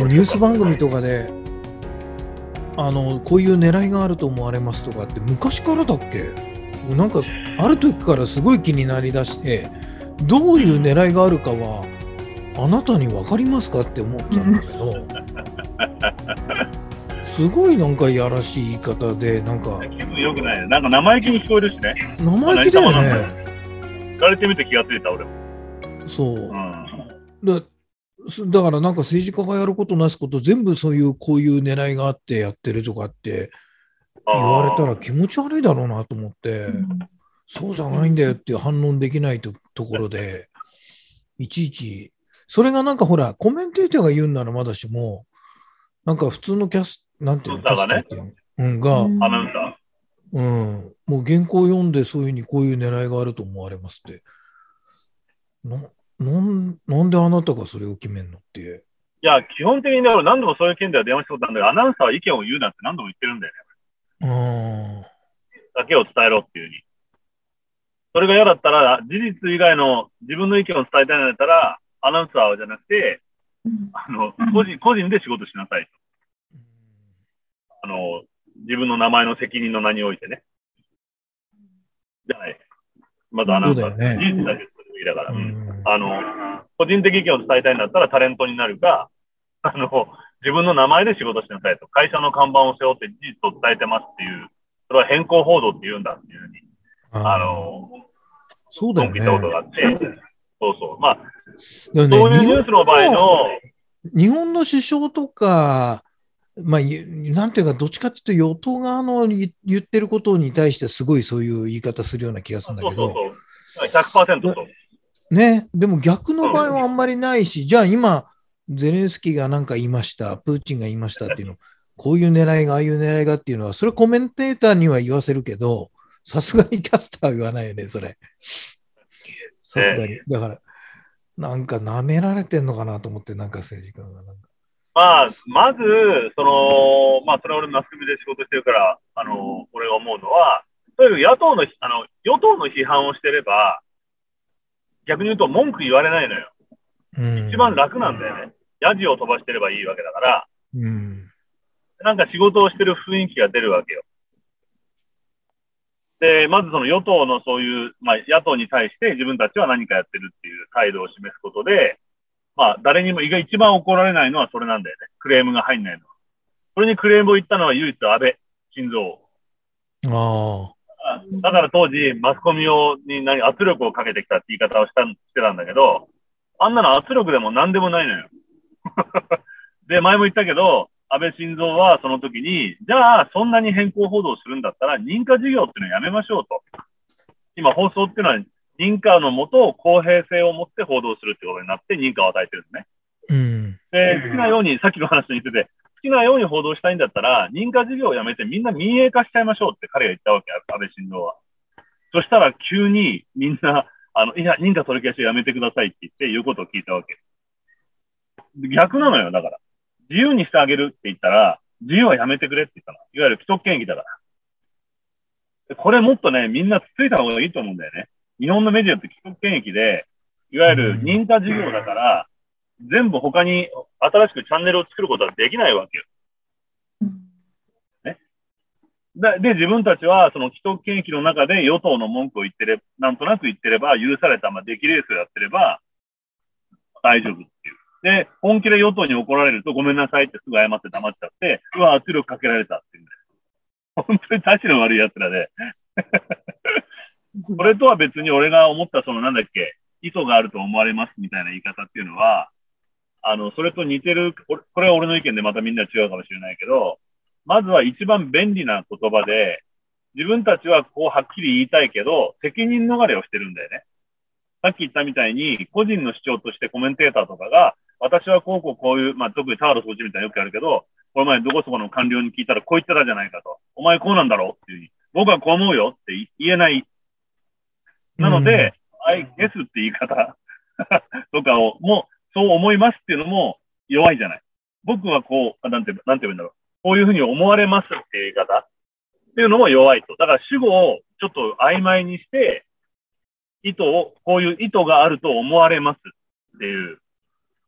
あれニュース番組とかであのこういう狙いがあると思われますとかって昔からだっけ？なんかある時からすごい気になりだしてどういう狙いがあるかはあなたに分かりますかって思っちゃうんだけど すごいなんかいやらしい言い方でなんか気分良くないね。なんか生意気に聞こえるしね。生意気だよね言われてみて気がついた、俺も。そううん。だすだからなんか政治家がやることなすこと全部そういうこういう狙いがあってやってるとかって言われたら気持ち悪いだろうなと思って、そうじゃないんだよっていう反論できないとところで、いちいち、それがなんかほら、コメンテーターが言うんならまだしも、なんか普通のキャス、なんていうの、キャスターっていうの、うん、が、うん。もう原稿読んでそういうふうにこういう狙いがあると思われますって。ななんなんであなたがそれを決めんのっていう。ー。いや、基本的にね、俺何度もそういう件では電話したことあるんだけど、アナウンサーは意見を言うなって何度も言ってるんだよね。あだけを伝えろっていうふうに。それが嫌だったら、事実以外の自分の意見を伝えたいんだったら、アナウンサーじゃなくて、あの、個人、個人で仕事しなさいと。あの、自分の名前の責任の名においてね。じゃない。まずアナウンサー。ね事実だけきだから。ううんんあの、個人的意見を伝えたいんだったらタレントになるか、あの、自分の名前で仕事しなさいと。会社の看板を背負って事実を伝えてますっていう、それは変更報道って言うんだっていうふうに、あの、そうだよ聞いたことね。があって、そうそう。まあ、ねそういうニュースの場合の、日本の首相とか、まあ、ゆなんていうか、どっちかっていうと、与党側の言言ってることに対して、すごいそういう言い方するような気がするんだけど、そうそうそう。100%そう。ね、でも逆の場合はあんまりないし、じゃあ今、ゼレンスキーが何か言いました、プーチンが言いましたっていうの、こういう狙いが、ああいう狙いがっていうのは、それコメンテーターには言わせるけど、さすがにキャスターは言わないよね、それ。さすがに。だから、なんか舐められてんのかなと思って、なんか政治家がなんか。まあ、まず、その、まあ、それは俺マスコミで仕事してるから、あの、俺が思うのは、とにかく野党の、あの、与党の批判をしてれば、逆に言うと文句言われないのよ。うん一番楽なんだよね。ヤジを飛ばしてればいいわけだから、うん。なんか仕事をしてる雰囲気が出るわけよ。で、まずその与党のそういう、まあ野党に対して自分たちは何かやってるっていう態度を示すことで、まあ誰にも、一番怒られないのはそれなんだよね。クレームが入んないのは。それにクレームを言ったのは唯一安倍晋三。あだから当時、マスコミをに何圧力をかけてきたって言い方をしたしてたんだけど、あんなの圧力でも何でもないのよ。で、前も言ったけど、安倍晋三はその時に、じゃあそんなに変更報道するんだったら認可事業っていうのはやめましょうと。今放送っていうのは認可のもと公平性を持って報道するってことになって認可を与えてるんですね。あ。うん。で、好きなように、さっきの話に言ってて、好きなように報道したいんだったら、認可事業をやめてみんな民営化しちゃいましょうって彼が言ったわけ、安倍晋三は。そしたら急にみんな、あの、いや、認可取り消しをやめてくださいって言って言うことを聞いたわけ。逆なのよ、だから。自由にしてあげるって言ったら、自由はやめてくれって言ったの。いわゆる既得権益だから。でこれもっとね、みんなつついた方がいいと思うんだよね。日本のメディアって既得権益で、いわゆる認可事業だから、全部他に新しくチャンネルを作ることはできないわけよ。で、で自分たちはその既得権益の中で与党の文句を言ってれば、なんとなく言ってれば、許された、まあ、出来レースをやってれば、大丈夫っていう。で、本気で与党に怒られると、ごめんなさいってすぐ謝って黙っちゃって、うわ、圧力かけられたっていうんで。本当に立ちの悪い奴らで、それとは別に俺が思った、そのなんだっけ、意図があると思われますみたいな言い方っていうのは、あの、それと似てる、これは俺の意見でまたみんな違うかもしれないけど、まずは一番便利な言葉で、自分たちはこうはっきり言いたいけど、責任逃れをしてるんだよね。さっき言ったみたいに、個人の主張としてコメンテーターとかが、私はこうこうこういう、まあ特にタワーの掃除みたいなのよくやるけど、この前どこそこの官僚に聞いたらこう言ってたじゃないかと。お前こうなんだろうっていうふうに。僕はこう思うよって言えない。なので、I guess って言い方とかを、もう、そう思いますっていうのも弱いじゃない。僕はこう、あなんて、なんて言うんだろう。こういうふうに思われますっていう言い方っていうのも弱いと。だから主語をちょっと曖昧にして、意図を、こういう意図があると思われますっていう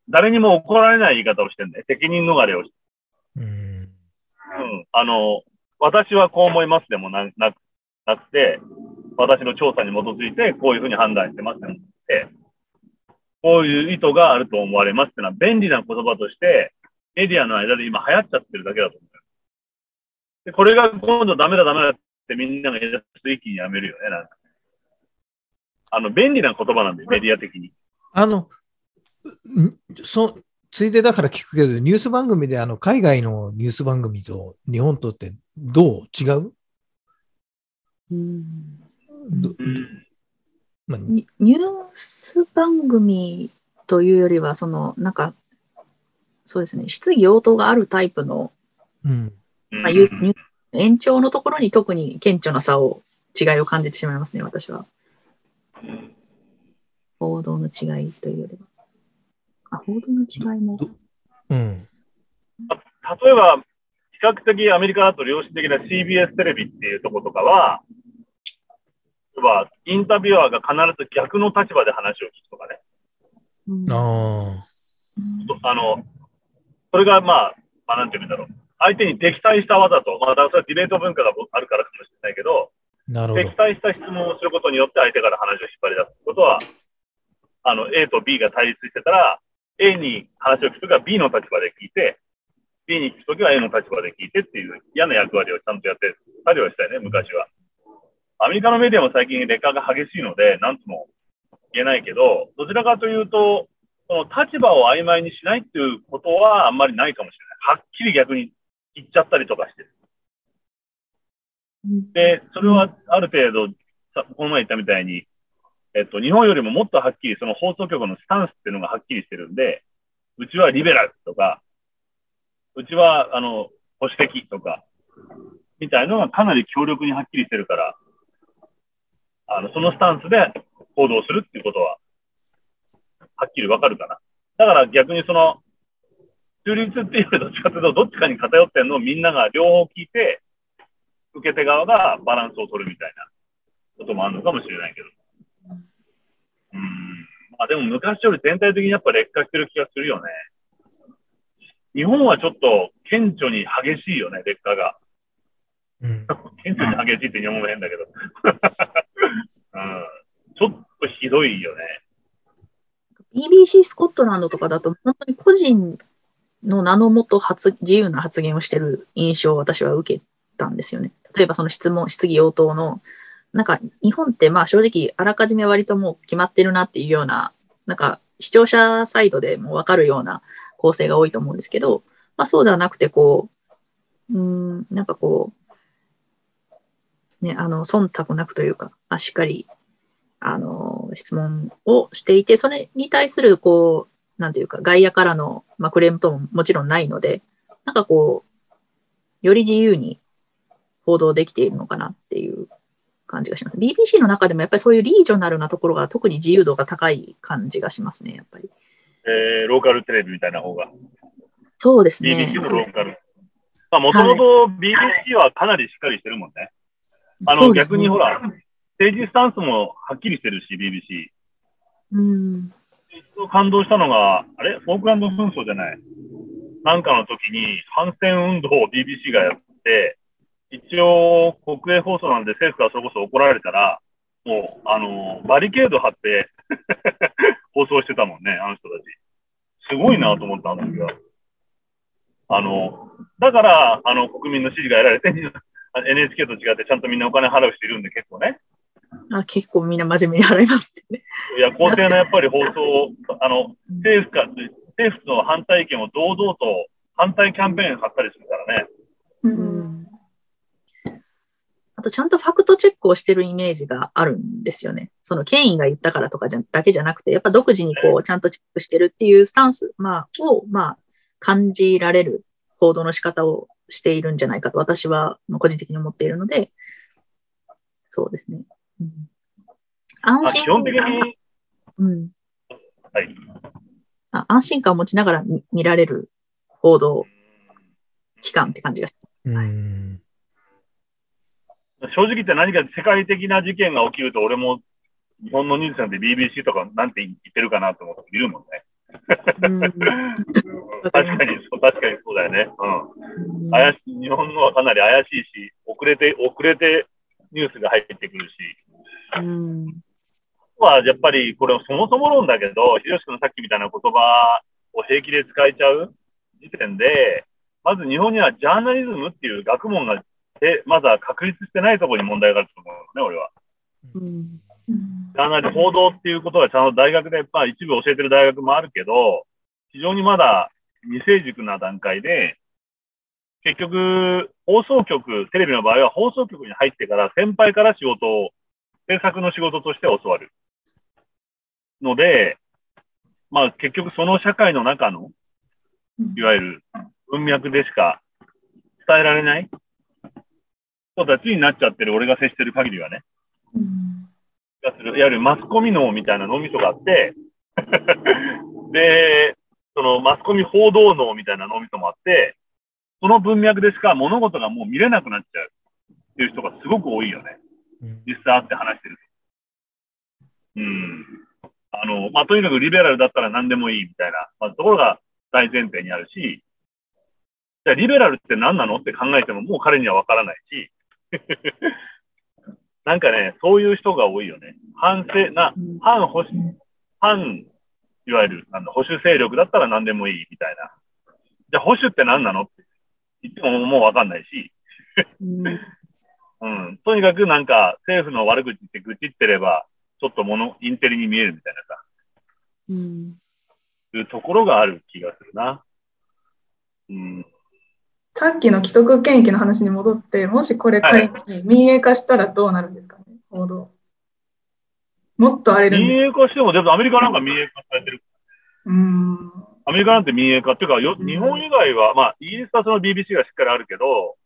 誰にも怒られない言い方をしてるんだよ。責任逃れをして。うん。うん。あの、私はこう思いますでもなななくて、私の調査に基づいてこういうふうに判断してますって、こういう意図があると思われますってのは便利な言葉として、メディアの間で今流行っちゃってるだけだと思う。で、これが今度ダメだダメだってみんなが言い出すと一気にやめるよね、なんか。あの、便利な言葉なんで、メディア的に。あの、そ、ついでだから聞くけど、ニュース番組であの海外のニュース番組と日本とってどう？違う？うんまあ、ニュース番組というよりは、その、なんか、そうですね、質疑応答があるタイプの、うんまあ、延長のところに特に顕著な差を、違いを感じてしまいますね、私は。報道の違いというよりは。あ、報道の違いも。うん。例えば、比較的アメリカだと良心的な CBS テレビっていうところとかは、例えば、インタビュアーが必ず逆の立場で話を聞くとかね。うん、ああの、それがまあ、まあ、なんていうんだろう。相手に敵対した技と、まあ、だからそれはディベート文化があるからかもしれないけど、なるほど敵対した質問をすることによって相手から話を引っ張り出すことは、あの、A と B が対立してたら、A に話を聞くときは B の立場で聞いて、B に聞くときは A の立場で聞いてっていう嫌な役割をちゃんとやってたりはしたよね、昔は。アメリカのメディアも最近劣化が激しいので、なんとも言えないけど、どちらかというと、その立場を曖昧にしないっていうことはあんまりないかもしれない。はっきり逆に言っちゃったりとかして。で、それはある程度、この前言ったみたいに、えっと、日本よりももっとはっきりその放送局のスタンスっていうのがはっきりしてるんで、うちはリベラルとか、うちは、あの、保守的とか、みたいのがかなり強力にはっきりしてるから、あの、そのスタンスで行動するっていうことは、はっきりわかるかな。だから逆にその、中立っていうよりどっちかというと、どっちかに偏ってんのをみんなが両方聞いて、受け手側がバランスを取るみたいなこともあるのかもしれないけど。うん。まあでも昔より全体的にやっぱ劣化してる気がするよね。日本はちょっと顕著に激しいよね、劣化が。うん、顕著に激しいって日本語変だけど。うん。ちょっとひどいよね。BBC スコットランドとかだと、本当に個人の名のもと発自由な発言をしてる印象を私は受けたんですよね。例えばその質問、質疑応答の、なんか日本ってまあ正直あらかじめ割ともう決まってるなっていうような、なんか視聴者サイドでもわかるような構成が多いと思うんですけど、まあそうではなくてこう、うん、なんかこう、ね、あの、忖度なくというか、まあ、しっかり、あの、質問をしていて、それに対する、こう、なんていうか、外野からの、まあ、クレームとももちろんないので、なんかこう、より自由に報道できているのかなっていう感じがします。BBC の中でもやっぱりそういうリージョナルなところが特に自由度が高い感じがしますね、やっぱり。えー、ローカルテレビみたいな方が。そうですね。BBC のローカル。まあ、もともと BBC はかなりしっかりしてるもんね。はい、あの、ね、逆にほら、政治スタンスもはっきりしてるし、BBC。うん。感動したのが、あれ？フォークランド紛争じゃないなんかの時に反戦運動を BBC がやって、一応国営放送なんで政府からそれこそ怒られたら、もう、あの、バリケード張って 放送してたもんね、あの人たち。すごいなと思った、あの時は。あの、だから、あの、国民の支持が得られて、NHK と違ってちゃんとみんなお金払う人いるんで結構ね。あ結構みんな真面目に払いますね。いや、公正なやっぱり放送、あの、政府か、政府の反対意見を堂々と反対キャンペーン貼ったりするからね。うん。あと、ちゃんとファクトチェックをしてるイメージがあるんですよね。その権威が言ったからとかじゃだけじゃなくて、やっぱ独自にこう、ちゃんとチェックしてるっていうスタンス、まあ、を、まあ、感じられる報道の仕方をしているんじゃないかと私は個人的に思っているので、そうですね。うん、安心感。うん。はい。あ安心感を持ちながら見られる報道機関って感じがします。うん正直言って何か世界的な事件が起きると、俺も日本のニュースなんて BBC とかなんて言ってるかなと思って見るもんね。うん確かに、そう確かにそうだよね。うん。怪しい、日本のはかなり怪しいし、遅れて、遅れてニュースが入ってくるし。うん。は、やっぱり、これそもそも論だけど、ひろし君のさっきみたいな言葉を平気で使えちゃう時点で、まず日本にはジャーナリズムっていう学問が、でまだ確立してないところに問題があると思うのね、俺は。うん。ジャーナリ報道っていうことがちゃんと大学で、まあ一部教えてる大学もあるけど、非常にまだ未成熟な段階で、結局、放送局、テレビの場合は放送局に入ってから先輩から仕事を、制作の仕事として教わる。ので、まあ結局その社会の中の、いわゆる文脈でしか伝えられない人たちになっちゃってる俺が接してる限りはね。うん。がする、いわゆるマスコミ脳みたいな脳みそがあって、で、そのマスコミ報道脳みたいな脳みそもあって、その文脈でしか物事がもう見れなくなっちゃうっていう人がすごく多いよね。うん実際会って話してると。うん。あの、まあ、とにかくリベラルだったら何でもいいみたいな、まあ、ところが大前提にあるし、じゃあリベラルって何なのって考えてももう彼にはわからないし、なんかね、そういう人が多いよね。反省、な、反保守、反、いわゆる、あの保守勢力だったら何でもいいみたいな。じゃあ保守って何なのって言ってももうわかんないし、うん。うん。とにかくなんか政府の悪口って愚痴ってれば、ちょっともの、インテリに見えるみたいなさ、うん。いうところがある気がするな。うん。さっきの既得権益の話に戻って、もしこれ仮に民営化したらどうなるんですかね、報道。もっと荒れるん民ですか？営化しても、でもアメリカなんか民営化されてる。うーん。アメリカなんて民営化っていうか、よ日本以外は、まあ、イギリスはその BBC がしっかりあるけど、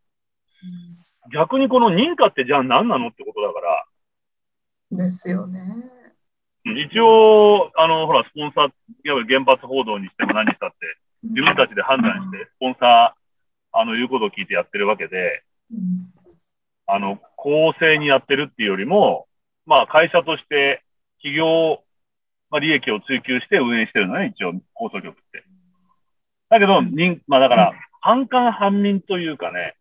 逆にこの認可ってじゃあ何なのってことだから、ですよね。一応、あの、ほら、スポンサー、いわゆる原発報道にしても何したって、自分たちで判断して、スポンサー、あの、言うことを聞いてやってるわけで、うんあの、公正にやってるっていうよりも、まあ、会社として、企業、まあ、利益を追求して運営してるのね、一応、放送局って。だけど、認まあ、だから、半官半民というかね、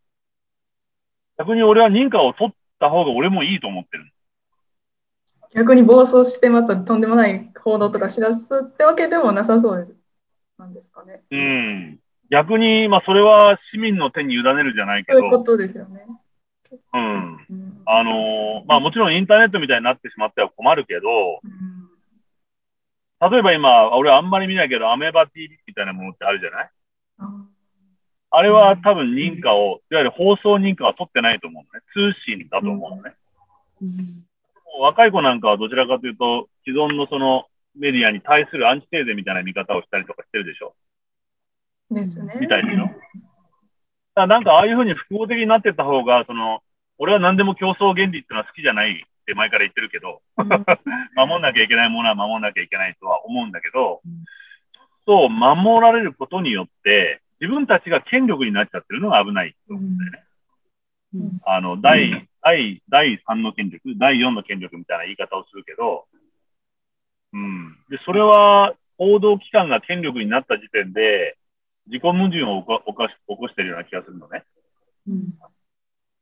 逆に俺は認可を取った方が俺もいいと思ってる。逆に暴走してまたとんでもない報道とかしだすってわけでもなさそうです。なんですかね。うん。逆に、まあ、それは市民の手に委ねるじゃないけど、そういうことですよね。うん。うんあのーまあ、もちろんインターネットみたいになってしまっては困るけど、うん例えば今、俺あんまり見ないけど、アメーバ TV みたいなものってあるじゃない？ああれは多分認可を、いわゆる放送認可は取ってないと思うのね。通信だと思うのね。うん。若い子なんかはどちらかというと、既存のそのメディアに対するアンチテーゼみたいな見方をしたりとかしてるでしょ？ですね。みたいですよ。だなんかああいうふうに複合的になってった方が、その、俺は何でも競争原理っていうのは好きじゃないって前から言ってるけど、守んなきゃいけないものは守んなきゃいけないとは思うんだけどうん、そう守られることによって、自分たちが権力になっちゃってるのが危ないと思うんだよね。うん。あの、第、第、第3の権力、第4の権力みたいな言い方をするけど、うん。で、それは、報道機関が権力になった時点で、自己矛盾を起こ起こし起こしてるような気がするのね。うん。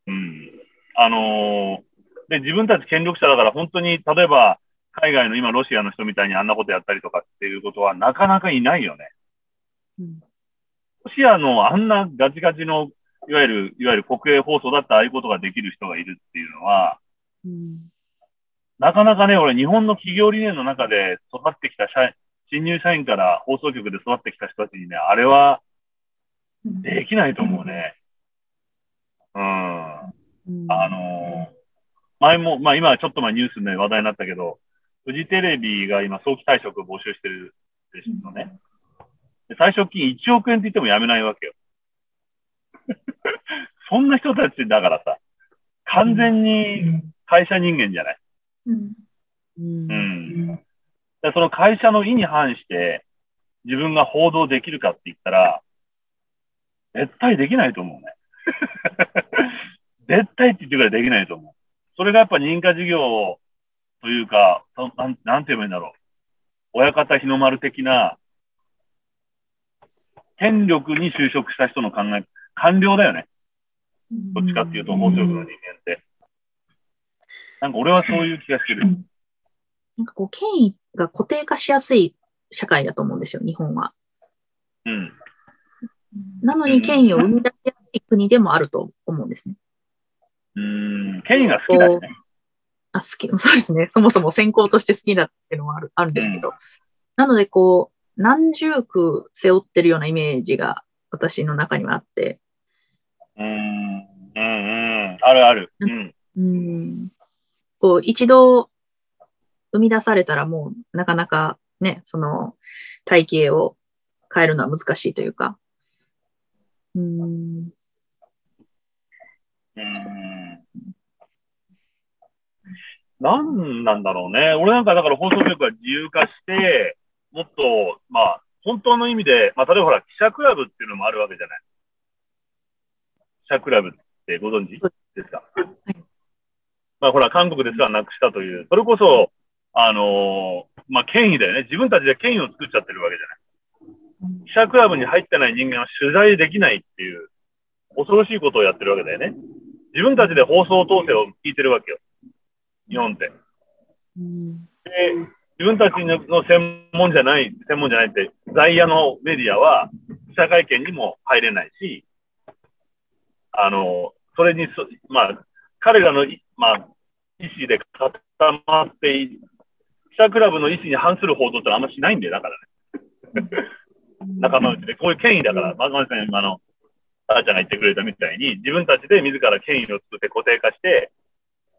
うん。あのーで、自分たち権力者だから本当に、例えば、海外の今、ロシアの人みたいにあんなことやったりとかっていうことはなかなかいないよね。うん。ロシアのあんなガチガチの、いわゆる、いわゆる国営放送だってああいうことができる人がいるっていうのは、うん。なかなかね、俺、日本の企業理念の中で育ってきた社員、新入社員から放送局で育ってきた人たちにね、あれはうんできないと思うね。うん。うん。あのー前も、まあ今はちょっと前ニュースで話題になったけど、フジテレビが今早期退職を募集してるですのね。で退職金1億円って言ってもやめないわけよ。そんな人たちだからさ、完全に会社人間じゃない？うんうんその会社の意に反して自分が報道できるかって言ったら、絶対できないと思うね。絶対って言ってくらいできないと思う。それがやっぱ認可事業というか、なんなんて言えばいいんだろう。親方日の丸的な権力に就職した人の考え、官僚だよね。どっちかっていうと、法職の人間って。なんか俺はそういう気がしてる。なんかこう、権威っが固定化しやすい社会だと思うんですよ、日本は。うん。なのに権威を生み出しやすい国でもあると思うんですね。うーん、権威が好きだしね。あ、好き。そうですね。そもそも先行として好きだっていうのはあるあるんですけど。なので、こう、何十句背負ってるようなイメージが私の中にはあって、うーん、うん、うん。あるある。うん。うん、こう、一度生み出されたらもう、なかなかね、その体系を変えるのは難しいというか。うん、うーんなんなんだろうね。俺なんかだから放送局が自由化して、もっと、まあ、本当の意味で、まあ、例えばほら、記者クラブっていうのもあるわけじゃない。記者クラブってご存知ですか、まあ、ほら、韓国ですらなくしたという、それこそ、あのーまあ、権威だよね。自分たちで権威を作っちゃってるわけじゃない。記者クラブに入ってない人間は取材できないっていう、恐ろしいことをやってるわけだよね。自分たちで放送統制を聞いてるわけよ。日本って。うん、で、自分たちの専門じゃない、専門じゃないって、在野のメディアは記者会見にも入れないし、あの、それにそ、まあ、彼らのい、まあ、意思で固まってい、記者クラブの意思に反する報道ってあんましないんだよ、だからね。仲間内で、こういう権威だから、まずさん今の、あーちゃんが言ってくれたみたいに、自分たちで自ら権威を作って固定化して、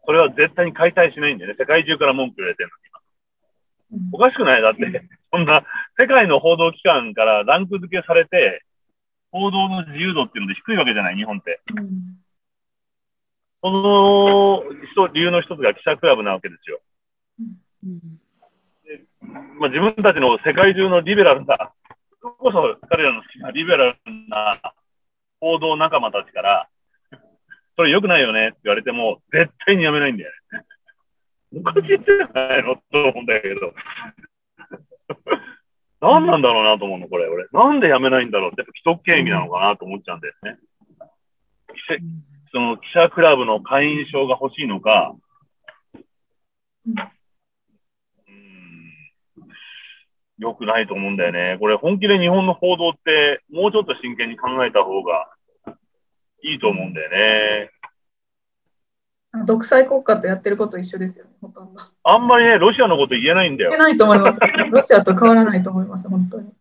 それは絶対に解体しないんだよね。世界中から文句言われてるのに。おかしくない？だって、そんな、世界の報道機関からランク付けされて、報道の自由度っていうので低いわけじゃない、日本って。その人理由の一つが記者クラブなわけですよ。うんまあ、自分たちの世界中のリベラルな、それこそ彼らの好きなリベラルな報道仲間たちから、それ良くないよねって言われても、絶対にやめないんだよね。おかしいんじゃないのと思うんだけど。何なんだろうなと思うの、これ、俺。なんでやめないんだろうって、既得権益なのかなと思っちゃうんだよね。その記者クラブの会員証が欲しいのか、うんうん良くないと思うんだよね。これ本気で日本の報道ってもうちょっと真剣に考えた方がいいと思うんだよね。独裁国家とやってること一緒ですよね、ほとんど。あんまりね、ロシアのこと言えないんだよいけ。ないと思います。ロシアと変わらないと思います、本当に。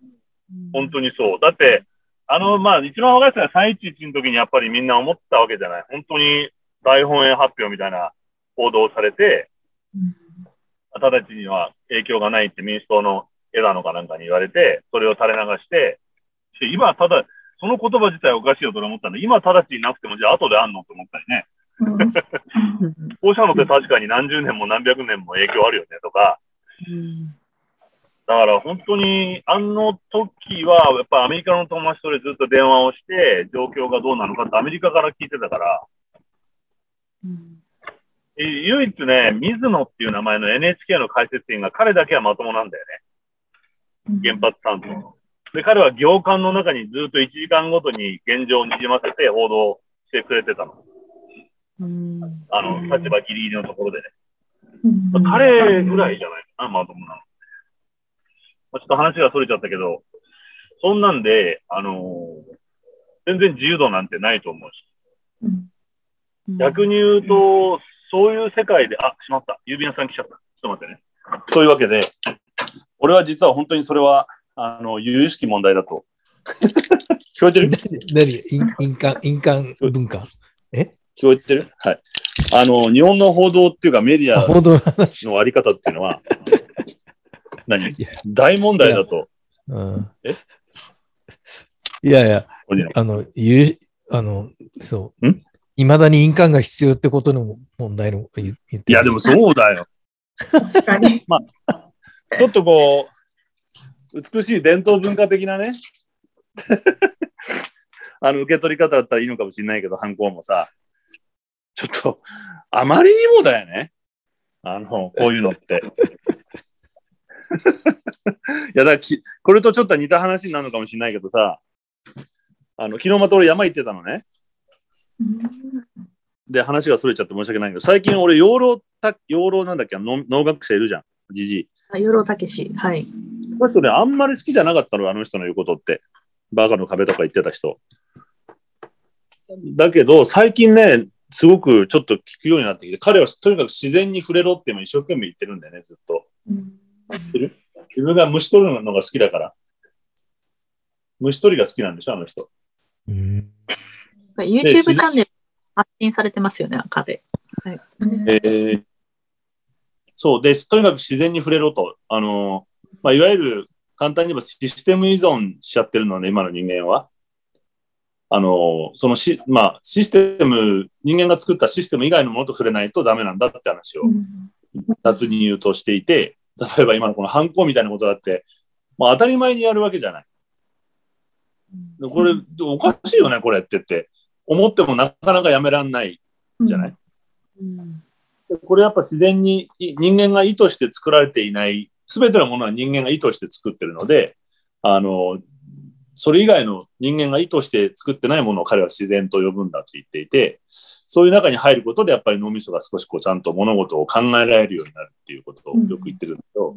本当にそう。だって、あの、まあ、一番若い人は311の時にやっぱりみんな思ったわけじゃない。本当に大本営発表みたいな報道をされて、直ちには影響がないって民主党の枝野かなんかに言われて、それを垂れ流して、し今ただ、その言葉自体おかしいよと思ったんで、今直ちになくても、じゃあ後であんのと思ったりね。うん。うん。こうしたのって確かに何十年も何百年も影響あるよねとか、うん。だから本当に、あの時は、やっぱアメリカの友達とでずっと電話をして、状況がどうなのかってアメリカから聞いてたから、うん。え唯一ね、水野っていう名前の NHK の解説員が彼だけはまともなんだよね。原発担当の。で、彼は行間の中にずっと1時間ごとに現状をにじませて報道してくれてたの。うんあの、立場ギリギリのところでね。うん彼ぐらいじゃないかな、まともなの。まあちょっと話が逸れちゃったけど、そんなんで、あのー全然自由度なんてないと思うし。うん逆に言うと、そういう世界で、あ、しまった。郵便屋さん来ちゃった。ちょっと待ってね。というわけで、俺は実は本当にそれは、あの、由々しき問題だと。聞こえてる？何？印印鑑、印鑑？文化聞こえてる？はい。あの、日本の報道っていうかメディアあ報道の話。のあり方っていうのは、何？大問題だと。うん。え？いやいや、あの、言う、あの、そう。ん？いまだに印鑑が必要ってことの問題の言言っていや、でもそうだよ。確かに。ちょっとこう、美しい伝統文化的なね、あの、受け取り方だったらいいのかもしれないけど、犯行もさ、ちょっと、あまりにもだよね。あの、こういうのって。いや、だからき、これとちょっと似た話になるのかもしれないけどさ、あの、昨日また俺山行ってたのね。で、話がそれちゃって申し訳ないけど、最近俺、養老た、養老なんだっけ、農農学者いるじゃん、じじい。あよろたけし。はい。この人ね、あんまり好きじゃなかったの、あの人の言うことって。バカの壁とか言ってた人。だけど、最近ね、すごくちょっと聞くようになってきて、彼はとにかく自然に触れろって今一生懸命言ってるんだよね、ずっと。自分が虫取るのが好きだから。虫取りが好きなんでしょ、あの人。うん。YouTube チャンネル発信されてますよね、彼。えーそう。で、とにかく自然に触れろと。あの、まあ、いわゆる簡単に言えばシステム依存しちゃってるのね、今の人間は。あの、そのし、まあ、システム、人間が作ったシステム以外のものと触れないとダメなんだって話を雑に言うとしていて、例えば今のこの犯行みたいなことだって、まあ、当たり前にやるわけじゃない。でこれ、おかしいよね、これって言って。思ってもなかなかやめらんないじゃない。うんでこれやっぱ自然に人間が意図して作られていない、すべてのものは人間が意図して作ってるので、あの、それ以外の人間が意図して作ってないものを彼は自然と呼ぶんだって言っていて、そういう中に入ることでやっぱり脳みそが少しこうちゃんと物事を考えられるようになるっていうことをよく言ってるんだけど、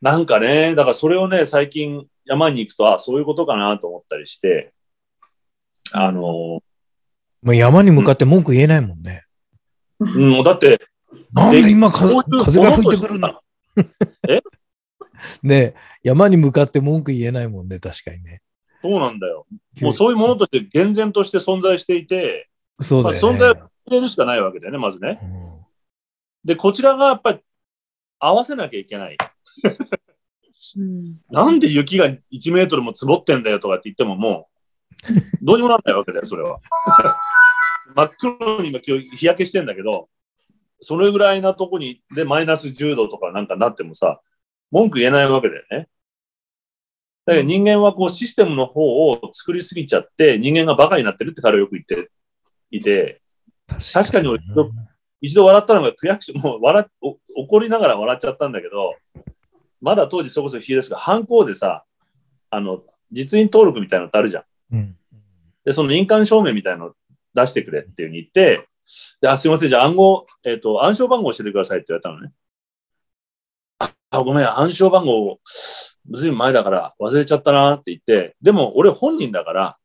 なんかね、だからそれをね、最近山に行くと、あ、そういうことかなと思ったりして、あの、まあ、山に向かって文句言えないもんね。うん、もうだって、なんで今風風が吹いてくるんだ？え？ねえ山に向かって文句言えないもんね、確かにね。そうなんだよ。もうそういうものとして厳然として存在していて、そうだよね。まあ存在入れるしかないわけだよね、まずね。うんで、こちらがやっぱり合わせなきゃいけない。うんなんで雪が1メートルも積もってんだよとかって言ってももう、どうにもならないわけだよ、それは。真っ黒に今今日日焼けしてんだけど、それぐらいなとこに、で、マイナス10度とかなんかなってもさ、文句言えないわけだよね。だけど人間はこうシステムの方を作りすぎちゃって、人間がバカになってるって彼はよく言っていて、確かに俺一度笑ったのが悔しく、もう笑怒りながら笑っちゃったんだけど、まだ当時そこそこ冷えですが、犯行でさ、あの、実印登録みたいなのってあるじゃん。うん。で、その印鑑証明みたいなの出してくれっていうふうに言って、で、あ、すいません、じゃあ暗号、えっ、と、暗証番号教えてくださいって言われたのね。あ、あごめん、暗証番号、ずいぶん前だから忘れちゃったなって言って、でも俺本人だから、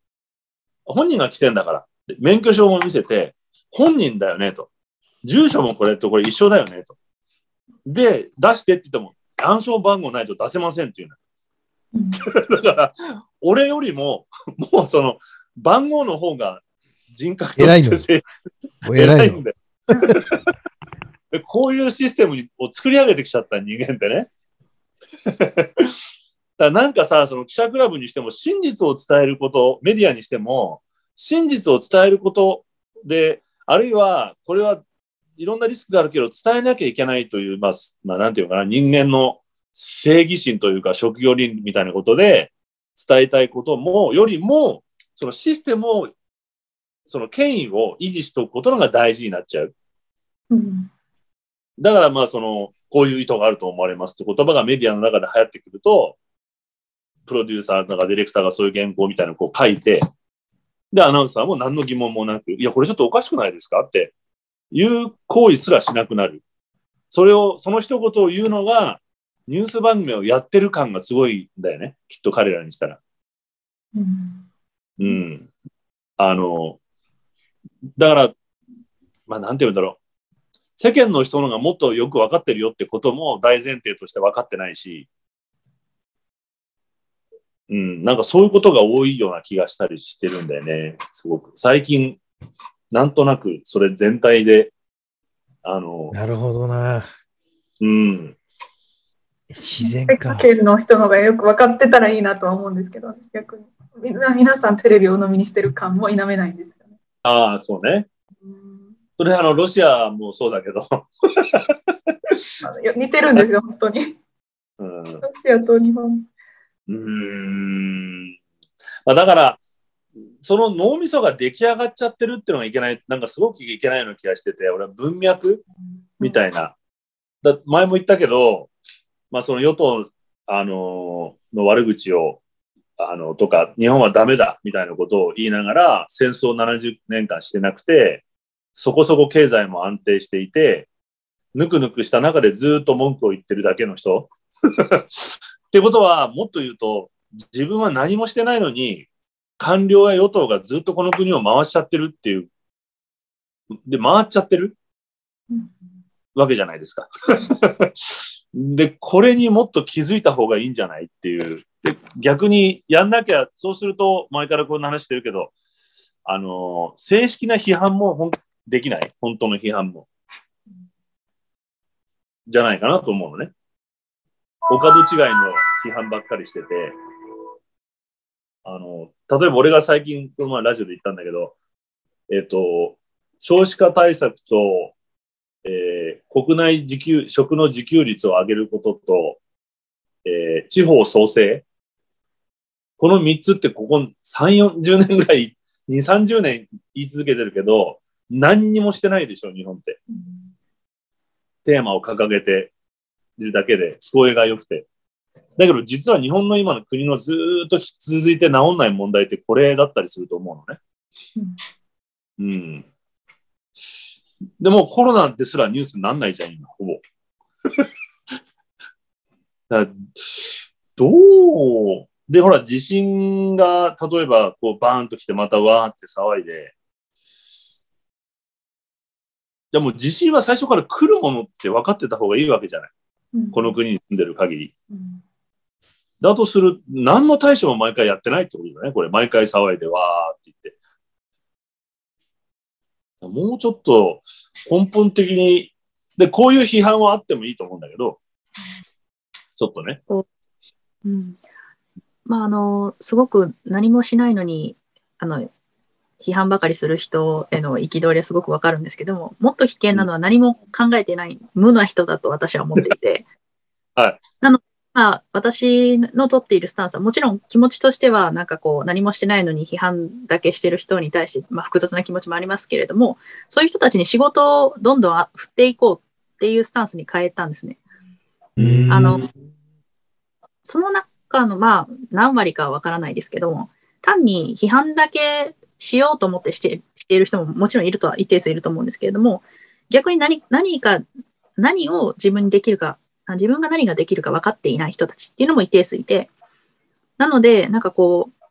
本人が来てんだから、で免許証も見せて、本人だよねと。住所もこれとこれ一緒だよねと。で、出してって言っても、暗証番号ないと出せませんっていうの。だから、俺よりも、もうその、番号の方が人格と偉いのしてお偉いん。だよ。でこういうシステムを作り上げてきちゃった人間ってね。だなんかさ、その記者クラブにしても真実を伝えること、メディアにしても、真実を伝えることで、あるいはこれはいろんなリスクがあるけど伝えなきゃいけないという、まあ、まあ、なんていうのかな、人間の正義心というか職業倫理みたいなことで伝えたいことも、よりも、そのシステムを、その権威を維持しておくことのが大事になっちゃう。うんだからまあその、こういう意図があると思われますって言葉がメディアの中で流行ってくると、プロデューサーとかディレクターがそういう原稿みたいなのをこう書いて、で、アナウンサーも何の疑問もなく、いや、これちょっとおかしくないですかっていう行為すらしなくなる。それを、その一言を言うのが、ニュース番組をやってる感がすごいんだよね。きっと彼らにしたら。うんうん。あの、だから、まあなんて言うんだろう。世間の人のがもっとよく分かってるよってことも大前提として分かってないし、うん、なんかそういうことが多いような気がしたりしてるんだよね。すごく。最近、なんとなくそれ全体で、あの、なるほどな。うん、自然か。かけるの人の方がよく分かってたらいいなとは思うんですけど、私逆に。みんな皆さんテレビを飲みにしてる感も否めないんです。ああ、そうね。うんそれあの、ロシアもそうだけど、似てるんですよ、本当に。うん、ロシアと日本。うーんまあ、だから、その脳みそが出来上がっちゃってるっていうのがいけない、なんかすごくいけないような気がしてて、俺は文脈みたいな。だ前も言ったけど、まあ、その与党、あのーの悪口を、あの、とか、日本はダメだ、みたいなことを言いながら、戦争70年間してなくて、そこそこ経済も安定していて、ぬくぬくした中でずっと文句を言ってるだけの人。ってことは、もっと言うと、自分は何もしてないのに、官僚や与党がずっとこの国を回しちゃってるっていう、で、回っちゃってるわけじゃないですか。で、これにもっと気づいた方がいいんじゃないっていう。で、逆にやんなきゃ、そうすると、前からこんな話してるけど、あの、正式な批判もほんできない？本当の批判も。じゃないかなと思うのね。お門違いの批判ばっかりしてて、あの、例えば俺が最近、この前ラジオで言ったんだけど、えっ、と、少子化対策と、えー国内自給、食の自給率を上げることと、えー地方創生。この3つってここ3、40年ぐらい、2、30年言い続けてるけど、何にもしてないでしょ、日本って。テーマを掲げてるだけで、聞こえが良くて。だけど実は日本の今の国のずっと続いて治んない問題ってこれだったりすると思うのね。うん。でもコロナですらニュースになんないじゃん、今、ほぼ。だどうで、ほら、地震が、例えば、こう、バーンと来て、またわーって騒いで、でも地震は最初から来るものって分かってた方がいいわけじゃない。この国に住んでる限り。だとする、何の対処も毎回やってないってことだね。これ、毎回騒いで、わーって言って。もうちょっと根本的に、で、こういう批判はあってもいいと思うんだけど、ちょっとね。うん。まあ、あの、すごく何もしないのに、あの、批判ばかりする人への憤りはすごくわかるんですけども、もっと危険なのは何も考えてない無な人だと私は思っていて。はい。なので、まあ、私の取っているスタンスは、もちろん気持ちとしては、なんかこう、何もしてないのに批判だけしてる人に対して、まあ、複雑な気持ちもありますけれども、そういう人たちに仕事をどんどん振っていこうっていうスタンスに変えたんですね。あの、その中の、まあ、何割かはわからないですけども、単に批判だけしようと思ってしてしている人ももちろんいるとは一定数いると思うんですけれども、逆に何何か、何を自分にできるか、あ自分が何ができるか分かっていない人たちっていうのも一定数いて、なので、なんかこう、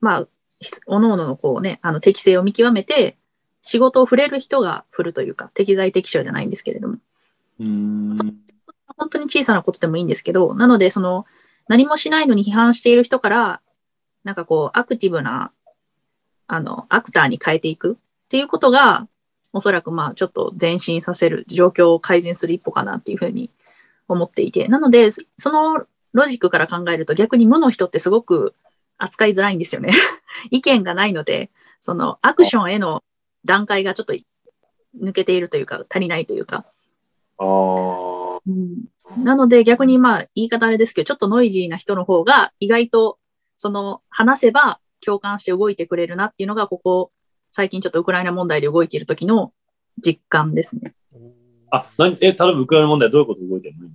まあ、ひおのおののこうね、あの適性を見極めて、仕事を触れる人が振るというか、適材適所じゃないんですけれども、うん。本当に小さなことでもいいんですけど、なので、その、何もしないのに批判している人から、なんかこう、アクティブな、あの、アクターに変えていくっていうことが、おそらくまあ、ちょっと前進させる、状況を改善する一歩かなっていうふうに思っていて、なので、そそのロジックから考えると、逆に無の人ってすごく扱いづらいんですよね。意見がないので、その、アクションへの段階がちょっと抜けているというか、足りないというか、ああ。なので逆にまあ言い方あれですけど、ちょっとノイジーな人の方が意外とその話せば共感して動いてくれるなっていうのがここ最近ちょっとウクライナ問題で動いている時の実感ですね。あ、なに、え、例えばウクライナ問題どういうこと動いてるの？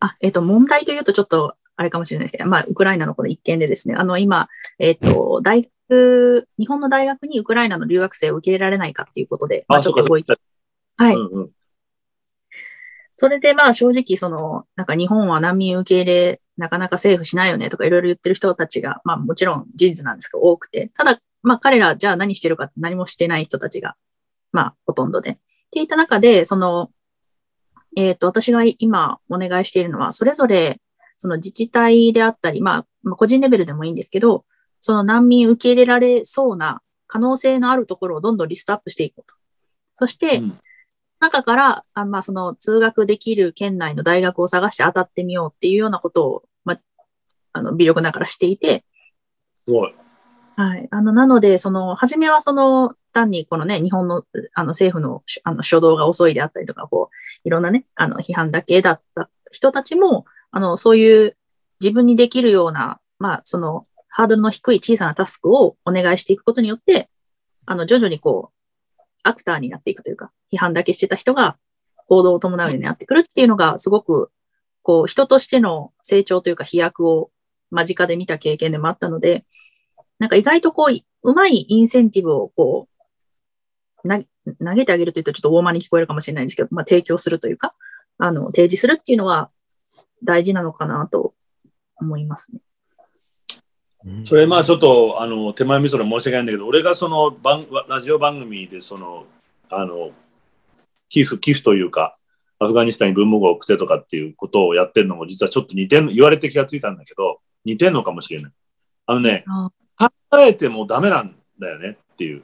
あ、えっ、と、問題というとちょっとあれかもしれないですけど、まあウクライナのこの一件でですね、あの今、えっ、と、大学、日本の大学にウクライナの留学生を受け入れられないかっていうことで、まあちょっと動いて、か。はい。うんうん。それでまあ正直その、なんか日本は難民受け入れなかなか政府しないよねとかいろいろ言ってる人たちが、まあもちろん事実なんですけど多くて、ただまあ彼らじゃあ何してるか何もしてない人たちが、まあほとんどで。っていった中で、その、えっ、と、私が今お願いしているのは、それぞれその自治体であったり、まあまあ個人レベルでもいいんですけど、その難民受け入れられそうな可能性のあるところをどんどんリストアップしていこうと。そして、うん中から、あまあ、その通学できる県内の大学を探して当たってみようっていうようなことを、まあ、あの、微力ながらしていて、すごい。はい。あの、なので、その、初めはその、単にこのね、日本の、あの、政府の、しあの、初動が遅いであったりとか、こう、いろんなね、あの、批判だけだった人たちも、あの、そういう自分にできるような、まあ、その、ハードルの低い小さなタスクをお願いしていくことによって、あの、徐々にこう、アクターになっていくというか、批判だけしてた人が行動を伴うようになってくるっていうのが、すごく、こう、人としての成長というか飛躍を間近で見た経験でもあったので、なんか意外とこう、うまいインセンティブをこう、投げてあげるというとちょっと大間に聞こえるかもしれないんですけど、まあ、提供するというか、あの、提示するっていうのは大事なのかなと思いますね。それまあちょっとあの手前味噌で申し訳ないんだけど俺がその番ラジオ番組でそのあの寄付寄付というかアフガニスタンに文房具を送ってとかっていうことをやってるのも実はちょっと似てん言われて気がついたんだけど似てんのかもしれない。あのね考えてもダメなんだよねっていう。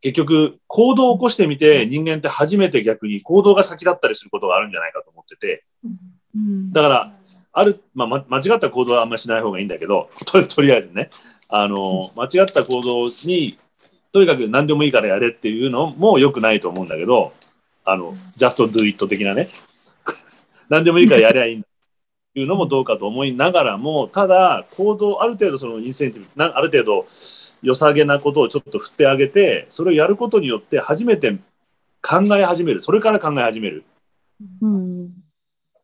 結局行動を起こしてみて人間って初めて逆に行動が先だったりすることがあるんじゃないかと思ってて。だからある、まあ、間違った行動はあんまりしない方がいいんだけど、ととりあえずね、あの、間違った行動に、とにかく何でもいいからやれっていうのも良くないと思うんだけど、あの、just do it 的なね、何でもいいからやりゃいいんだっていうのもどうかと思いながらも、ただ、行動、ある程度そのインセンティブ、なある程度良さげなことをちょっと振ってあげて、それをやることによって初めて考え始める、それから考え始める。うん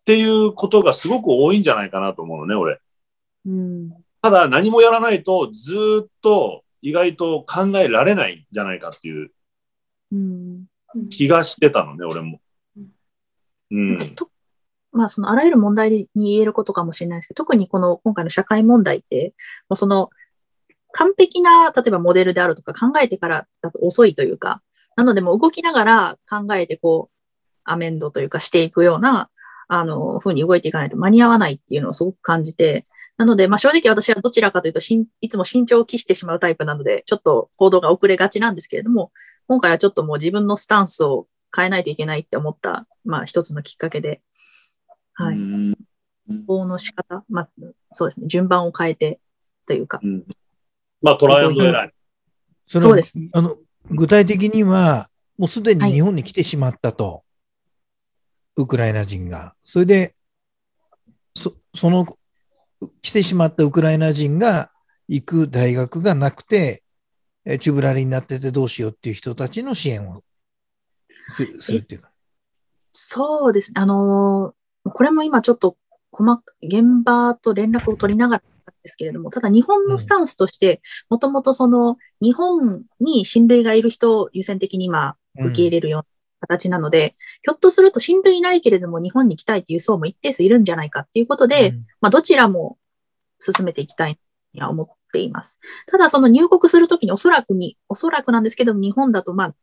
っていうことがすごく多いんじゃないかなと思うのね、俺。うん、ただ何もやらないとずっと意外と考えられないんじゃないかっていううん気がしてたのね、俺も。うん。とまあ、そのあらゆる問題に言えることかもしれないですけど、特にこの今回の社会問題って、もうその完璧な、例えばモデルであるとか考えてからだと遅いというか、なのでもう動きながら考えてこう、アメンドというかしていくような、あの、風に動いていかないと間に合わないっていうのをすごく感じて、なので、まあ正直私はどちらかというとしん、いつも慎重を期してしまうタイプなので、ちょっと行動が遅れがちなんですけれども、今回はちょっともう自分のスタンスを変えないといけないって思った、まあ一つのきっかけで、はい。うん行動の仕方、まあ、そうですね、順番を変えてというか、うんまあトライアンドエラー。そそうですね。あの具体的には、もうすではいに日本に来てしまったと、ウクライナ人が。それで、そその来てしまったウクライナ人が行く大学がなくて、えーチュブラリになっててどうしようっていう人たちの支援をすするっていうか。そうですね、あのーこれも今ちょっと細か現場と連絡を取りながらですけれども、ただ日本のスタンスとして、もともとその日本に親類がいる人を優先的に今受け入れるような形なので、ひょっとすると親類いないけれども日本に来たいっていう層も一定数いるんじゃないかっていうことで、うんまあ、どちらも進めていきたいには思っています。ただ、その入国するときにおそらくに、おそらくなんですけど、日本だと、まあ、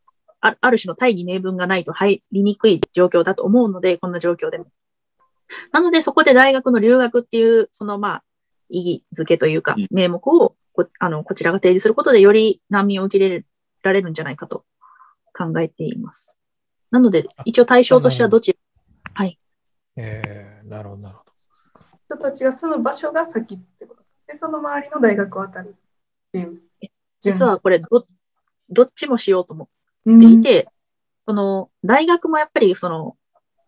あある種の大義名分がないと入りにくい状況だと思うので、こんな状況でも。なので、そこで大学の留学っていう、その、まあ、意義づけというかうん、名目をこあのこちらが提示することで、より難民を受け入れられるんじゃないかと考えています。なので、一応対象としてはどちらえーなるほど、なるほど。人たちが住む場所が先ってこと。で、その周りの大学を当たるっていう。実はこれど、どっちもしようと思うん、っていて、その、大学もやっぱりその、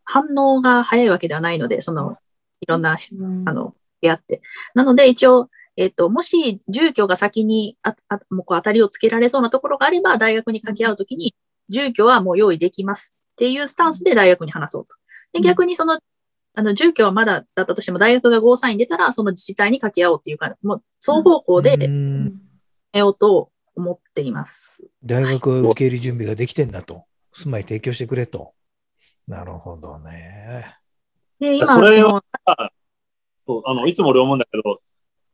反応が早いわけではないので、その、いろんな、うんあの、出会って。なので、一応、えっ、と、もし住居が先にああもうこう当たりをつけられそうなところがあれば、大学に掛け合うときに、住居はもう用意できますっていうスタンスで大学に話そうと。で、うん逆にその、あの、住居はまだだったとしても、大学がゴーサイン出たら、その自治体に掛け合おうっていうか、もう、双方向でうん得ようと思っています。大学は受け入れ準備ができてんだと。住まい提供してくれと。なるほどね。で、今、それをその、そうあのいつも俺思うんだけど、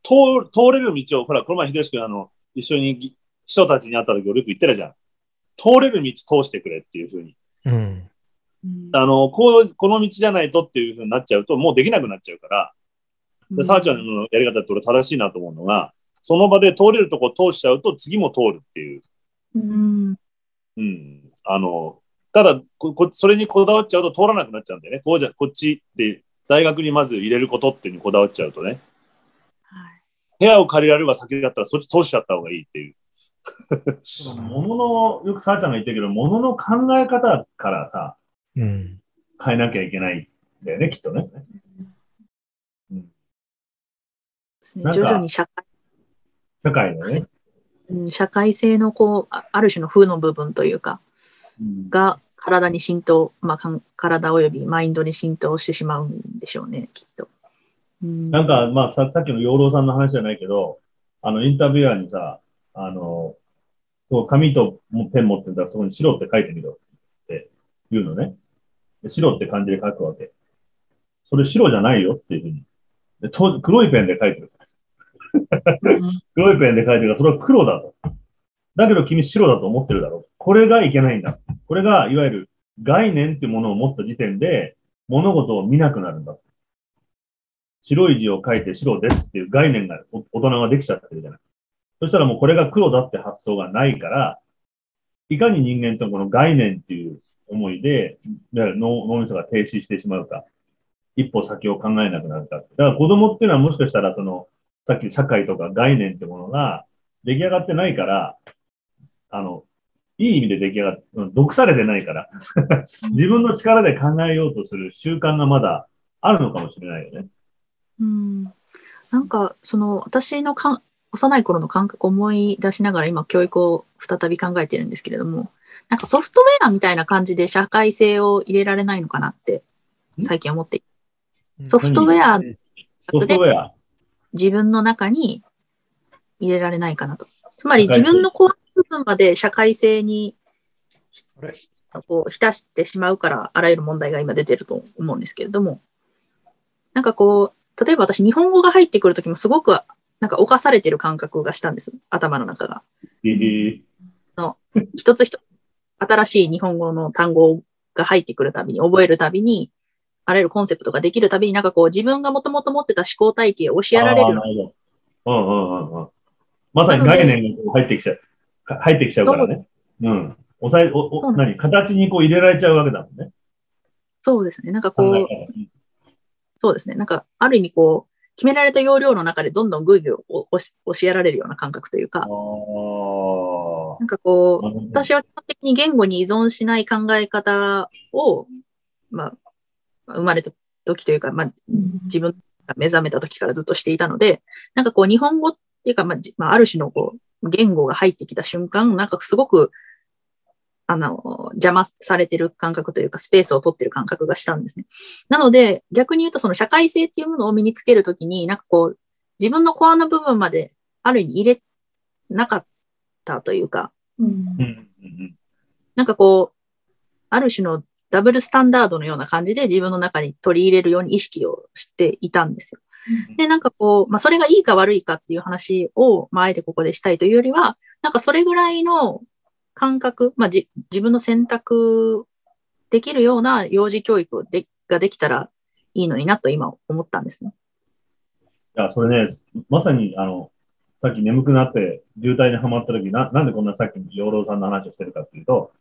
通通れる道を、ほら、この前、秀吉君、あの、一緒にぎ人たちに会った時、俺よく言ってるじゃん。通れる道通してくれっていうふうに。うん。あの、こう、この道じゃないとっていうふうになっちゃうと、もうできなくなっちゃうから、で、さあちゃんのやり方って俺正しいなと思うのが、その場で通れるとこ通しちゃうと次も通るっていう。うん、うん。あの、ただここ、それにこだわっちゃうと通らなくなっちゃうんだよね。こうじゃ、こっちで、大学にまず入れることっていうにこだわっちゃうとね。はい部屋を借りられるが先だったらそっち通しちゃった方がいいっていう。ものの、よくさあちゃんが言ってるけど、ものの考え方からさ、うん。変えなきゃいけないんだよね、きっとね。ですね徐々に社会社会のね。うん社会性のこう、あある種の負の部分というか、うんが体に浸透、まあ、体及びマインドに浸透してしまうんでしょうね、きっと。うんなんか、まあさ、さっきの養老さんの話じゃないけど、あの、インタビュアーにさ、あの、紙とペン持ってたらそこに白って書いてみろって言うのね。で白って漢字で書くわけ。それ白じゃないよっていうふうに。で当黒いペンで書いてる。黒いペンで書いてるから、それは黒だと。だけど君白だと思ってるだろう。これがいけないんだ。これが、いわゆる概念っていうものを持った時点で、物事を見なくなるんだ。白い字を書いて白ですっていう概念がお大人ができちゃってるじゃない。そしたらもうこれが黒だって発想がないから、いかに人間とこの概念っていう思いで、脳脳みそが停止してしまうか、一歩先を考えなくなるか。だから子供っていうのはもしかしたらその、さっき社会とか概念ってものが出来上がってないから、あの、いい意味で出来上がって、うん毒されてないから、自分の力で考えようとする習慣がまだあるのかもしれないよね。うんなんかその私のかん幼い頃の感覚を思い出しながら今教育を再び考えてるんですけれどもなんかソフトウェアみたいな感じで社会性を入れられないのかなって最近思ってソフトウェアソフトウェア。自分の中に入れられないかなと。つまり自分のコア部分まで社会性にこう浸してしまうからあらゆる問題が今出てると思うんですけれども。なんかこう例えば私日本語が入ってくるときもすごくなんか侵されてる感覚がしたんです頭の中が。えー一つ一つ新しい日本語の単語が入ってくるたびに、覚えるたびに、あらゆるコンセプトができるたびに、なんかこう自分がもともと持ってた思考体系を教えられる。うんうんうんうん。まさに概念がこう入ってきちゃう。か入ってきちゃうからね。うん。抑え、お、お、何？形にこう入れられちゃうわけだもんね。そうですね。なんかこう、そうですね。なんか、ある意味こう、決められた要領の中でどんどんぐいぐい教えられるような感覚というか。なんかこう、私は基本的に言語に依存しない考え方を、まあ、生まれた時というか、まあ、自分が目覚めた時からずっとしていたので、なんかこう日本語っていうか、まあ、ある種のこう言語が入ってきた瞬間、なんかすごく、あの、邪魔されてる感覚というか、スペースを取ってる感覚がしたんですね。なので、逆に言うとその社会性っていうものを身につけるときに、なんかこう、自分のコアの部分まである意味入れなかったというか、うんうんうんうんなんかこう、ある種のダブルスタンダードのような感じで自分の中に取り入れるように意識をしていたんですよ。で、なんかこう、まあ、それがいいか悪いかっていう話を、まあ、あえてここでしたいというよりは、なんかそれぐらいの感覚、まあ、自分の選択できるような幼児教育でができたらいいのになと今思ったんですね。いや、それね、まさに、あの、さっき眠くなって渋滞にはまった時な、なんでこんなさっき養老さんの話をしてるかっていうと、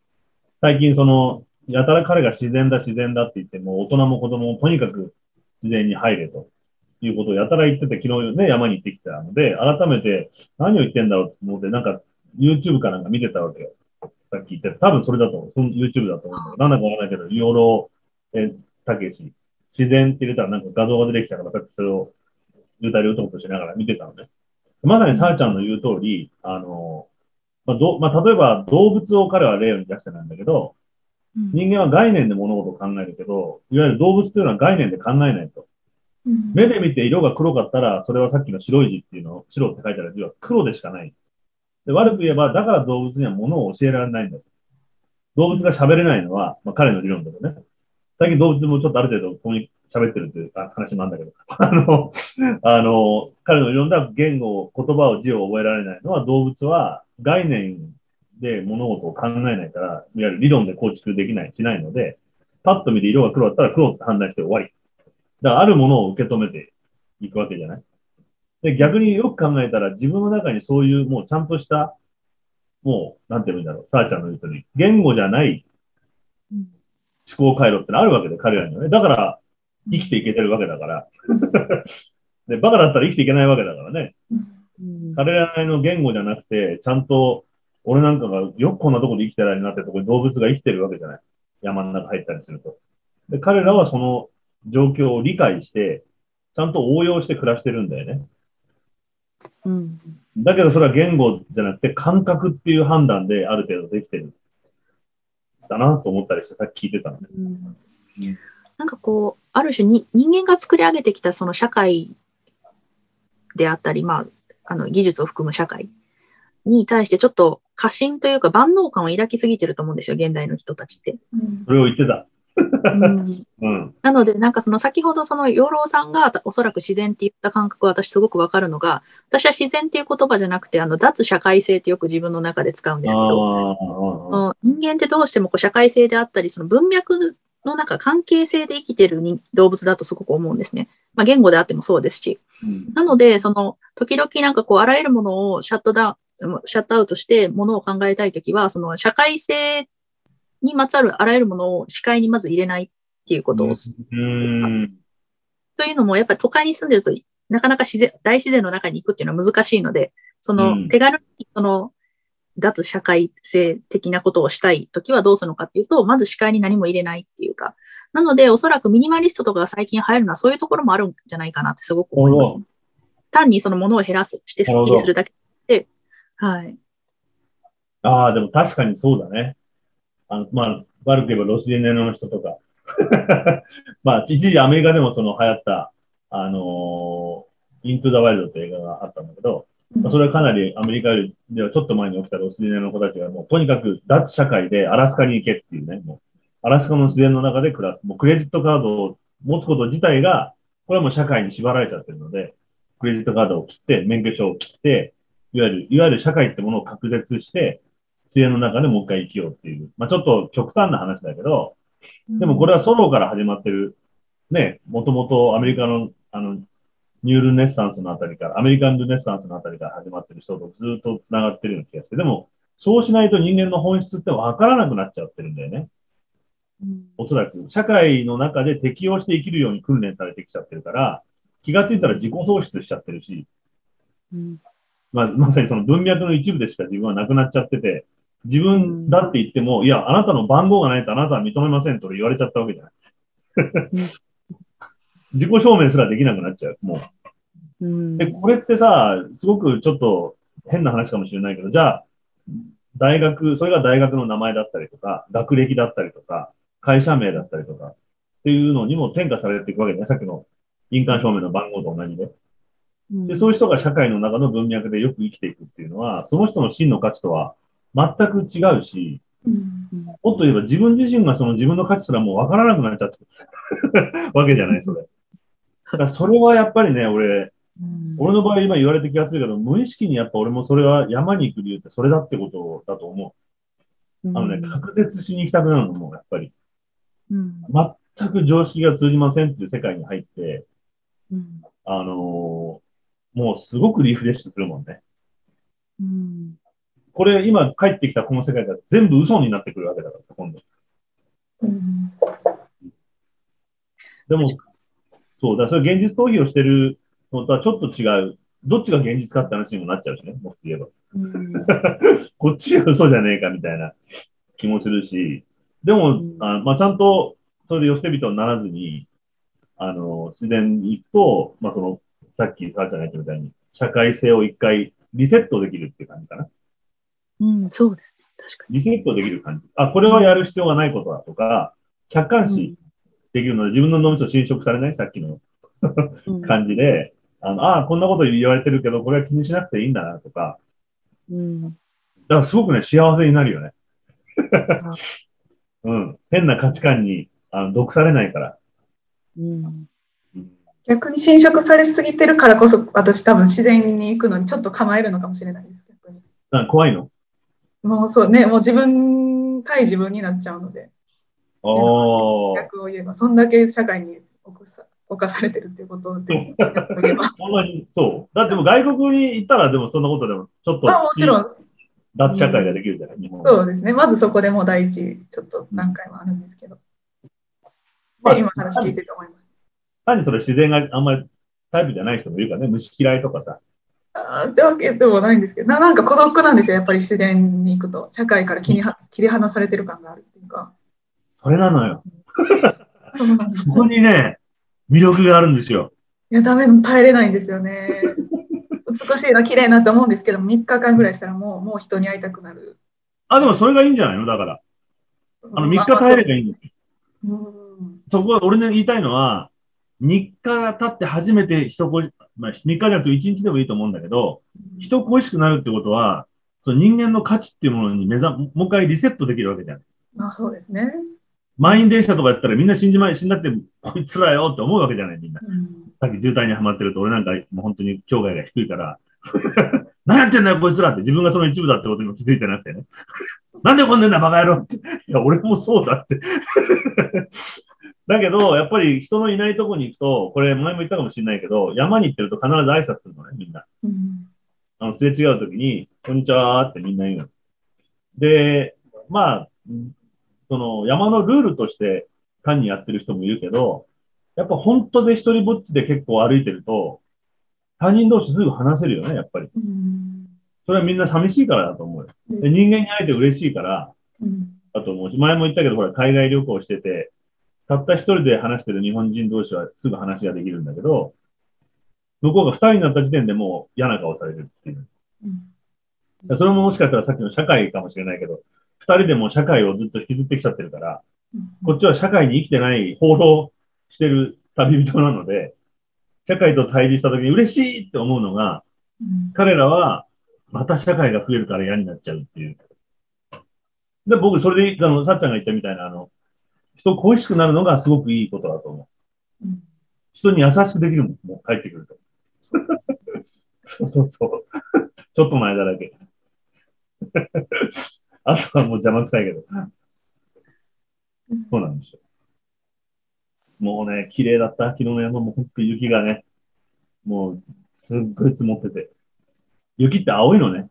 最近その、やたら彼が自然だ自然だって言って、もう大人も子供もとにかく自然に入れということをやたら言ってて、昨日ね、山に行ってきたので、改めて何を言ってんだろうと思って、なんか YouTube かなんか見てたわけよ。さっき言って、多分それだと思う。その YouTube だと思うんだけど、なんだかわからないけど、養老、え、たけし、自然って入れたらなんか画像が出てきたから、さっきそれを渋滞で打とうとしながら見てたのね。まさにさあちゃんの言う通り、あの、まあどまあ、例えば動物を彼は例に出してなんだけど、うん人間は概念で物事を考えるけど、いわゆる動物というのは概念で考えないと。うん目で見て色が黒かったら、それはさっきの白い字っていうの、白って書いてある字は黒でしかない。で悪く言えば、だから動物には物を教えられないんだと。動物が喋れないのは、まあ、彼の理論だとね。最近動物もちょっとある程度共に喋ってるっていう話もあるんだけど、あの、あの、彼の理論では言語、言葉を字を覚えられないのは動物は概念で物事を考えないから、いわゆる理論で構築できない、しないので、パッと見て色が黒だったら黒って判断して終わり。だからあるものを受け止めていくわけじゃないで、逆によく考えたら自分の中にそういうもうちゃんとした、もう、なんて言うんだろう、さあちゃんの言う通り、言語じゃないうん思考回路ってのあるわけで、彼らにはね。だから、生きていけてるわけだから。で、バカだったら生きていけないわけだからね。うん彼らの言語じゃなくて、ちゃんと、俺なんかがよくこんなところで生きてられるなってところに動物が生きてるわけじゃない。山の中入ったりすると。で、彼らはその状況を理解して、ちゃんと応用して暮らしてるんだよね。うんだけどそれは言語じゃなくて感覚っていう判断である程度できてる。だなと思ったりしてさっき聞いてたのね。うんうんなんかこう、ある種に人間が作り上げてきたその社会であったり、まあ、あの技術を含む社会に対してちょっと過信というか万能感を抱きすぎてると思うんですよ、現代の人たちって。うんそれを言ってた。なので、なんかその先ほどその養老さんがおそらく自然って言った感覚は私すごくわかるのが、私は自然っていう言葉じゃなくて、あの脱社会性ってよく自分の中で使うんですけど、人間ってどうしてもこう社会性であったり、その文脈の中、関係性で生きてる人動物だとすごく思うんですね。まあ言語であってもそうですし。うん。なので、その時々なんかこうあらゆるものをシャットダウン、シャットアウトしてものを考えたいときは、その社会性にまつわるあらゆるものを視界にまず入れないっていうことをすうん。というのも、やっぱり都会に住んでると、なかなか自然、大自然の中に行くっていうのは難しいので、その、うん手軽に、その、脱社会性的なことをしたいときはどうするのかっていうと、まず視界に何も入れないっていうか、なので、おそらくミニマリストとかが最近流行るのはそういうところもあるんじゃないかなってすごく思いますなる。単にそのものを減らす、してスッキリするだけで、はい。ああ、でも確かにそうだね。あの、まあ、悪く言えばロシデネの人とか。まあ、一時アメリカでもその流行った、あのー、イントゥ・ザ・ワイルドって映画があったんだけど、まあ、それはかなりアメリカではちょっと前に起きたロスデネの子たちがもうとにかく脱社会でアラスカに行けっていうね、もうアラスカの自然の中で暮らす。もうクレジットカードを持つこと自体が、これはもう社会に縛られちゃってるので、クレジットカードを切って、免許証を切って、いわゆる、いわゆる社会ってものを隔絶して、自然の中でもう一回生きようっていう。まあちょっと極端な話だけど、でもこれはソロから始まってる、ね、もともとアメリカの、あの、ニュールネッサンスのあたりから、アメリカンルネッサンスのあたりから始まってる人とずっと繋がってるような気がして、でも、そうしないと人間の本質って分からなくなっちゃってるんだよね。うん。おそらく、社会の中で適応して生きるように訓練されてきちゃってるから、気がついたら自己喪失しちゃってるし、うん。まあ、まさにその文脈の一部でしか自分はなくなっちゃってて、自分だって言っても、いや、あなたの番号がないとあなたは認めませんと言われちゃったわけじゃない。自己証明すらできなくなっちゃう、もう。うんで、これってさ、すごくちょっと変な話かもしれないけど、じゃあ、大学、それが大学の名前だったりとか、学歴だったりとか、会社名だったりとか、っていうのにも転化されていくわけね。さっきの印鑑証明の番号と同じで。で、そういう人が社会の中の文脈でよく生きていくっていうのは、その人の真の価値とは全く違うし、うんもっと言えば自分自身がその自分の価値すらもう分からなくなっちゃってる わけじゃない、それ。だからそれはやっぱりね、俺、うん俺の場合今言われて気がついたけど、無意識にやっぱ俺もそれは山に行く理由ってそれだってことだと思う。あのね、隔絶しに行きたくなるのも、やっぱり。うん全く常識が通じませんっていう世界に入って、うんあのーもうすごくリフレッシュするもんね。うんこれ今帰ってきたこの世界が全部嘘になってくるわけだからさ、今度。うんでも、そう、だそれ現実逃避をしてるのとはちょっと違う。どっちが現実かって話にもなっちゃうしね、もっと言えば。うん こっちが嘘じゃねえかみたいな気もするし、でも、うんあまあ、ちゃんとそれで寄せ人にならずに、あの、自然に行くと、まあ、その、さっきさあちゃんが言ったみたいに、社会性を一回リセットできるっていう感じかな。うん、そうですね。確かリセットできる感じ。あ、これはやる必要がないことだとか、客観視できるので、自分の脳みそ侵食されない？さっきの感じで、あの、ああ、こんなこと言われてるけど、これは気にしなくていいんだなとか、うんだからすごくね、幸せになるよね。うん。変な価値観にあの毒されないから。うん逆に侵食されすぎてるからこそ、私多分自然に行くのにちょっと構えるのかもしれないです。逆になんか怖いの？もうそうね、もう自分対自分になっちゃうので、おー。逆を言えば、そんだけ社会に侵されてるっていうことです、ね。そんなに、そう。だってもう外国に行ったら、でもそんなことでも、ちょっと、まあもちろん、脱社会ができるじゃない、日本はそうですね。まずそこでもう第一、ちょっと何回もあるんですけど。まあで、今話聞いてて思います。単にそれ自然があんまりタイプじゃない人もいるからね、虫嫌いとかさ。ってわけでもないんですけどな、なんか孤独なんですよ、やっぱり自然に行くと。社会から切りは切り離されてる感があるっていうか。それなのよ。そこにね、魅力があるんですよ。いや、ダメ、耐えれないんですよね。美しいな、綺麗なって思うんですけど、3日間ぐらいしたらもう、もう人に会いたくなる。あ、でもそれがいいんじゃないの？だから。あの、3日耐えればいいんですよ。うんそこは俺の言いたいのは、3日が経って初めて人恋し、まあ、3日じゃなくて1日でもいいと思うんだけど、人恋しくなるってことは、その人間の価値っていうものに目覚、もう一回リセットできるわけじゃん。まあそうですね。満員電車とかやったらみんな死んじまい、死んだって、こいつらよって思うわけじゃない、みんな。うんさっき渋滞にはまってると、俺なんかもう本当に境外が低いから、何やってんだよ、こいつらって。自分がその一部だってことにも気づいてなくてね。なんでこんなんだ、バカ野郎って。いや、俺もそうだって。だけど、やっぱり人のいないとこに行くと、これ前も言ったかもしれないけど、山に行ってると必ず挨拶するのね、みんな。うんあの、すれ違うときに、こんにちはーってみんな言うの。で、まあ、その山のルールとして単にやってる人もいるけど、やっぱ本当で一人ぼっちで結構歩いてると、他人同士すぐ話せるよね、やっぱり。うんそれはみんな寂しいからだと思うよ。で人間に会えて嬉しいからうんだと思うし、前も言ったけど、ほら、海外旅行してて、たった一人で話してる日本人同士はすぐ話ができるんだけど、向こうが二人になった時点でもう嫌な顔されるっていう。うんそれももしかしたらさっきの社会かもしれないけど、二人でもう社会をずっと引きずってきちゃってるから、こっちは社会に生きてない、放浪してる旅人なので、社会と対峙した時に嬉しいって思うのが、うん彼らはまた社会が増えるから嫌になっちゃうっていう。で、僕、それで、あの、さっちゃんが言ったみたいな、あの、人恋しくなるのがすごくいいことだと思う。うん人に優しくできるもん、もう帰ってくると。そうそうそう。ちょっとの間だけ。あとはもう邪魔くさいけど。そうなんですよ。もうね、綺麗だった。昨日の山も本当に雪がね、もうすっごい積もってて。雪って青いのね。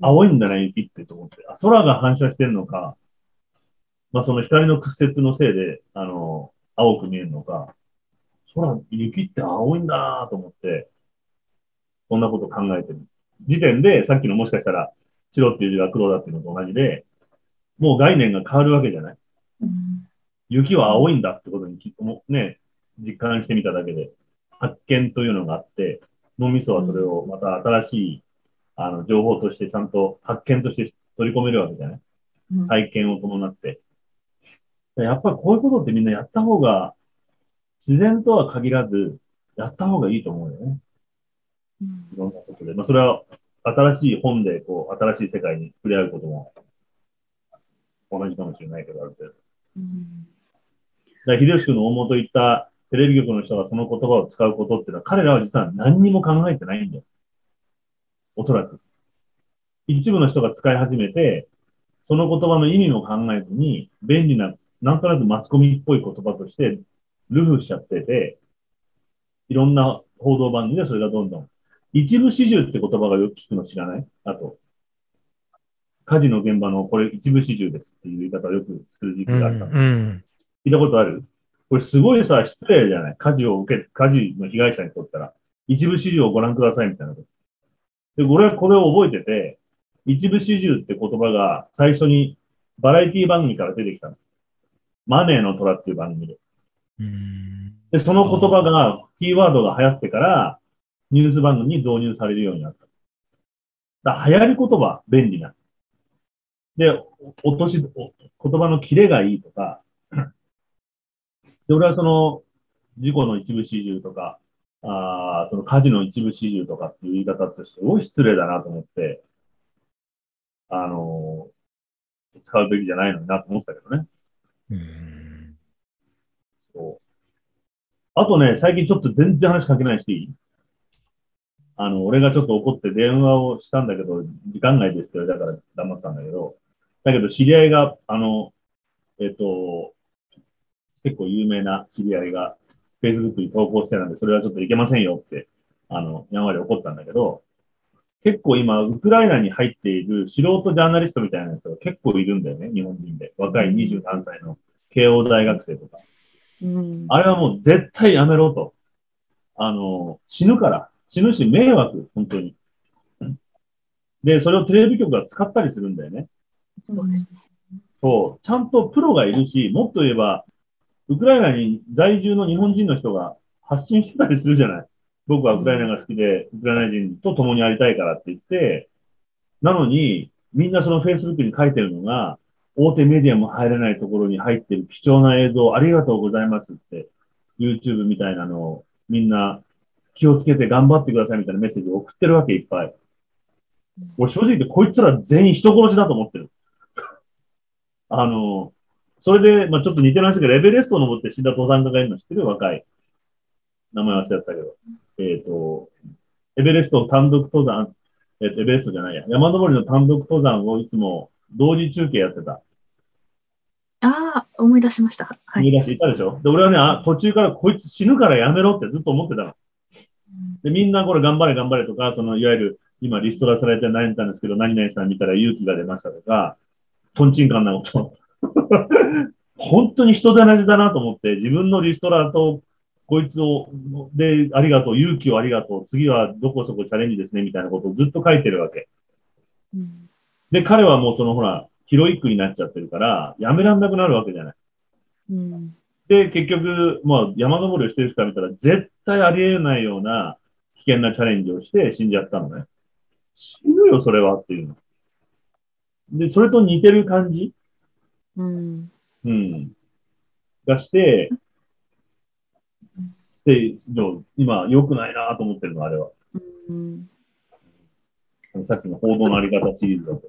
青いんだね、雪ってと思って。あ、空が反射してるのか、まあその光の屈折のせいで、あの、青く見えるのか、空、雪って青いんだなと思って、そんなこと考えてる。時点で、さっきのもしかしたら、白っていう字が黒だっていうのと同じで、もう概念が変わるわけじゃない。うん雪は青いんだってことにきもね、実感してみただけで、発見というのがあって、脳みそはそれをまた新しい、あの情報としてちゃんと発見として取り込めるわけじゃないうん体験を伴って。やっぱりこういうことってみんなやった方が、自然とは限らず、やった方がいいと思うよね。うんいろんなことで。まあ、それは新しい本で、こう、新しい世界に触れ合うことも、同じかもしれないけど、ある程度。うんだ秀吉君の大元言ったテレビ局の人がその言葉を使うことっていうのは、彼らは実は何にも考えてないんだよ。おそらく。一部の人が使い始めて、その言葉の意味も考えずに、便利な、なんとなくマスコミっぽい言葉として、ルフしちゃってて、いろんな報道番組でそれがどんどん。一部始終って言葉がよく聞くの知らない？あと、火事の現場のこれ一部始終ですっていう言い方をよくする時期うんがあったの。うん聞いたことある？これすごいさ、失礼じゃない？火事を受け、火事の被害者にとったら、一部始終をご覧くださいみたいなこと。で、俺はこれを覚えてて、一部始終って言葉が最初にバラエティ番組から出てきたの。マネーの虎っていう番組で。うんで、その言葉が、キーワードが流行ってから、ニュース番組に導入されるようになった。だ流行り言葉、便利な。で、お落とし、お言葉のキレがいいとか、で、俺はその、事故の一部始終とか、あーその火事の一部始終とかっていう言い方ってすごい失礼だなと思って、あのー使うべきじゃないのになと思ったけどね。うん。あとね、最近ちょっと全然話しかけないしあの、俺がちょっと怒って電話をしたんだけど、時間外ですって言われたから黙ったんだけど、だけど知り合いが、あの、えっ、と、結構有名な知り合いが Facebook に投稿してたんで、それはちょっといけませんよって、あの、やんわり怒ったんだけど、結構今、ウクライナに入っている素人ジャーナリストみたいな人が結構いるんだよね、日本人で。若い23歳の慶応大学生とか。うんあれはもう絶対やめろと。あの、死ぬから。死ぬし迷惑、本当に。で、それをテレビ局が使ったりするんだよね。そうですね。そう。ちゃんとプロがいるし、もっと言えば、ウクライナに在住の日本人の人が発信してたりするじゃない。僕はウクライナが好きで、ウクライナ人と共にありたいからって言って、なのに、みんなその Facebook に書いてるのが、大手メディアも入れないところに入ってる貴重な映像ありがとうございますって、YouTube みたいなのをみんな気をつけて頑張ってくださいみたいなメッセージを送ってるわけいっぱい。俺正直言ってこいつら全員人殺しだと思ってる。あの、それで、まあちょっと似てる話だけど、エベレスト登って死んだ登山家がいるの知ってる？若い。名前忘れちゃったけど。えっ、と、エベレスト単独登山、えっ、と、エベレストじゃないや。山登りの単独登山をいつも同時中継やってた。ああ、思い出しました。はい。見出していたでしょ？で、俺はねあ、途中からこいつ死ぬからやめろってずっと思ってたの。で、みんなこれ頑張れ頑張れとか、その、いわゆる、今リストラされて悩んだんですけど、何々さん見たら勇気が出ましたとか、トンチンカンなこと。本当に人で同じだなと思って、自分のリストラと、こいつを、で、ありがとう、勇気をありがとう、次はどこそこチャレンジですね、みたいなことをずっと書いてるわけ。うんで、彼はもうそのほら、ヒロイックになっちゃってるから、やめらんなくなるわけじゃない。うんで、結局、まあ、山登りをしてる人から見たら、絶対ありえないような危険なチャレンジをして死んじゃったのね。死ぬよ、それはっていうの。で、それと似てる感じ？うんうん。がして、で、の今、良くないなと思ってるの、あれは。うんさっきの報道のあり方シリーズだと。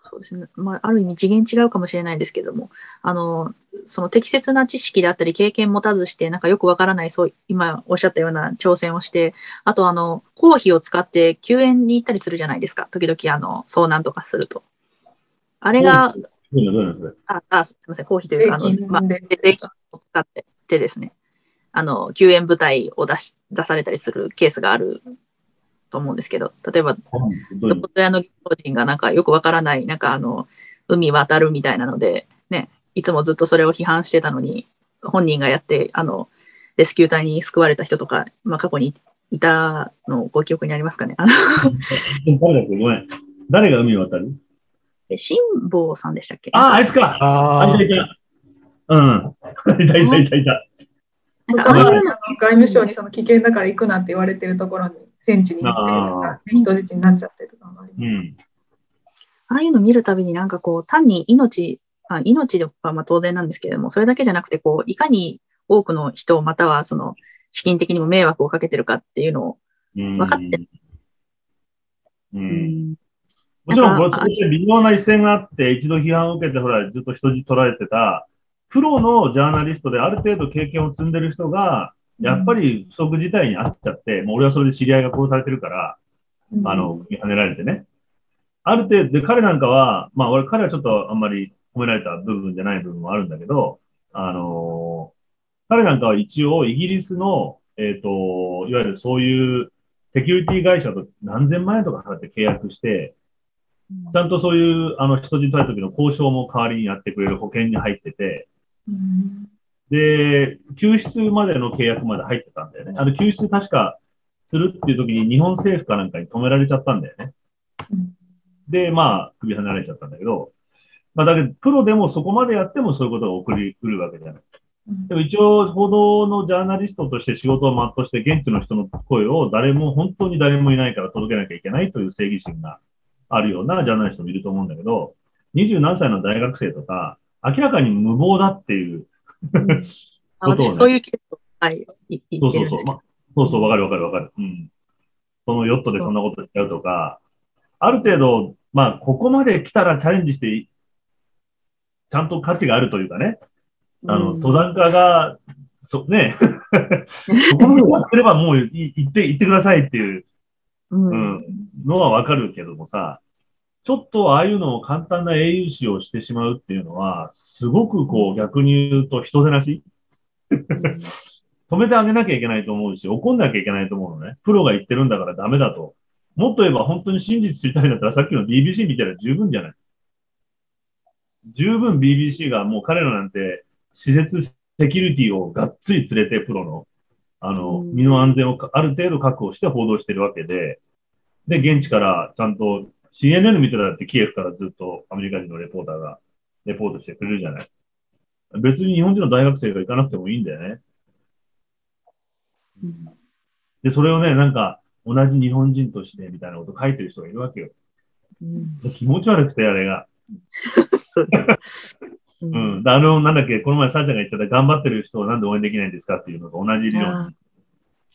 そうですね。まあ、ある意味次元違うかもしれないですけども、あの、その適切な知識であったり経験持たずして、なんかよくわからない、そう、今おっしゃったような挑戦をして、あとあの、公費を使って救援に行ったりするじゃないですか。時々あの、遭難とかすると。あれが。あ、あすみません、公費というか、あのまあ、で税金を使っててですね、あの、救援部隊を出し、出されたりするケースがあると思うんですけど、例えば、どこぞやの芸能人がなんかよくわからない、なんかあの、海渡るみたいなので、ね、いつもずっとそれを批判してたのに、本人がやって、あの、レスキュー隊に救われた人とか、まあ過去にいたのご記憶にありますかね。あの、誰だっけ？ごめん。誰が海を渡る？え辛坊さんでしたっけ？ああ、あいつかああいたいた。うん。いたいたいたいた。なんかああいうの外務省にその危険だから行くなって言われてるところに戦地に行って、なんか人質になっちゃってとかもありますうん。ああいうの見るたびになんかこう、単に命、あ命はまあ当然なんですけれども、それだけじゃなくて、こう、いかに多くの人、またはその、資金的にも迷惑をかけてるかっていうのを、うん分かってる。う。うんんもちろん、微妙な一線があって、一度批判を受けて、ほら、ずっと人質取られてた、プロのジャーナリストである程度経験を積んでる人が、やっぱり不測事態にあっちゃって、もう俺はそれで知り合いが殺されてるから、あの、跳ねられてね。ある程度、で、彼なんかは、まあ俺、彼はちょっとあんまり褒められた部分じゃない部分もあるんだけど、あのー彼なんかは一応イギリスの、えっ、と、いわゆるそういうセキュリティ会社と何千万円とか払って契約して、ちゃんとそういう、あの、人質取る時の交渉も代わりにやってくれる保険に入ってて、うんで、救出までの契約まで入ってたんだよね。あの、救出確かするっていう時に日本政府かなんかに止められちゃったんだよね。うんで、まあ、首離れちゃったんだけど、まあ、だけど、プロでもそこまでやってもそういうことが起こりうるわけじゃない。うんでも一応、報道のジャーナリストとして仕事を全うして、現地の人の声を誰も、本当に誰もいないから届けなきゃいけないという正義心があるようなジャーナリストもいると思うんだけど、二十何歳の大学生とか、明らかに無謀だっていう、あことをね。私、そういうケースを、はい、いそうそうそう。まあ、そうそう、わかるわかるわかる。うん。そのヨットでそんなことやっちゃうとか、ある程度、まあ、ここまで来たらチャレンジしてちゃんと価値があるというかね、あの、うん。登山家が、そ、ね、そこまでやってればもうい行って、行ってくださいっていう、うん。うん、のはわかるけどもさ、ちょっとああいうのを簡単な英雄視をしてしまうっていうのは、すごくこう逆に言うと人手なし？止めてあげなきゃいけないと思うし、怒んなきゃいけないと思うのね。プロが言ってるんだからダメだと。もっと言えば本当に真実知りたいんだったらさっきの BBC 見たら十分じゃない。十分 BBC がもう彼らなんて施設セキュリティをがっつり連れてプロの、あの、うん身の安全をかある程度確保して報道してるわけで、で、現地からちゃんと CNN 見てたってキエフからずっとアメリカ人のレポーターがレポートしてくれるじゃない。別に日本人の大学生が行かなくてもいいんだよね。うんで、それをね、なんか、同じ日本人としてみたいなこと書いてる人がいるわけよ。うん気持ち悪くて、あれが。そうん。あの、なんだっけ、この前、さあちゃんが言ってた、頑張ってる人をなんで応援できないんですかっていうのと同じ理論あ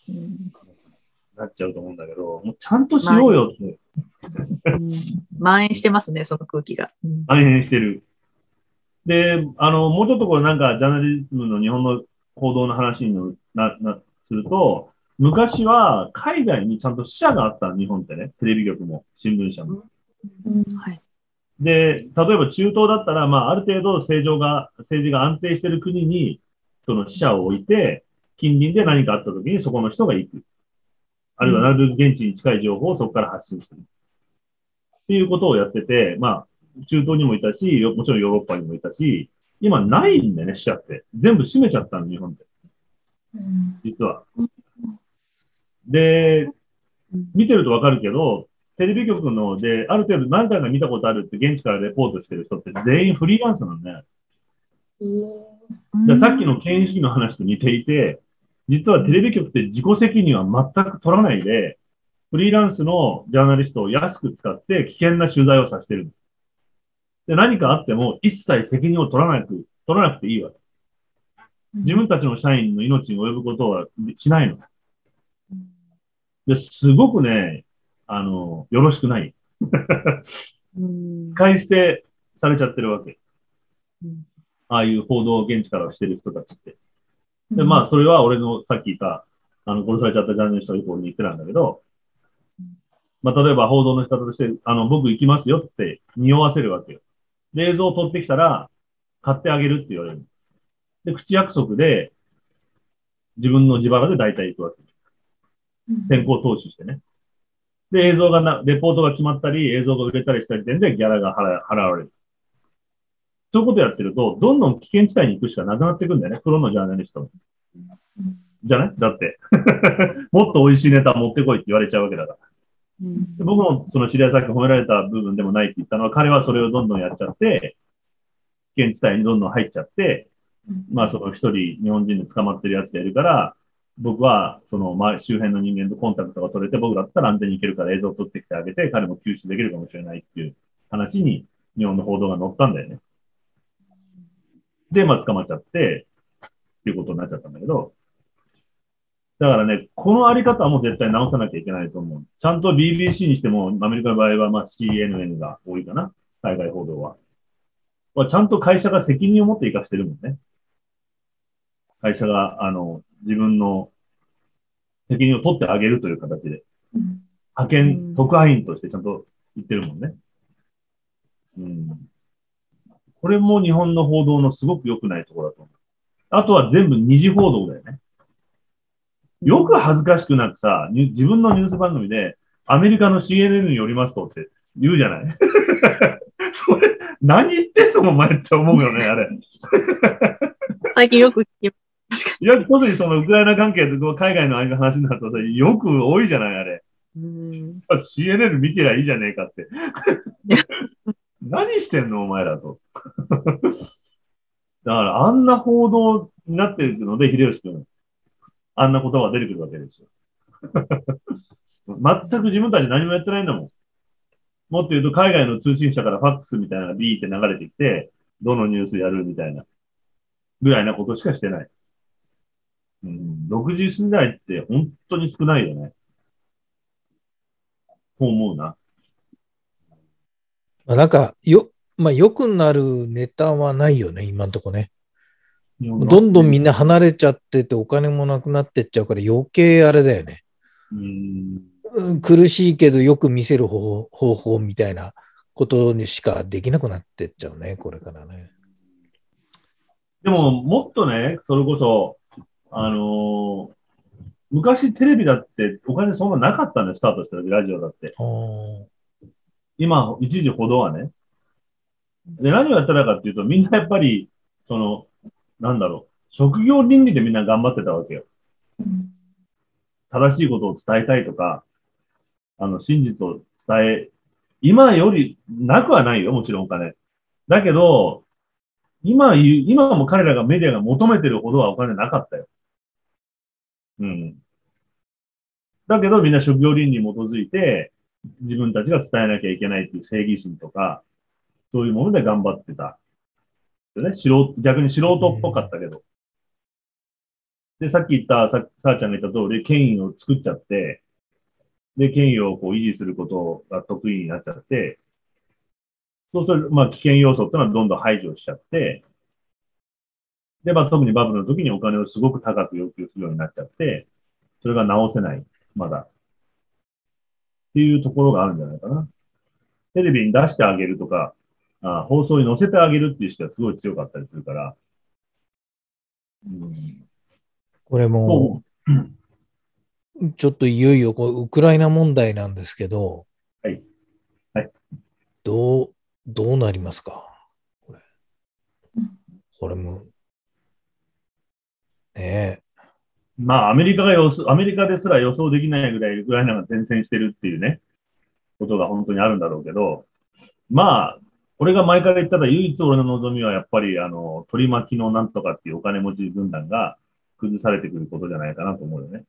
になっちゃうと思うんだけど、もうちゃんとしようよって、うん蔓延してますね、その空気が。うん大変してる。で、あの、もうちょっとこれなんか、ジャーナリズムの日本の報道の話にな、な、すると、昔は海外にちゃんと支社があったの日本ってね、テレビ局も新聞社も。はい。で、例えば中東だったら、まあ、ある程度政情が、政治が安定している国に、その支社を置いて、近隣で何かあった時にそこの人が行く。あるいはなるべく現地に近い情報をそこから発信する。っていうことをやってて、まあ、中東にもいたし、よもちろんヨーロッパにもいたし、今ないんだよね、支社って。全部閉めちゃったの、日本で。うん実は。で、見てるとわかるけど、テレビ局ので、ある程度何回か見たことあるって現地からレポートしてる人って全員フリーランスなんだよ。でさっきの権威主義の話と似ていて、実はテレビ局って自己責任は全く取らないで、フリーランスのジャーナリストを安く使って危険な取材をさせてるんです。で、何かあっても一切責任を取らなく、取らなくていいわけ。自分たちの社員の命に及ぶことはしないの。で、すごくね、あの、よろしくない。うん使い捨てされちゃってるわけうん。ああいう報道を現地からしてる人たちって。で、まあ、それは俺のさっき言った、あの、殺されちゃったジャーナリストがに言ってたんだけど、まあ、例えば報道の仕方として、あの、僕行きますよって匂わせるわけよ。で、映像を撮ってきたら、買ってあげるって言われる。で、口約束で、自分の自腹で大体行くわけ。先行投資してね。で、映像がな、レポートが決まったり、映像が売れたりした時点でギャラが払払われる。そういうことやってると、どんどん危険地帯に行くしかなくなっていくんだよね、プロのジャーナリストも。じゃない？だって。もっと美味しいネタ持ってこいって言われちゃうわけだから。うんで僕もその知り合いさっき褒められた部分でもないって言ったのは、彼はそれをどんどんやっちゃって、危険地帯にどんどん入っちゃって、まあその一人日本人で捕まってるやつがいるから、僕はその周辺の人間とコンタクトが取れて、僕だったら安全に行けるから映像を撮ってきてあげて、彼も救出できるかもしれないっていう話に日本の報道が載ったんだよね。で、まあ捕まっちゃって、っていうことになっちゃったんだけど、だからね、このあり方はもう絶対直さなきゃいけないと思う。ちゃんと BBC にしても、アメリカの場合はまあ CNN が多いかな。海外報道は。まあちゃんと会社が責任を持って生かしてるもんね。会社が、あの、自分の責任を取ってあげるという形で、派う遣、ん特派員としてちゃんと言ってるもんね。うん。これも日本の報道のすごく良くないところだと思う。あとは全部二次報道だよね。よく恥ずかしくなくさ、に自分のニュース番組で、アメリカの CNN によりますとって言うじゃない それ、何言ってんのお前って思うよね、あれ。最近よく聞きいや、特にそのウクライナ関係で海外の話になるとさ、よく多いじゃない、あれ。うん、CNN 見てりゃいいじゃねえかって。何してんのお前らと。だから、あんな報道になってるので、秀吉君、あんな言葉が出てくるわけですよ。全く自分たち何もやってないんだもん。もっと言うと、海外の通信社からファックスみたいなビーって流れてきて、どのニュースやるみたいな、ぐらいなことしかしてない。うん、60世代って本当に少ないよね。と思うな。なんか、よ、まあ、良くなるネタはないよね、今んとこね。どんどんみんな離れちゃってて、お金もなくなってっちゃうから、余計あれだよね。うん。うん苦しいけどよく見せる方方法みたいなことにしかできなくなってっちゃうね、これからね。でも、もっとね、それこそ、あのー昔テレビだってお金そんななかったんだよ、スタートした時、ラジオだって。今、一時ほどはね。で、何をやったらかっていうと、みんなやっぱり、その、なんだろう、職業倫理でみんな頑張ってたわけよ。正しいことを伝えたいとか、あの、真実を伝え、今よりなくはないよ、もちろんお金。だけど、今、今も彼らがメディアが求めてるほどはお金なかったよ。うん。だけどみんな職業倫理に基づいて、自分たちが伝えなきゃいけないっていう正義心とか、そういうもので頑張ってた。でね、素人、逆に素人っぽかったけど。で、さっき言った、さ、さあちゃんが言った通り、権威を作っちゃって、で、権威をこう維持することが得意になっちゃって、そうすると、まあ、危険要素ってのはどんどん排除しちゃって、で、まあ、特にバブルの時にお金をすごく高く要求するようになっちゃって、それが直せない、まだ。っていうところがあるんじゃないかな。テレビに出してあげるとか、あ放送に載せてあげるっていう人はすごい強かったりするから。うん、これも、ちょっといよいよこうウクライナ問題なんですけど、はい。はい。どう、どうなりますか？これ。これも、ねまあ、アメリカが予想、アメリカですら予想できないぐらいウクライナが前線してるっていうね、ことが本当にあるんだろうけど、まあ、俺が前から言ったら唯一俺の望みはやっぱり、あの、取り巻きのなんとかっていうお金持ち軍団が崩されてくることじゃないかなと思うよね。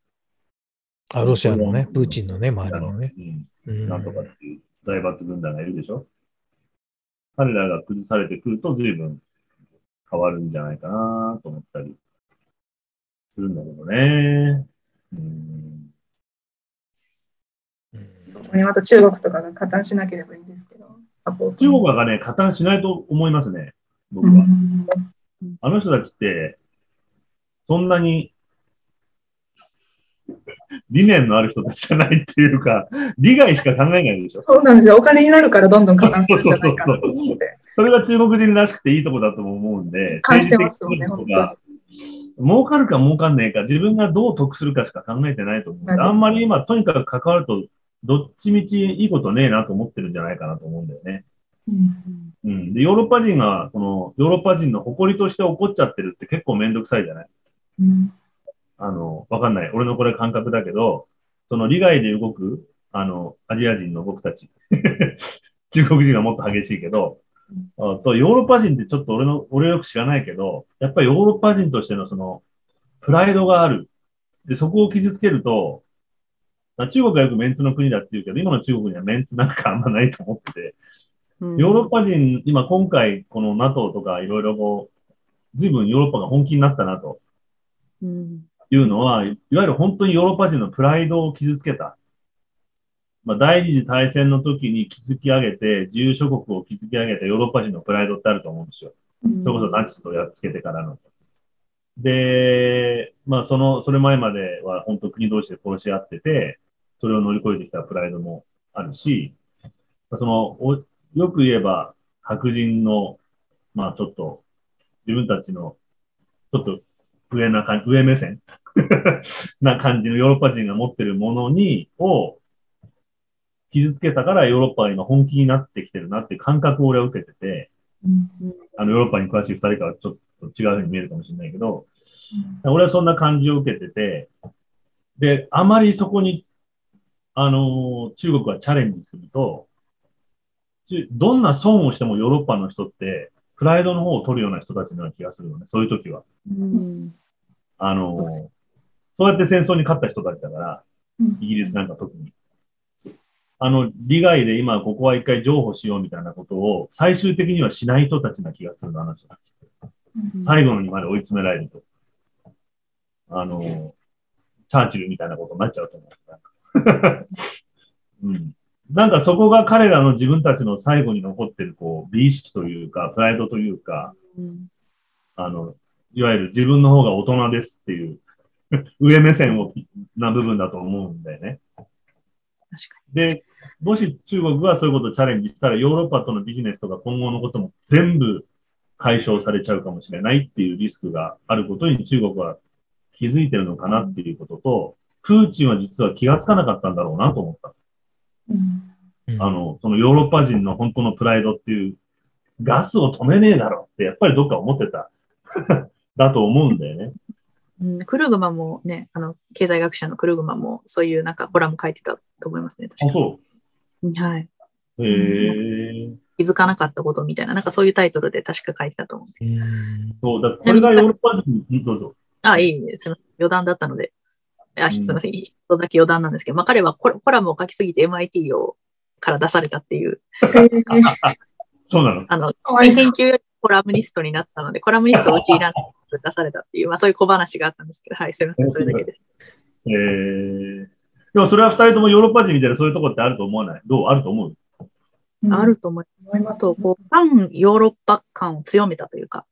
あ、ロシアのね、プーチンのね、周りのね。なんとかっていう財閥軍団がいるでしょ。彼らが崩されてくると随分変わるんじゃないかなと思ったりするんだけどね。うんうんここにまた中国とかが加担しなければいいですけど。サポート中国がね、加担しないと思いますね。僕は。うんあの人たちって、そんなに理念のある人たちじゃないっていうか、利害しか考えないでしょ。そうなんですよ。お金になるからどんどん加担するんじゃないかなと思って。それが中国人らしくていいとこだとも思うんで、感じてますよね政治的なことが儲かるか儲かんねえか、自分がどう得するかしか考えてないと思うんで、はいあんまり今、とにかく関わると、どっちみちいいことねえなと思ってるんじゃないかなと思うんだよね。うんうん。で、ヨーロッパ人が、その、ヨーロッパ人の誇りとして怒っちゃってるって結構めんどくさいじゃない？うんあの、わかんない。俺のこれ感覚だけど、その利害で動く、あの、アジア人の僕たち。中国人はもっと激しいけど、あと、ヨーロッパ人ってちょっと俺の、俺よく知らないけど、やっぱりヨーロッパ人としてのその、プライドがある。で、そこを傷つけると、まあ中国はよくメンツの国だって言うけど、今の中国にはメンツなんかあんまないと思ってて、ヨーロッパ人、今今回この NATO とかいろいろこう、随分ヨーロッパが本気になったなと。うんいうのは、いわゆる本当にヨーロッパ人のプライドを傷つけた。まあ、第二次大戦の時に築き上げて、自由諸国を築き上げたヨーロッパ人のプライドってあると思うんですよ。うんそれこそナチスをやっつけてからの。で、まあ、その、それ前までは本当国同士で殺し合ってて、それを乗り越えてきたプライドもあるし、その、およく言えば、白人の、まあ、ちょっと、自分たちの、ちょっと上な感じ、上目線 な感じのヨーロッパ人が持ってるものに、を傷つけたからヨーロッパが今本気になってきてるなって感覚を俺は受けてて、うん。あのヨーロッパに詳しい二人からちょっと違うふうに見えるかもしれないけど、俺はそんな感じを受けてて、で、あまりそこに、あのー中国はチャレンジすると、ちどんな損をしてもヨーロッパの人って、プライドの方を取るような人たちのような気がするのね、そういう時は。うんあのーそうやって戦争に勝った人たちだから、うんイギリスなんか特に。あの、利害で今ここは一回譲歩しようみたいなことを最終的にはしない人たちな気がするの、あの人たちって。最後のにまで追い詰められると。あの、チャーチルみたいなことになっちゃうと思う。なんかうん。なんかそこが彼らの自分たちの最後に残ってる、こう、美意識というか、プライドというか、うんあの、いわゆる自分の方が大人ですっていう、上目線をな部分だと思うんだよね。確かで、もし中国がそういうことをチャレンジしたら、ヨーロッパとのビジネスとか今後のことも全部解消されちゃうかもしれないっていうリスクがあることに中国は気づいてるのかなっていうことと、プーチンは実は気がつかなかったんだろうなと思った。うんうんあの、そのヨーロッパ人の本当のプライドっていう、ガスを止めねえだろってやっぱりどっか思ってた。だと思うんだよね。うんクルーグマンもね、あの、経済学者のクルーグマンもそういうなんかコラム書いてたと思いますね。あ、確かそに。はい。う。へえ。気づかなかったことみたいな、なんかそういうタイトルで確か書いてたと思うんです。うんそう、だこれがヨーロッパ人、うんどうぞ。あ、いいです。その余談だったので。あ、すみません。一つだけ余談なんですけど、まあ彼はコラコラムを書きすぎて MIT をから出されたっていう。そうなの。あの、研究よりコラムニストになったので、コラムニストをうちいらない出されたっていう、まあそういう小話があったんですけど、はい、すみません、それだけです。えー、でもそれは二人ともヨーロッパ人みたいなそういうとこってあると思わない？どう？あると思う？うん。あると思い思います。と、こう、反ヨーロッパ感を強めたというか、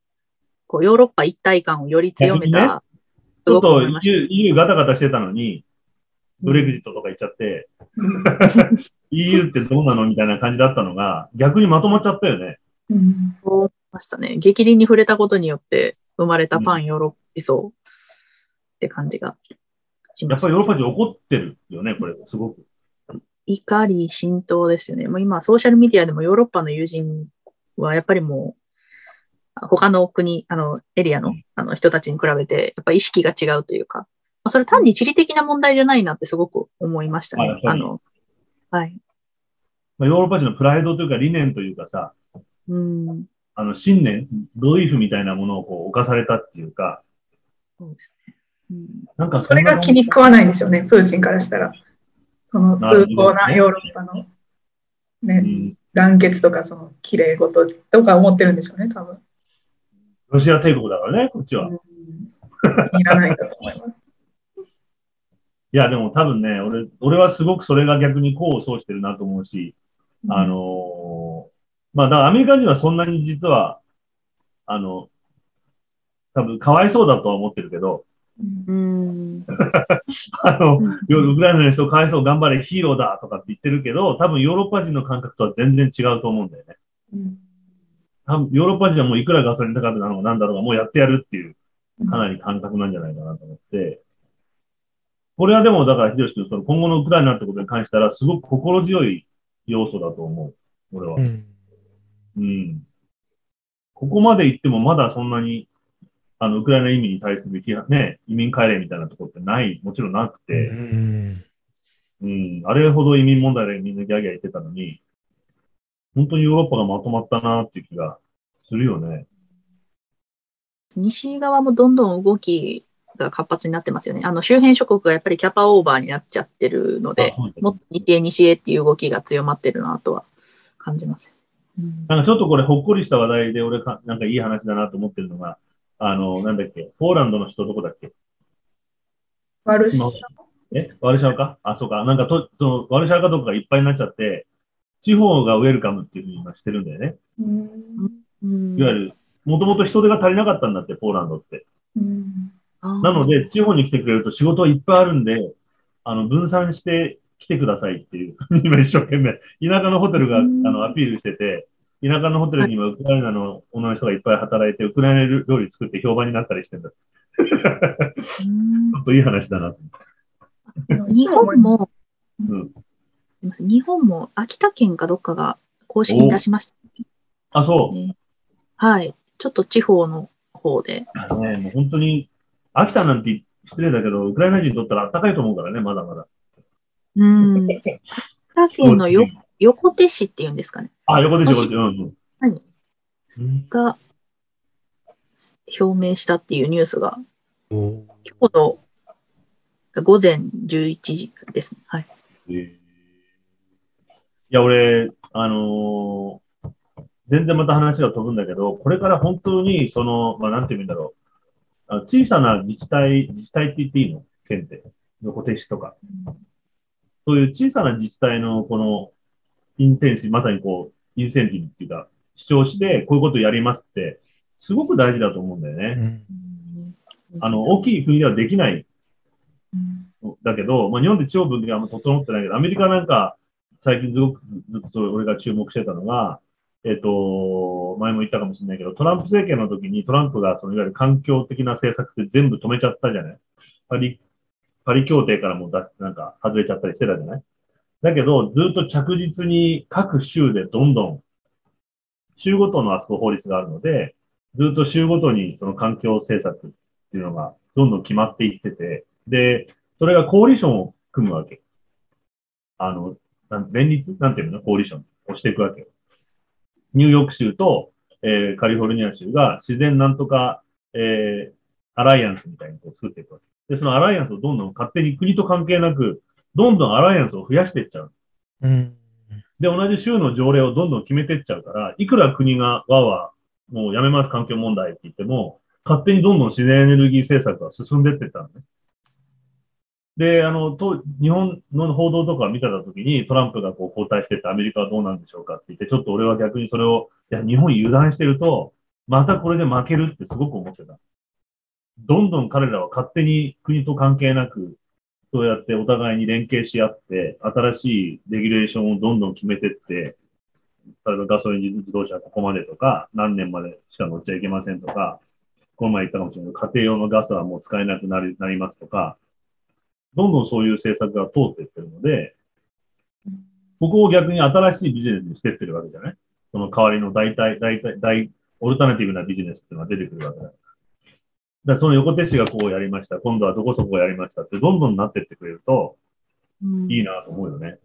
こう、ヨーロッパ一体感をより強めた、ちょっと EU, ガタガタしてたのに、ブレグジットとか言っちゃって、EU ってどうなのみたいな感じだったのが、逆にまとまっちゃったよね。うんそう思いましたね。激鱗に触れたことによって生まれたパンヨーロッパ思想って感じがしましたやっぱりヨーロッパ人怒ってるよね、これ、すごく。怒り浸透ですよね。もう今、ソーシャルメディアでもヨーロッパの友人はやっぱりもう、他の国、あの、エリアのあの人たちに比べて、やっぱ意識が違うというか、まあ、それ単に地理的な問題じゃないなってすごく思いましたね。あやっぱりあの、はい。まあヨーロッパ人のプライドというか理念というかさ、うん。あの信念、ドイフみたいなものをこう犯されたっていうか、そうですね。うんなんかそれが気に食わないんでしょうね、プーチンからしたら。その崇高なヨーロッパの、うね、ん団結とか、その綺麗事とか思ってるんでしょうね、多分。ロシア帝国だからね、こっちは。うんいらないんだと思います。いや、でも多分ね、俺、俺はすごくそれが逆に功を奏してるなと思うし、あのーまあ、だからアメリカ人はそんなに実は、あの、多分かわいそうだとは思ってるけど、うん。あの、ウクライナの人かわいそう、頑張れ、ヒーローだとかって言ってるけど、多分ヨーロッパ人の感覚とは全然違うと思うんだよね。うんヨーロッパ人はもういくらガソリン高くなのかなんだろうが、もうやってやるっていう、かなり感覚なんじゃないかなと思って、これはでも、だから、秀吉君、その今後のウクライナってことに関したら、すごく心強い要素だと思う。俺は。うん。うん。ここまで行ってもまだそんなに、あの、ウクライナ移民に対する批判ね、移民帰れみたいなところってない、もちろんなくうて、ん。うん、あれほど移民問題でみんなギャーギャー言ってたのに、本当にヨーロッパがまとまったなっていう気がするよね。西側もどんどん動きが活発になってますよね。あの周辺諸国がやっぱりキャパオーバーになっちゃってるのでもっと西へ西へっていう動きが強まってるなとは感じます。うんなんかちょっとこれほっこりした話題で俺か、なんかいい話だなと思ってるのが、あの、なんだっけ、ポーランドの人どこだっけ？ワルシャワ？えワルシャワか？あ、そうか。なんかと、その、ワルシャワかどこかいっぱいになっちゃって、地方がウェルカムっていうふうに今してるんだよね。いわゆる、もともと人手が足りなかったんだって、ポーランドって。なので、地方に来てくれると仕事はいっぱいあるんで、あの、分散して来てくださいっていう、今一生懸命、田舎のホテルが、あうんの、アピールしてて、田舎のホテルに今、ウクライナの女の人がいっぱい働いて、ウクライナ料理作って評判になったりしてんだ。ちうん ょっといい話だな。日本も、うんません日本も秋田県かどっかが公式に出しました。あ、そう。ねはい。ちょっと地方の方で。あのね、もう本当に、秋田なんて失礼だけど、ウクライナ人にとったら暖かいと思うからね、まだまだ。うん。秋田県のよ横手市っていうんですかね。あ、横でしょ、もし横でしょ。うんうんはいうんが表明したっていうニュースがお今日の午前11時ですね。はい。えーいや、俺、あのー全然また話が飛ぶんだけど、これから本当に、その、まあ、なんて言うんだろう。あ小さな自治体、自治体って言っていいの？県って。横手市とか。そういう小さな自治体のこの、インテンシまさにこう、インセンティブっていうか、主張して、こういうことをやりますって、すごく大事だと思うんだよね。うんあの、大きい国ではできないうんだけど、まあ、日本で地方分岐があんま整ってないけど、アメリカなんか、最近すごくずっと俺が注目してたのが、えっ、と、前も言ったかもしれないけど、トランプ政権の時にトランプがそのいわゆる環境的な政策って全部止めちゃったじゃないパリ、パリ協定からもだなんか外れちゃったりしてたじゃないだけど、ずっと着実に各州でどんどん、州ごとのあそこ法律があるので、ずっと州ごとにその環境政策っていうのがどんどん決まっていってて、で、それがコーリションを組むわけ。あの、連立なんていうのコーリションをしていくわけよ。ニューヨーク州と、えーカリフォルニア州が自然なんとか、えーアライアンスみたいにこう作っていくわけ。で、そのアライアンスをどんどん勝手に国と関係なく、どんどんアライアンスを増やしていっちゃう。うん。で、同じ州の条例をどんどん決めてっちゃうから、いくら国がわわ、もうやめます環境問題って言っても、勝手にどんどん自然エネルギー政策が進んでってったのね。で、あの、と、日本の報道とか見てたときに、トランプがこう交代してってアメリカはどうなんでしょうかって言って、ちょっと俺は逆にそれを、いや、日本油断してると、またこれで負けるってすごく思ってた。どんどん彼らは勝手に国と関係なく、そうやってお互いに連携し合って、新しいレギュレーションをどんどん決めてって、例えばガソリン自動車はここまでとか、何年までしか乗っちゃいけませんとか、この前言ったかもしれないけど、家庭用のガスはもう使えなくなりなりますとか、どんどんそういう政策が通っていってるので、ここを逆に新しいビジネスにしていってるわけじゃない？その代わりの大体、大体、大、オルタナティブなビジネスっていうのが出てくるわけだ。だからその横手市がこうやりました、今度はどこそこやりましたってどんどんなってってくれるとうんいいなと思うよね。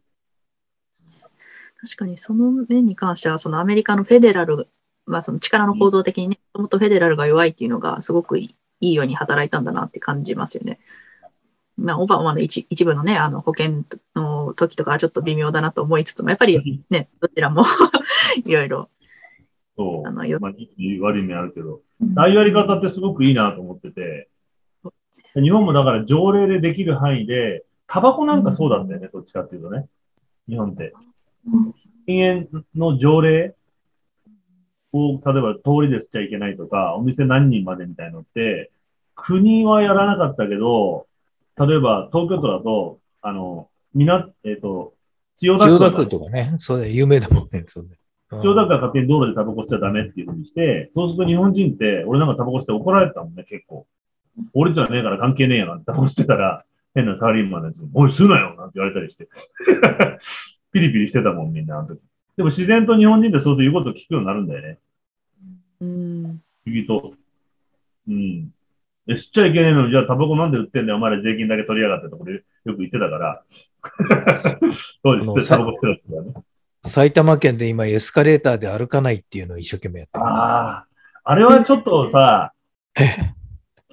確かにその面に関しては、そのアメリカのフェデラル、まあその力の構造的にね、もともとフェデラルが弱いっていうのがすごくいいように働いたんだなって感じますよね。まあ、オバマの一一部のね、あの保険の時とかはちょっと微妙だなと思いつつも、やっぱりね、どちらも いろいろ、そう。あの、よまあ、いい悪い面あるけど、うん。ああいうやり方ってすごくいいなと思ってて、日本もだから条例でできる範囲で、タバコなんかそうだったよね、どっちかっていうとね。日本って。禁煙の条例を、例えば通りで吸っちゃいけないとか、お店何人までみたいのって、国はやらなかったけど、例えば東京都だと、あの、みな、えっ、と、千代田区が千代田区とかね、そうだよ、有名だもんね、そうだようん千代田区が勝手に道路でタバコ吸っちゃダメっていうふうにして、そうすると日本人って、俺なんかタバコ吸って怒られてたもんね、結構。俺じゃねえから関係ねえやなってタバコ吸ってたら、変なサラリーマンのやつに、おい、吸うなよなんて言われたりして。ピリピリしてたもん、みんな、あの時。でも自然と日本人ってそういうことを聞くようになるんだよね。うん、不思議と。うん。で、吸っちゃいけねえのに、じゃあタバコなんで売ってんだよ、お前ら税金だけ取りやがってとこでよく言ってたから。当時吸ってタバコ吸ってたね。埼玉県で今エスカレーターで歩かないっていうのを一生懸命やってる。ああ、あれはちょっとさ、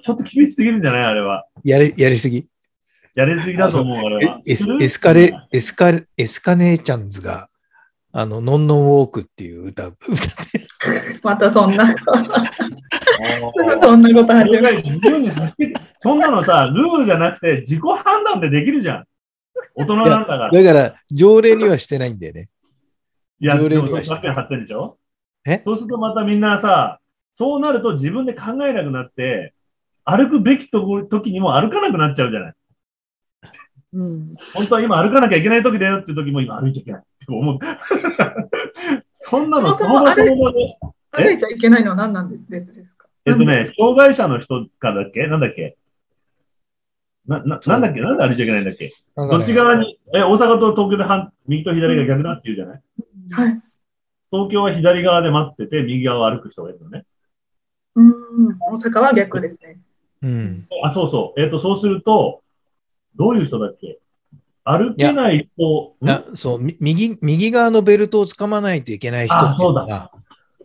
ちょっと厳しすぎるんじゃない？あれは。やり、やりすぎ？やりすぎだと思う、あれは。エスエスカレ、エスカレ、エスカネーチャンズが、あの、ノンノンウォークっていう歌、歌って、またそんな、すあぐそんなことー始める。そんなのさ、ルールじゃなくて自己判断でできるじゃん。大人なんだから。いだから、条例にはしてないんだよね。や、で条例にはしてもそればっかり貼ってるでしょえ？そうするとまたみんなさ、そうなると自分で考えなくなって、歩くべきとこ時にも歩かなくなっちゃうじゃない。うん、本当は今歩かなきゃいけない時だよっていう時も今歩いちゃいけないって思う。そんなのそそもそも歩いちゃいけないのは何なんですか？えっとね、障害者の人からだっけ？なんだっけ？な、な、なんだっけ？なんで歩いちゃいけないんだっけ？どっち側に、え、大阪と東京で半右と左が逆だって言うじゃない？はい。東京は左側で待ってて、右側を歩く人がいるのね。うん、大阪は逆ですね。うん。あ、そうそう。えっ、と、そうすると、どういう人だっけ？歩けない人、ん？あそう、み右、右側のベルトを掴まないといけない人っていうのあが、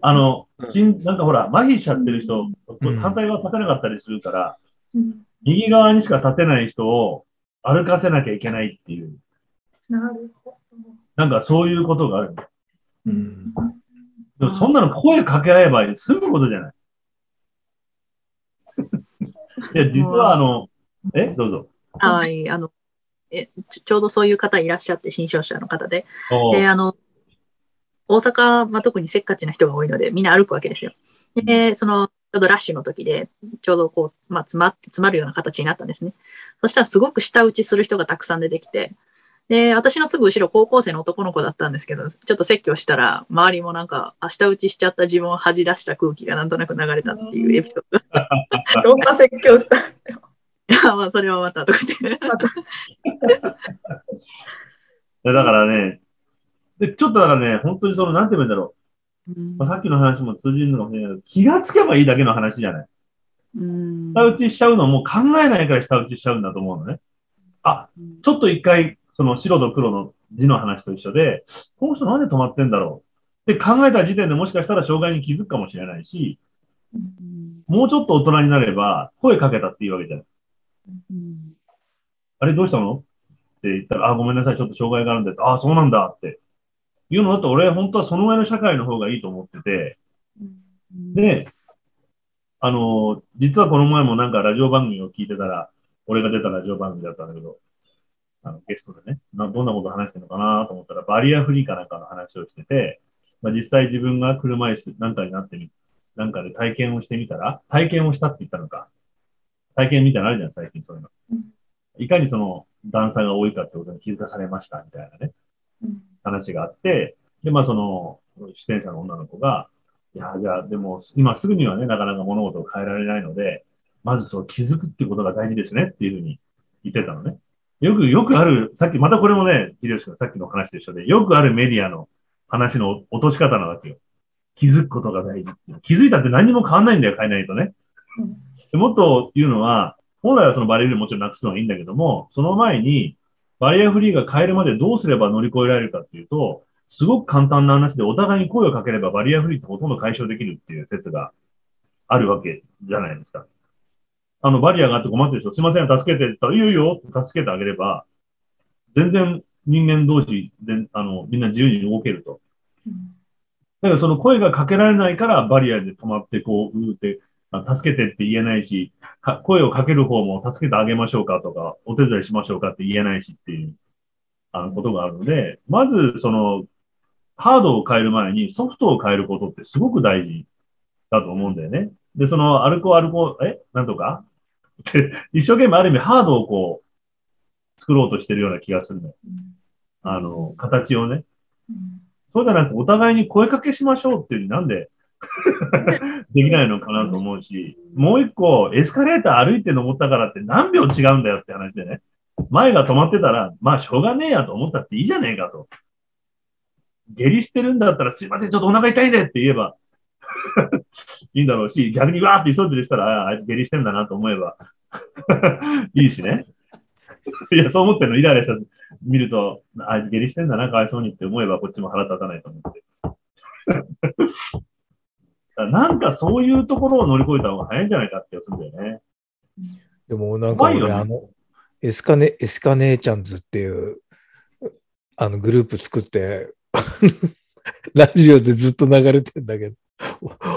あのう、ん。しんなんかほら、麻痺しちゃってる人、うん。反対側立てなかったりするから、うん。右側にしか立てない人を歩かせなきゃいけないっていう、なるほなんかそういうことがある。ど。うん。でもそんなの声かけ合えば済むことじゃない。いや、実はあの、えどうぞ。はい、あの、えちょちょうどそういう方いらっしゃって、新商社の方で。おで、あの、大阪は特にせっかちな人が多いので、みんな歩くわけですよ。で、その、ちょうどラッシュの時で、ちょうどこう、まあ、詰まって、詰まるような形になったんですね。そしたらすごく舌打ちする人がたくさん出てきて、で、私のすぐ後ろ高校生の男の子だったんですけど、ちょっと説教したら、周りもなんか、あ舌打ちしちゃった自分を恥じ出した空気がなんとなく流れたっていうエピソード。どんな説教したいや、まあ、それはまたとか言って。でだからね、で、ちょっとだからね、本当にその、なんて言うんだろうんう。まあ、さっきの話も通じるのかもしれないけど、気がつけばいいだけの話じゃない。うん舌打ちしちゃうのも考えないから舌打ちしちゃうんだと思うのね。あ、ちょっと一回、その白と黒の字の話と一緒で、この人なんで止まってんだろうって考えた時点でもしかしたら障害に気づくかもしれないし、うんもうちょっと大人になれば声かけたっていいわけじゃない。うん。あれどうしたの？って言ったら、あ、ごめんなさい、ちょっと障害があるんで、あ、そうなんだ。って。いうのだと俺、本当はそのぐらいの社会の方がいいと思ってて、で、あの、実はこの前もなんかラジオ番組を聞いてたら、俺が出たラジオ番組だったんだけど、あのゲストでねな、どんなこと話してるのかなと思ったら、バリアフリーかなんかの話をしてて、まあ、実際自分が車椅子なんかになってみ、なんかで体験をしてみたら、体験をしたって言ったのか。体験みたいなのあるじゃん、最近そういうの。いかにその段差が多いかってことに気づかされましたみたいなね、話があって、で、まあその、出演者の女の子が、いや、じゃあでも今すぐにはね、なかなか物事を変えられないので、まずそう気づくってことが大事ですねっていうふうに言ってたのね。よく、よくある、さっき、またこれもね、秀吉君さっきの話と一緒で、よくあるメディアの話の落とし方なわけよ。気づくことが大事っていう。気づいたって何にも変わんないんだよ、変えないとね。でもっと言うのは、本来はそのバリアフリーもちろんなくすのはいいんだけども、その前に、バリアフリーが変えるまでどうすれば乗り越えられるかっていうと、すごく簡単な話でお互いに声をかければバリアフリーってほとんど解消できるっていう説があるわけじゃないですか。あの、バリアがあって困ってる人、すいません、助けてって言ったら、いいよいいよって助けてあげれば、全然人間同士で、あの、みんな自由に動けると。だからその声がかけられないからバリアで止まって、こう、うーって、あ助けてって言えないし、か声をかける方も助けてあげましょうかとか、お手伝いしましょうかって言えないしっていう、あの、ことがあるので、まず、その、ハードを変える前にソフトを変えることってすごく大事だと思うんだよね。で、その、アルコアルコ、え？なんとか？一生懸命ある意味ハードをこう、作ろうとしてるような気がするの。あの、形をね。そうじゃなくて、お互いに声かけしましょうっていうなんで できないのかなと思うし、もう一個、エスカレーター歩いて登ったからって何秒違うんだよって話でね。前が止まってたら、まあしょうがねえやと思ったっていいじゃねえかと。下痢してるんだったら、すいません、ちょっとお腹痛いんでって言えば いいんだろうし、逆にわーって急いでる人ら、ああいつ下痢してんだなと思えば いいしね。いや、そう思ってるの、イライラした見ると、あいつ下痢してんだな、かわいそうにって思えば、こっちも腹立たないと思って。なんかそういうところを乗り越えた方が早いんじゃないかって気がするんだよね。でもなんか俺、ねあの、エスカネ、エスカ姉ちゃんズっていう、あのグループ作って、ラジオでずっと流れてんだけど、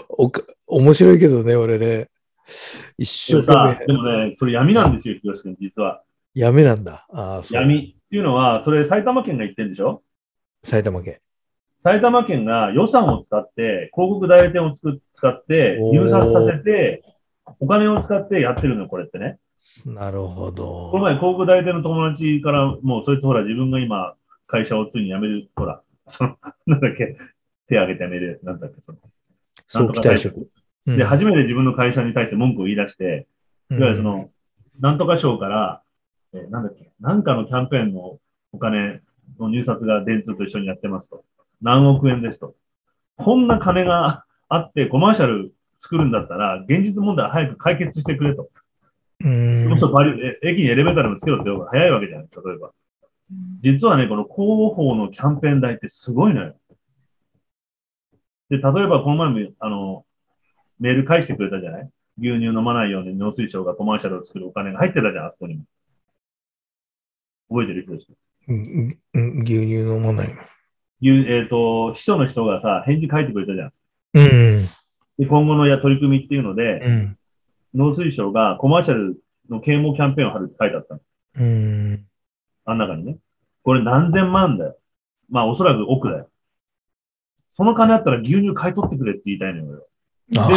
おおか面白いけどね、俺ね。一生懸、でもね、それ闇なんですよ、東君、実は。命、やめなんだ。あ。闇っていうのは、それ埼玉県が言ってるんでしょ？埼玉県。埼玉県が予算を使って、広告代理店をつく使って、入札させて、お金を使ってやってるの、これってね。なるほこのど。前、広告代理店の友達から、もう、それとほら、自分が今、会社をついに辞める、ほら、その、なんだっけ、手挙げて辞めるやつ、なんだっけ、その。早期退職。うんで、初めて自分の会社に対して文句を言い出して、いわゆるその、なんとか賞から、えーなんだっけ、なんかのキャンペーンのお金の入札が電通と一緒にやってますと。何億円ですと。こんな金があってコマーシャル作るんだったら、現実問題早く解決してくれと。うん、もっとパリえ駅にエレベーターでもつけろって方が早いわけじゃない例えば。実はね、この広報のキャンペーン代ってすごいのよ。で、例えばこの前も、あの、メール返してくれたじゃない？牛乳飲まないように農水省がコマーシャルを作るお金が入ってたじゃん、あそこにも。覚えてる人ですか？うんうん牛乳飲まない。牛えっ、と、秘書の人がさ、返事書いてくれたじゃん。うん。で、今後のや取り組みっていうので、うん。農水省がコマーシャルの啓蒙キャンペーンを貼るって書いてあったの。うん。あん中にね。これ何千万だよ。まあ、おそらく億だよ。その金あったら牛乳買い取ってくれって言いたいのよ。あ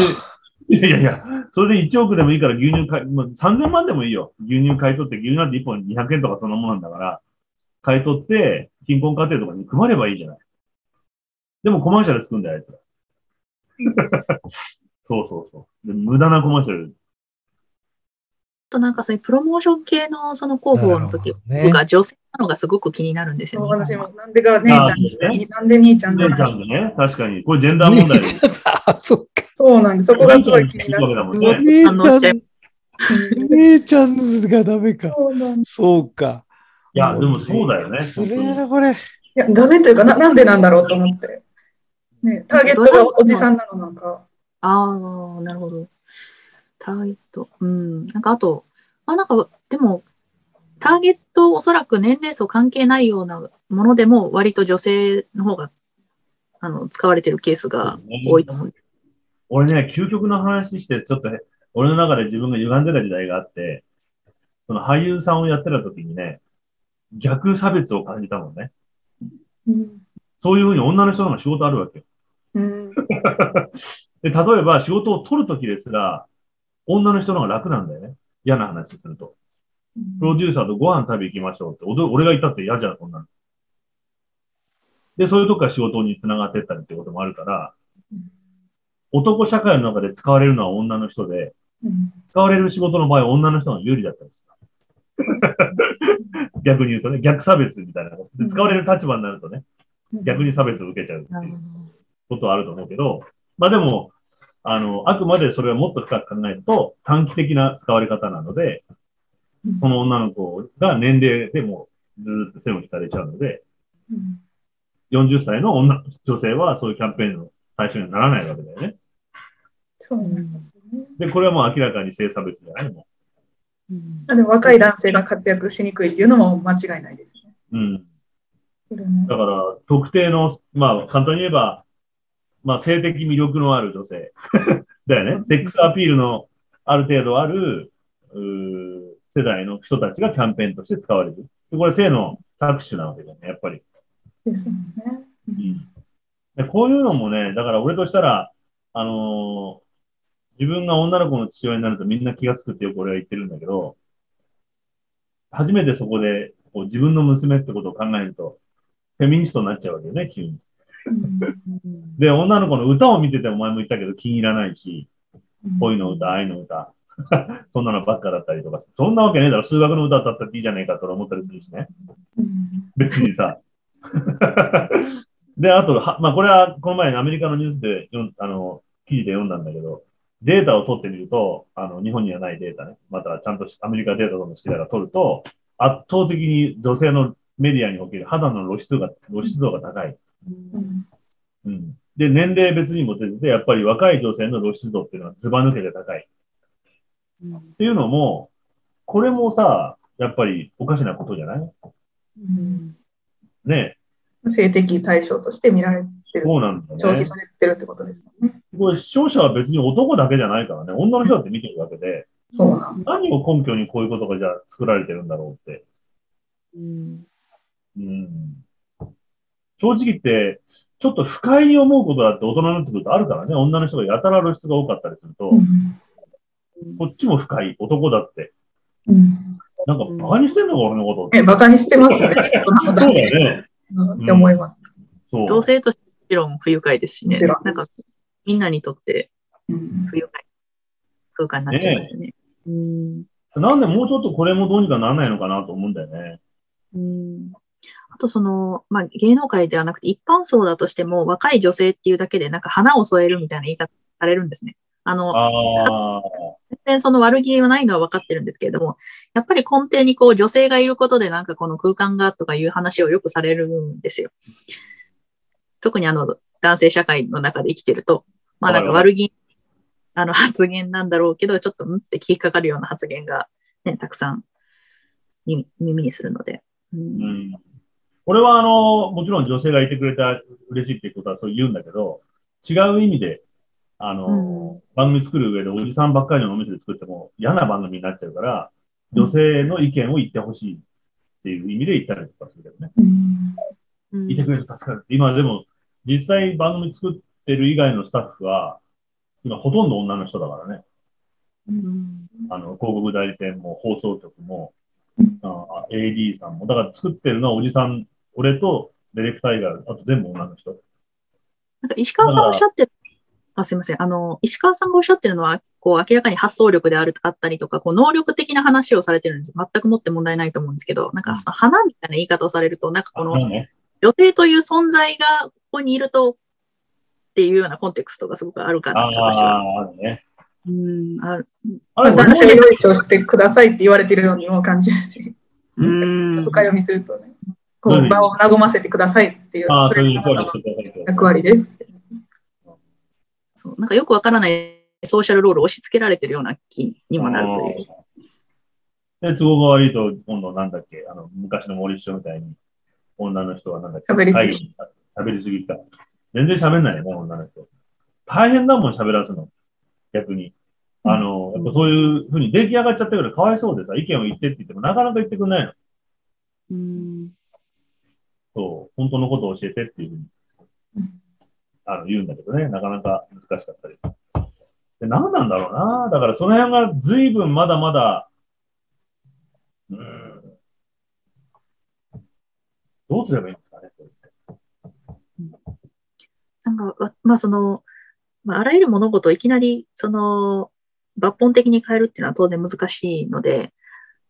で、いやいやいや、それで1億でもいいから牛乳買い、まあ、3000万でもいいよ。牛乳買い取って、牛乳なんて1本200円とかそんなもんなんだから、買い取って、貧困家庭とかに配ればいいじゃない。でもコマーシャル作るんだよ、あいつら。そうそうそう。で無駄なコマーシャル。となんかそういうプロモーション系のその広報の時、ね僕が女性なのがすごく気になるんですよ。そう日本は私も、なんでが姉ちゃんなんで兄ちゃんじゃ姉ちゃんでね、確かに。これジェンダー問題です。あ、そっか。そうなんです。そこがすごい気になる。姉ちゃん、姉ちゃんズがダメか。そうなんですそうか。いや、でもそうだよね。それやな、これ。いや、ダメというかな、なんでなんだろうと思って。ね、ターゲットがおじさんなのなんか。ああ、なるほど。ターゲット。うん。なんかあと、まあなんか、でも、ターゲットおそらく年齢層関係ないようなものでも割と女性の方があの使われてるケースが多いと思う。俺ね、究極の話して、ちょっとね、俺の中で自分が歪んでた時代があって、その俳優さんをやってた時にね、逆差別を感じたもんね。うんそういうふうに女の人の方が仕事あるわけよ。うん で、例えば仕事を取る時ですら、女の人の方が楽なんだよね。嫌な話すると。プロデューサーとご飯食べ行きましょうって、俺がいたって嫌じゃん、こんなの。で、そういうとこから仕事に繋がってったりってこともあるから、男社会の中で使われるのは女の人で、うん使われる仕事の場合は女の人が有利だったりする。逆に言うとね、逆差別みたいな。ことで。使われる立場になるとね、逆に差別を受けちゃうっていうことはあると思うけど、まあでも、あの、あくまでそれはもっと深く考えると短期的な使われ方なので、その女の子が年齢でもずーっと線を引かれちゃうので、うん。40歳の女、女性はそういうキャンペーンの対象にはならないわけだよね。そうなんですね。で、これはもう明らかに性差別じゃないもうんあでも若い男性が活躍しにくいっていうのも間違いないですね。ん。うん。だから、特定の、まあ、簡単に言えば、まあ、性的魅力のある女性。だよね。セックスアピールのある程度ある、世代の人たちがキャンペーンとして使われる。でこれ性の搾取なわけだよね、やっぱり。ですもんね。うんでこういうのもね、だから俺としたら、あのー自分が女の子の父親になるとみんな気がつくってよく俺は言ってるんだけど、初めてそこでこう自分の娘ってことを考えると、フェミニストになっちゃうわけよね、急に。うんで、女の子の歌を見ててお前も言ったけど気に入らないし、恋の歌、愛の歌、そんなのばっかだったりとか、そんなわけねえだろ、数学の歌だったっていいじゃねえかと思ったりするしね。うん別にさ。で、あと、はまあ、これはこの前アメリカのニュースであの記事で読んだんだけど、データを取ってみると、あの日本にはないデータね、またちゃんとしアメリカデータとか好きだから取ると、圧倒的に女性のメディアにおける肌の露出が露出度が高い。うん。うん、で、年齢別にも出てて、やっぱり若い女性の露出度っていうのはズバ抜けて高い。っていうのも、これもさ、やっぱりおかしなことじゃない？うん。ね。性的対象として見られてる、そうなんだよね。消費されてるってことですもんね。これ視聴者は別に男だけじゃないからね、女の人だって見てるわけで、そうなんだ。何を根拠にこういうことがじゃあ作られてるんだろうって。うんうん。正直言って、ちょっと不快に思うことだって大人になってくるとあるからね、女の人がやたら露出が多かったりすると、うんこっちも不快、男だって。うんなんか馬鹿にしてんのか、俺のことって。え、バカにしてますよね。そうだよね。うんって思います。そう。同性としちろん不愉快ですしね。なんか、みんなにとってうん不愉快空間になっちゃいますよね。うんなんでもうちょっとこれもどうにかならないのかなと思うんだよね。うんあとその、まあ、芸能界ではなくて一般層だとしても若い女性っていうだけでなんか花を添えるみたいな言い方されるんですね。あの、ああ、全然その悪気はないのは分かってるんですけれども、やっぱり根底にこう女性がいることでなんかこの空間がとかいう話をよくされるんですよ。特にあの男性社会の中で生きてると、まあなんか悪気、あの発言なんだろうけど、ちょっとんって聞きかかるような発言がね、たくさん耳耳にするので。うんうん。俺はあの、もちろん女性がいてくれたら嬉しいっていうことはそう言うんだけど、違う意味で、あの、番組作る上でおじさんばっかりのお店で作っても嫌な番組になっちゃうから、女性の意見を言ってほしいっていう意味で言ったりとかするけどね。うんうんいてくれると助かる。今でも、実際番組作ってる以外のスタッフは、今ほとんど女の人だからね。うんあの、広告代理店も放送局もうん、あ AD さんも。だから作ってるのはおじさん、俺とディレクター以外、あと全部女の人。なんか石川さんおっしゃってる、あ、すいません。あの、石川さんがおっしゃってるのは、こう、明らかに発想力である、あったりとか、こう、能力的な話をされてるんです。全くもって問題ないと思うんですけど、なんか、その花みたいな言い方をされると、なんかこの、女性という存在がここにいると、っていうようなコンテクストがすごくあるかなあって私は。あ、あるね。うん、ある。あれ、私が用意をしてくださいって言われてるようにも感じるし、うん。深読みするとね、こうんう場を和ませてくださいっていう、あ役割です。そう、なんかよくわからないソーシャルロールを押し付けられてるような気にもなるという。で、都合が悪いと、今度なんだっけ、あの、昔の森市長みたいに、女の人はなんだっけ、喋りすぎ喋りすぎか。全然喋んないよね、女の人。大変だもん、喋らすの。逆に。あの、やっぱそういうふうに出来上がっちゃってるからかわいそうでさ、意見を言ってって言ってもなかなか言ってくんないの。うん。そう、本当のことを教えてっていうふうにうん、あの、言うんだけどね、なかなか難しかったり。で、何なんだろうな。だからその辺が随分まだまだ、うーん、どうすればいいんですかね、これなんか、わまあその、まあ、あらゆる物事をいきなり、その、抜本的に変えるっていうのは当然難しいので、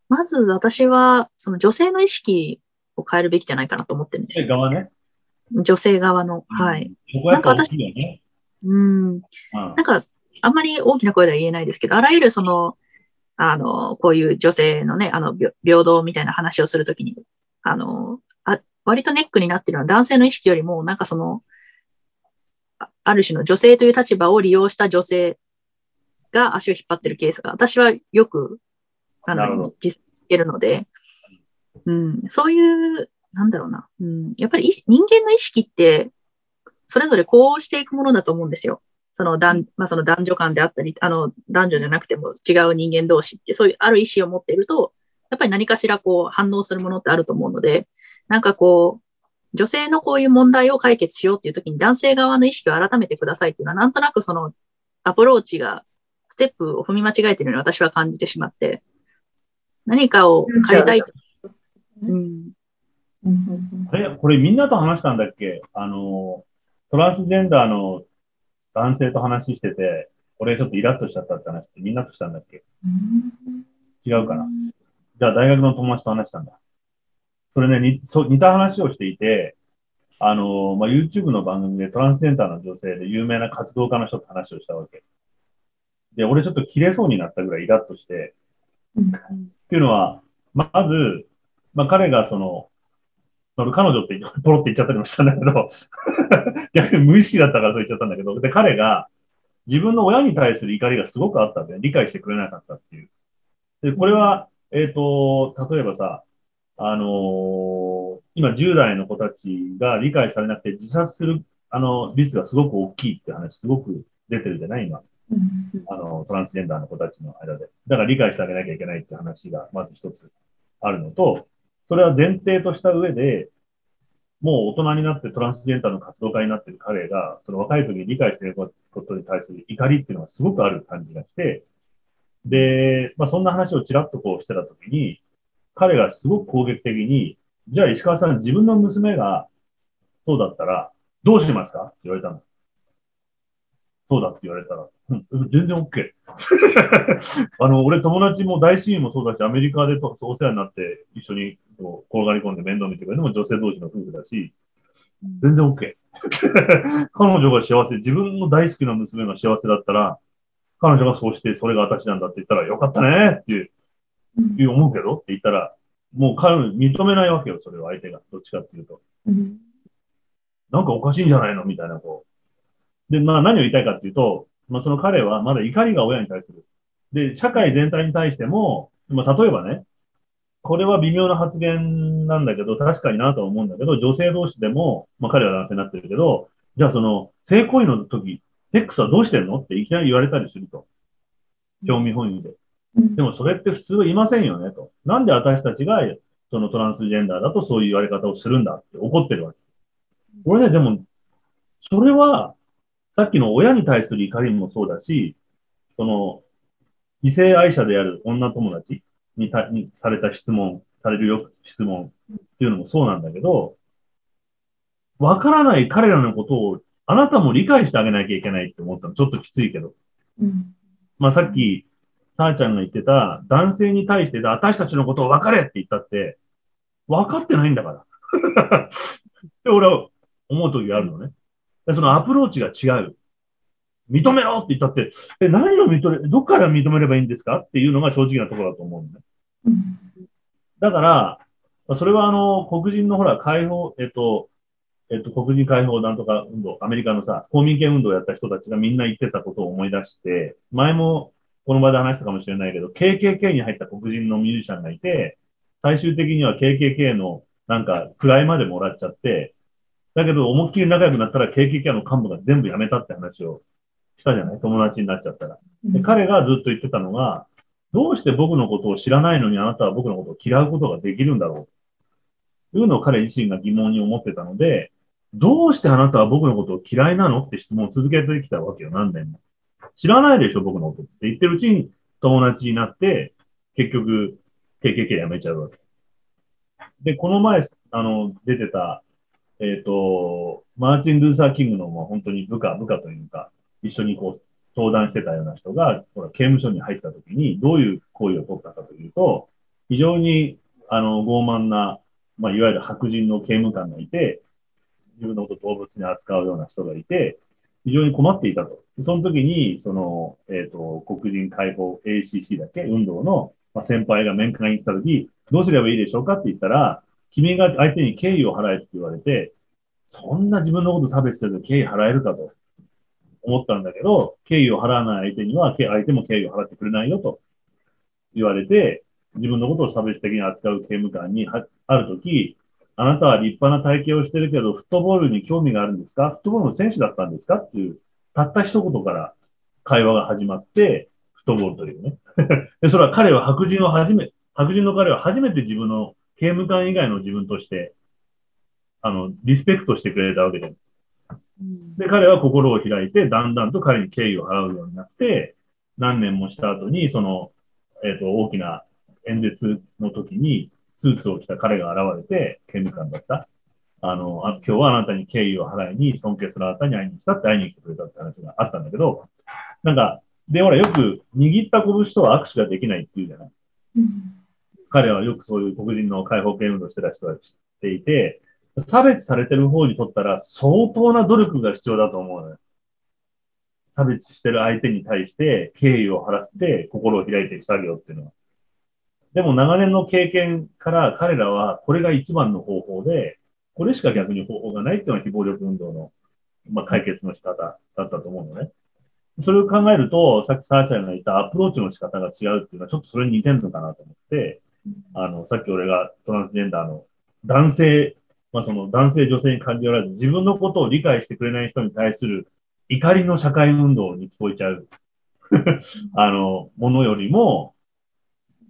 まず私は、その女性の意識を変えるべきじゃないかなと思ってるんですで、よ。側ね。女性側の。はい。。ここやっぱ大きいよね。うん。うんなんか、あんまり大きな声では言えないですけど、あらゆるその、あの、こういう女性のね、あの、平平等みたいな話をするときに、あの、あ、割とネックになってるのは男性の意識よりも、なんかその、あある種の女性という立場を利用した女性が足を引っ張ってるケースが、私はよく、あの実践してるので、うん、そういう、なんだろうな、うん、やっぱり人間の意識って、それぞれこうしていくものだと思うんですよ。その男、まあ、その男女間であったり、あの、男女じゃなくても違う人間同士って、そういうある意思を持っていると、やっぱり何かしらこう反応するものってあると思うので、なんかこう、女性のこういう問題を解決しようっていう時に男性側の意識を改めてくださいっていうのは、なんとなくそのアプローチが、ステップを踏み間違えてるように私は感じてしまって、何かを変えたい。うん。うん。うん。あれこれみんなと話したんだっけ？あの、トランスジェンダーの男性と話してて、俺ちょっとイラッとしちゃったって話ってみんなとしたんだっけ？うん。違うかな。じゃあ大学の友達と話したんだ。それね、そう似た話をしていて、あの、まあ、YouTube の番組でトランスジェンダーの女性で有名な活動家の人と話をしたわけ。で、俺ちょっと切れそうになったぐらいイラッとして、っていうのは、まず、まあ、彼がその、彼女ってポロって言っちゃったりもしたんだけど、逆に無意識だったからそう言っちゃったんだけど、で、彼が自分の親に対する怒りがすごくあったんで、理解してくれなかったっていう。で、これは、えっ、と、例えばさ、あのー今10代の子たちが理解されなくて自殺する、あの、率がすごく大きいって話すごく出てるじゃない今。うんあの、トランスジェンダーの子たちの間で。だから理解してあげなきゃいけないって話がまず一つあるのと、それは前提とした上で、もう大人になってトランスジェンダーの活動家になっている彼が、その若い時に理解していることに対する怒りっていうのがすごくある感じがして、で、まあそんな話をちらっとこうしてた時に、彼がすごく攻撃的に、じゃあ石川さん自分の娘がそうだったらどうしますか？って言われたの。そうだって言われたら、うん、全然 OK。あの、俺友達も大親友もそうだし、アメリカでとお世話になって一緒にこう転がり込んで面倒見てくれるのも女性同士の夫婦だし、全然 OK。彼女が幸せ、自分の大好きな娘が幸せだったら、彼女がそうして、それが私なんだって言ったら、よかったねっていう、いう思うけどって言ったら、もう彼女認めないわけよ、それを相手が。どっちかっていうと。うんなんかおかしいんじゃないのみたいな、こう。で、まあ何を言いたいかっていうと、まあその彼はまだ怒りが親に対する。で、社会全体に対しても、まあ例えばね、これは微妙な発言なんだけど、確かになとは思うんだけど、女性同士でも、まあ彼は男性になってるけど、じゃあその、性行為の時、セックスはどうしてんのっていきなり言われたりすると。興味本位で。うんでもそれって普通はいませんよね、と。なんで私たちが、そのトランスジェンダーだとそういう言われ方をするんだって怒ってるわけ。俺ね、でも、それは、さっきの親に対する怒りもそうだし、その、異性愛者である女友達にたにされた質問、されるよ質問っていうのもそうなんだけど、わからない彼らのことをあなたも理解してあげなきゃいけないって思ったの。ちょっときついけど。うんまあさっき、さあちゃんが言ってた、男性に対して私たちのことを分かれって言ったって、分かってないんだから。で、俺は思う時があるのね。そのアプローチが違う。認めろって言ったって、え、何を認め、どっから認めればいいんですか？っていうのが正直なところだと思うのね。うんだから、それはあの、黒人のほら、解放、えっと、えっと、黒人解放なんとか運動、アメリカのさ、公民権運動をやった人たちがみんな言ってたことを思い出して、前もこの場で話したかもしれないけど、KKK に入った黒人のミュージシャンがいて、最終的には KKK のなんか位までもらっちゃって、だけど、思いっきり仲良くなったら、KKK の幹部が全部辞めたって話をしたじゃない？友達になっちゃったら。で彼がずっと言ってたのが、どうして僕のことを知らないのにあなたは僕のことを嫌うことができるんだろう？というのを彼自身が疑問に思ってたので、どうしてあなたは僕のことを嫌いなの？って質問を続けてきたわけよ、何年も。知らないでしょ、僕のことって言ってるうちに友達になって、結局、KKK 辞めちゃうわけ。で、この前、あの、出てた、えっ、と、マーチン・ルーサー・キングのもう本当に部下、部下というか、一緒にこう、登壇してたような人が、ほら、刑務所に入った時に、どういう行為を取ったかというと、非常に、あの、傲慢な、まあ、いわゆる白人の刑務官がいて、自分のことを動物に扱うような人がいて、非常に困っていたと。その時に、その、えっ、と、黒人解放 ACC だっけ運動の、まあ、先輩が面会に来た時、どうすればいいでしょうかって言ったら、君が相手に敬意を払えって言われて、そんな自分のこと差別せず敬意払えるかと思ったんだけど、敬意を払わない相手には、相手も敬意を払ってくれないよと言われて、自分のことを差別的に扱う刑務官にある時、あなたは立派な体型をしてるけど、フットボールに興味があるんですか？フットボールの選手だったんですか？っていう、たった一言から会話が始まって、フットボールというね。で、それは彼は白人を初め、白人の彼は初めて自分の刑務官以外の自分として、あの、リスペクトしてくれたわけで。うんで、彼は心を開いて、だんだんと彼に敬意を払うようになって、何年もした後に、その、えっ、と、大きな演説の時に、スーツを着た彼が現れて、刑務官だった。あの、あ今日はあなたに敬意を払いに、尊敬するあなたに会いに来たって会いに来てくれたって話があったんだけど、なんか、で、ほら、よく握った拳とは握手ができないっていうじゃない？彼はよくそういう黒人の解放権運動してた人が知っていて、差別されてる方にとったら相当な努力が必要だと思うのよ。差別してる相手に対して敬意を払って心を開いていく作業っていうのは。でも長年の経験から彼らはこれが一番の方法で、これしか逆に方法がないっていうのが非暴力運動の、まあ、解決の仕方だったと思うのね。それを考えると、さっきサーチャーが言ったアプローチの仕方が違うっていうのはちょっとそれに似てるのかなと思って、あの、さっき俺がトランスジェンダーの男性、まあその男性女性に感じられず自分のことを理解してくれない人に対する怒りの社会運動に聞こえちゃう あの、ものよりも、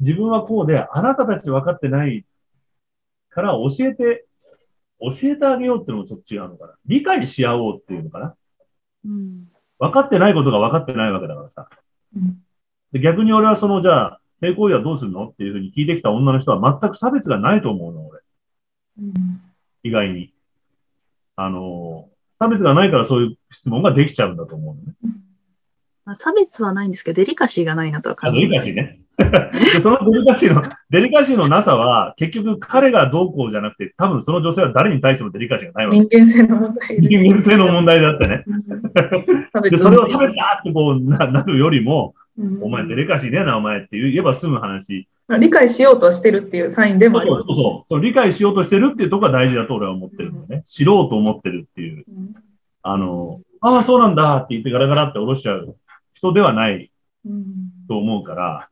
自分はこうで、あなたたち分かってないから教えて、教えてあげようっていうのもそっち違うのかな。理解し合おうっていうのかな。うん分かってないことが分かってないわけだからさ。で逆に俺はその、じゃあ、性行為はどうするのっていうふうに聞いてきた女の人は全く差別がないと思うの、俺。意外に。あの、差別がないからそういう質問ができちゃうんだと思うのね。まあ差別はないんですけど、デリカシーがないなとは感じますリカシーね。でそのデリカシーの、デリカシーのなさは、結局彼がどうこうじゃなくて、多分その女性は誰に対してもデリカシーがないわけ。人間性の問題で人間性の問題だってね。差で、別それを差別だってこうななるよりも、うんお前デリカシーねえな、お前って言えば済む話。理解しようとしてるっていうサインでもありますそうそうそう。その理解しようとしてるっていうところが大事だと俺は思ってるんだよね。知ろうと思ってるっていう。うんあの、ああ、そうなんだって言ってガラガラって下ろしちゃう人ではないうんと思うから、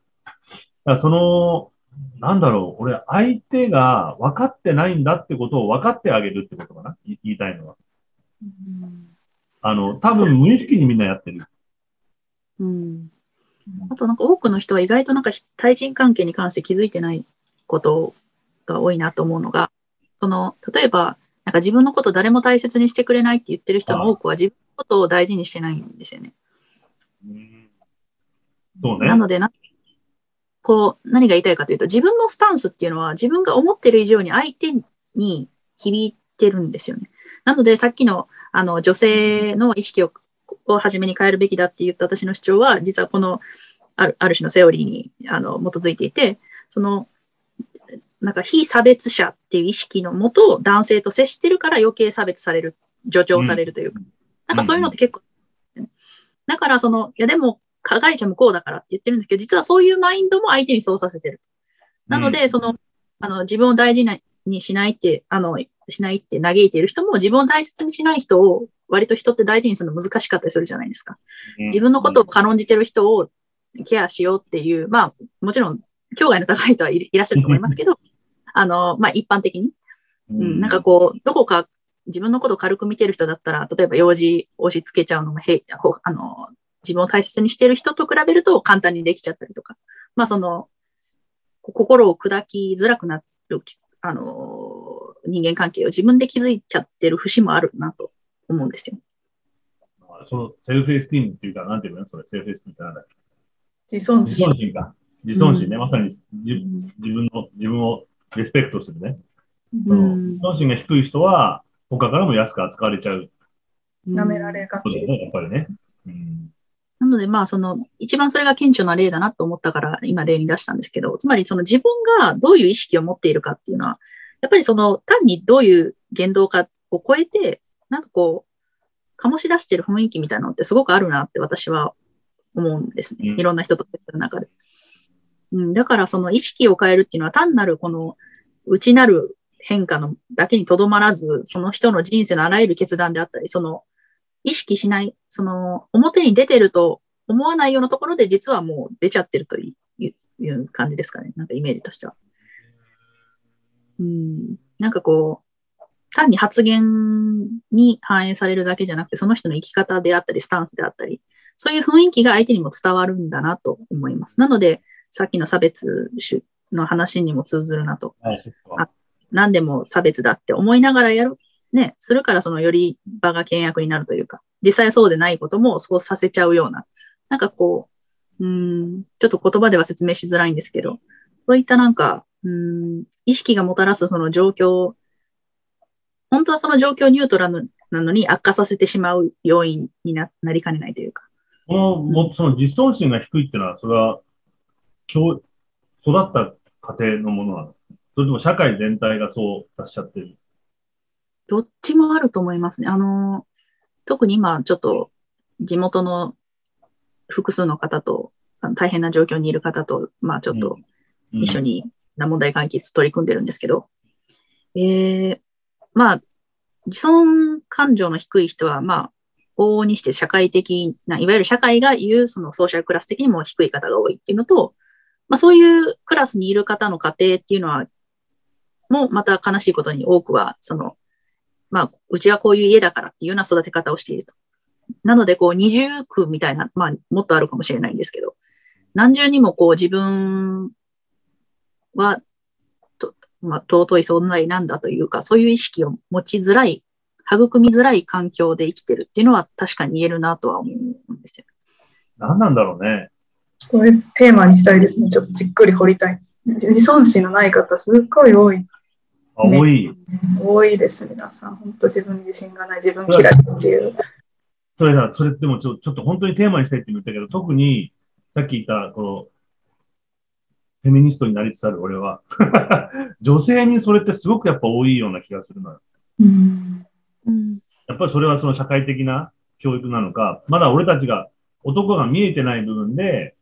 だその、なんだろう、俺、相手が分かってないんだってことを分かってあげるってことかな、い言いたいのは。あの、多分無意識にみんなやってる。うんあとなんか多くの人は意外となんか対人関係に関して気づいてないことが多いなと思うのが、その、例えば、なんか自分のこと誰も大切にしてくれないって言ってる人の多くは自分のことを大事にしてないんですよね。そうねな。のでな、こう、何が言いたいかというと、自分のスタンスっていうのは自分が思ってる以上に相手に響いてるんですよね。なので、さっきの、あの、女性の意識を、を初めに変えるべきだって言った私の主張は、実はこの、あるある種のセオリーにあの基づいていて、その、なんか非差別者っていう意識のもと、男性と接してるから余計差別される、助長されるというか、なんかそういうのって結構、だからその、いやでも、加害者もこうだからって言ってるんですけど、実はそういうマインドも相手にそうさせてる。なので、その、あの、自分を大事なにしないって、あの、しないって嘆いている人も、自分を大切にしない人を、割と人って大事にするの難しかったりするじゃないですか。自分のことを軽んじてる人をケアしようっていう、まあ、もちろん、境外の高い人はいいらっしゃると思いますけど、あの、まあ、一般的に、ううん、なんかこう、どこか自分のことを軽く見てる人だったら、例えば用事押し付けちゃうのもへほあの、自分を大切にしてる人と比べると簡単にできちゃったりとか、まあその、こ心を砕きづらくなる、あの、人間関係を自分で築いちゃってる節もあるなと思うんですよ。その self-esteem っていうか、なんていうの？それ、 self-esteem ってなんだっけ自尊自心。尊心か。自尊心ね。うんまさに自自分の、自分をリスペクトするね。そのうん自尊心が低い人は、他からも安く扱われちゃう舐められがちやっぱりね。うん。なので、まあ、その、一番それが顕著な例だなと思ったから、今例に出したんですけど、つまりその自分がどういう意識を持っているかっていうのは、やっぱりその、単にどういう言動かを超えて、なんかこう、醸し出してる雰囲気みたいなのってすごくあるなって私は思うんですね。うんいろんな人と接する中で。うん、だからその意識を変えるっていうのは単なるこの内なる変化のだけにとどまらず、その人の人生のあらゆる決断であったり、その意識しない、その表に出てると思わないようなところで実はもう出ちゃってるという感じですかね。なんかイメージとしては。うん、なんかこう、単に発言に反映されるだけじゃなくて、その人の生き方であったり、スタンスであったり、そういう雰囲気が相手にも伝わるんだなと思います。なので、さっきの差別の話にも通ずるなと。はい。何でも差別だって思いながらやる、ね、するからそのより場が険悪になるというか、実際そうでないこともそうさせちゃうような、なんかこう、うーん、ちょっと言葉では説明しづらいんですけど、そういったなんか、うーん、意識がもたらすその状況、本当はその状況ニュートラルなのに悪化させてしまう要因にななりかねないというか。この、もその自尊心が低いっていうのは、それは、教、育った家庭のものなのそれとも社会全体がそうさせちゃってるどっちもあると思いますね。あの、特に今ちょっと地元の複数の方と、大変な状況にいる方と、まあちょっとうん。一緒にな問題解決取り組んでるんですけど、えー、まあ、自尊感情の低い人は、まあ、往々にして社会的な、いわゆる社会が言うそのソーシャルクラス的にも低い方が多いっていうのと、まあそういうクラスにいる方の家庭っていうのは、もうまた悲しいことに多くは、その、まあ、うちはこういう家だからっていうような育て方をしていると。なので、こう、二重苦みたいな、まあ、もっとあるかもしれないんですけど、何重にもこう、自分は、とまあ、尊い存在なんだというか、そういう意識を持ちづらい、育みづらい環境で生きてるっていうのは確かに言えるなとは思うんですよ。何なんだろうね。これテーマにしたいですね。ちょっとじっくり掘りたいです。自自尊心のない方、すっごい多い。あ、多い。多いです、皆さん。本当自分に自信がない、自分嫌いっていう。それさ、それでもちょちょっと本当にテーマにしたいって言ったけど、特にさっき言った、この、フェミニストになりつつある俺は、女性にそれってすごくやっぱ多いような気がするのよ。うん。うん。やっぱりそれはその社会的な教育なのか、まだ俺たちが、男が見えてない部分で、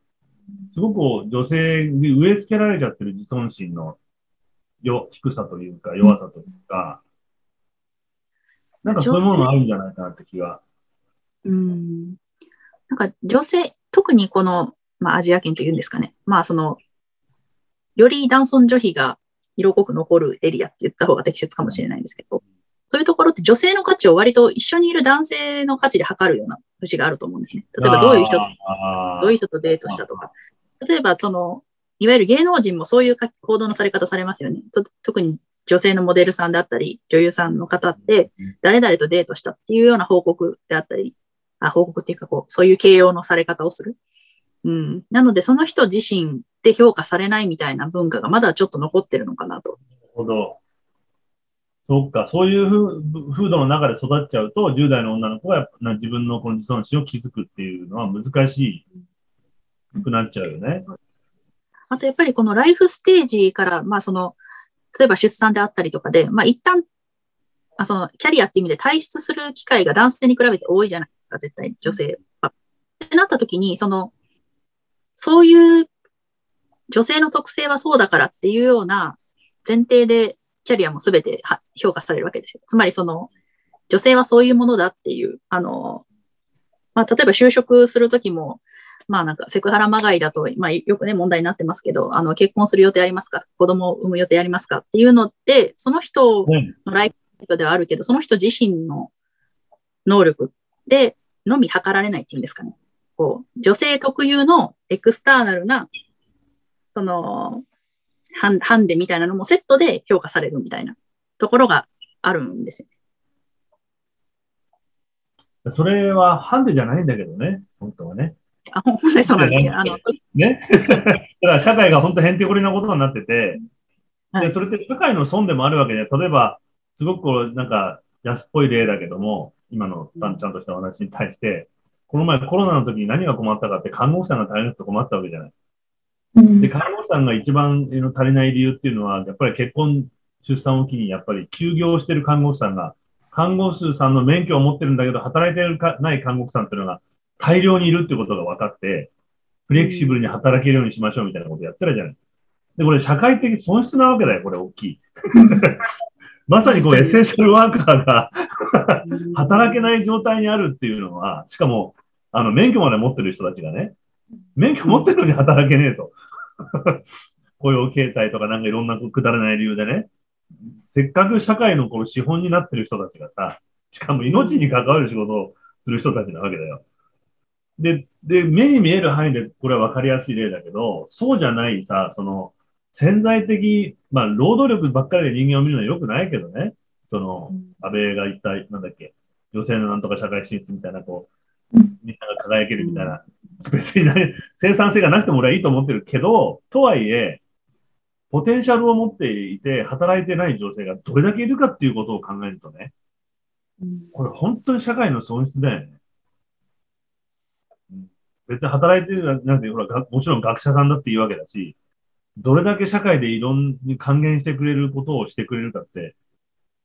すごく女性に植え付けられちゃってる自尊心のよ低さというか、弱さというか、なんかそういうものがあるんじゃないかなって気が。うん。なんか女性、特にこの、まあアジア圏というんですかね。まあその、より男尊女卑が色濃く残るエリアって言った方が適切かもしれないんですけど、そういうところって女性の価値を割と一緒にいる男性の価値で測るような節があると思うんですね。例えばどういう人、どういう人とデートしたとか。例えばその、いわゆる芸能人もそういう行動のされ方されますよね。と特に女性のモデルさんであったり、女優さんの方って、誰々とデートしたっていうような報告であったり、あ報告っていうかこう、そういう形容のされ方をする。うん。なので、その人自身で評価されないみたいな文化がまだちょっと残ってるのかなと。なるほど。そっか、そういう風風土の中で育っちゃうと、10代の女の子が自分のこの自尊心を築くっていうのは難しくなっちゃうよね。あとやっぱりこのライフステージから、まあその、例えば出産であったりとかで、まあ一旦、あそのキャリアっていう意味で退出する機会が男性に比べて多いじゃないですか、絶対女性は。ってなった時に、その、そういう女性の特性はそうだからっていうような前提でキャリアも全て評価されるわけですよ。つまりその、女性はそういうものだっていう、あの、まあ例えば就職するときも、まあなんかセクハラまがいだと、まあよくね問題になってますけど、あの結婚する予定ありますか？子供を産む予定ありますか？っていうのって、その人のライフ人ではあるけど、その人自身の能力でのみ測られないっていうんですかね？こう、女性特有のエクスターナルな、その、ハンハンデみたいなのもセットで評価されるみたいなところがあるんですよ。それはハンデじゃないんだけどね、本当はね。あ、本そうなんですけど、あの、ね。だから社会が本当へんてこりなことになってて、はいで、それって社会の損でもあるわけで、例えば、すごくこう、なんか安っぽい例だけども、今のたんちゃんとしたお話に対して、この前コロナの時に何が困ったかって看護師さんが大変なこと困ったわけじゃない。うんで、看護師さんが一番の足りない理由っていうのは、やっぱり結婚、出産を機に、やっぱり休業してる看護師さんが、看護師さんの免許を持ってるんだけど、働いてるかない看護師さんっていうのが大量にいるってことが分かって、フレキシブルに働けるようにしましょうみたいなことやってるじゃない。で、これ社会的損失なわけだよ、これ大きい。まさにこうエッセンシャルワーカーが働けない状態にあるっていうのは、しかも、あの、免許まで持ってる人たちがね、免許持ってるのに働けねえと。雇用形態とかなんかいろんなくだらない理由でね。せっかく社会のこの資本になってる人たちがさ、しかも命に関わる仕事をする人たちなわけだよ。で、で、目に見える範囲でこれは分かりやすい例だけど、そうじゃないさ、その、潜在的、まあ、労働力ばっかりで人間を見るのは良くないけどね。その、安倍が言った、なんだっけ、女性のなんとか社会進出みたいな、こう、みんなが輝けるみたいな、別に何生産性がなくても俺はいいと思ってるけど、とはいえ、ポテンシャルを持っていて、働いてない女性がどれだけいるかっていうことを考えるとね、これ本当に社会の損失だよね。別に働いてるなんて、ほら、もちろん学者さんだっていうわけだし、どれだけ社会でいろんに還元してくれることをしてくれるかって、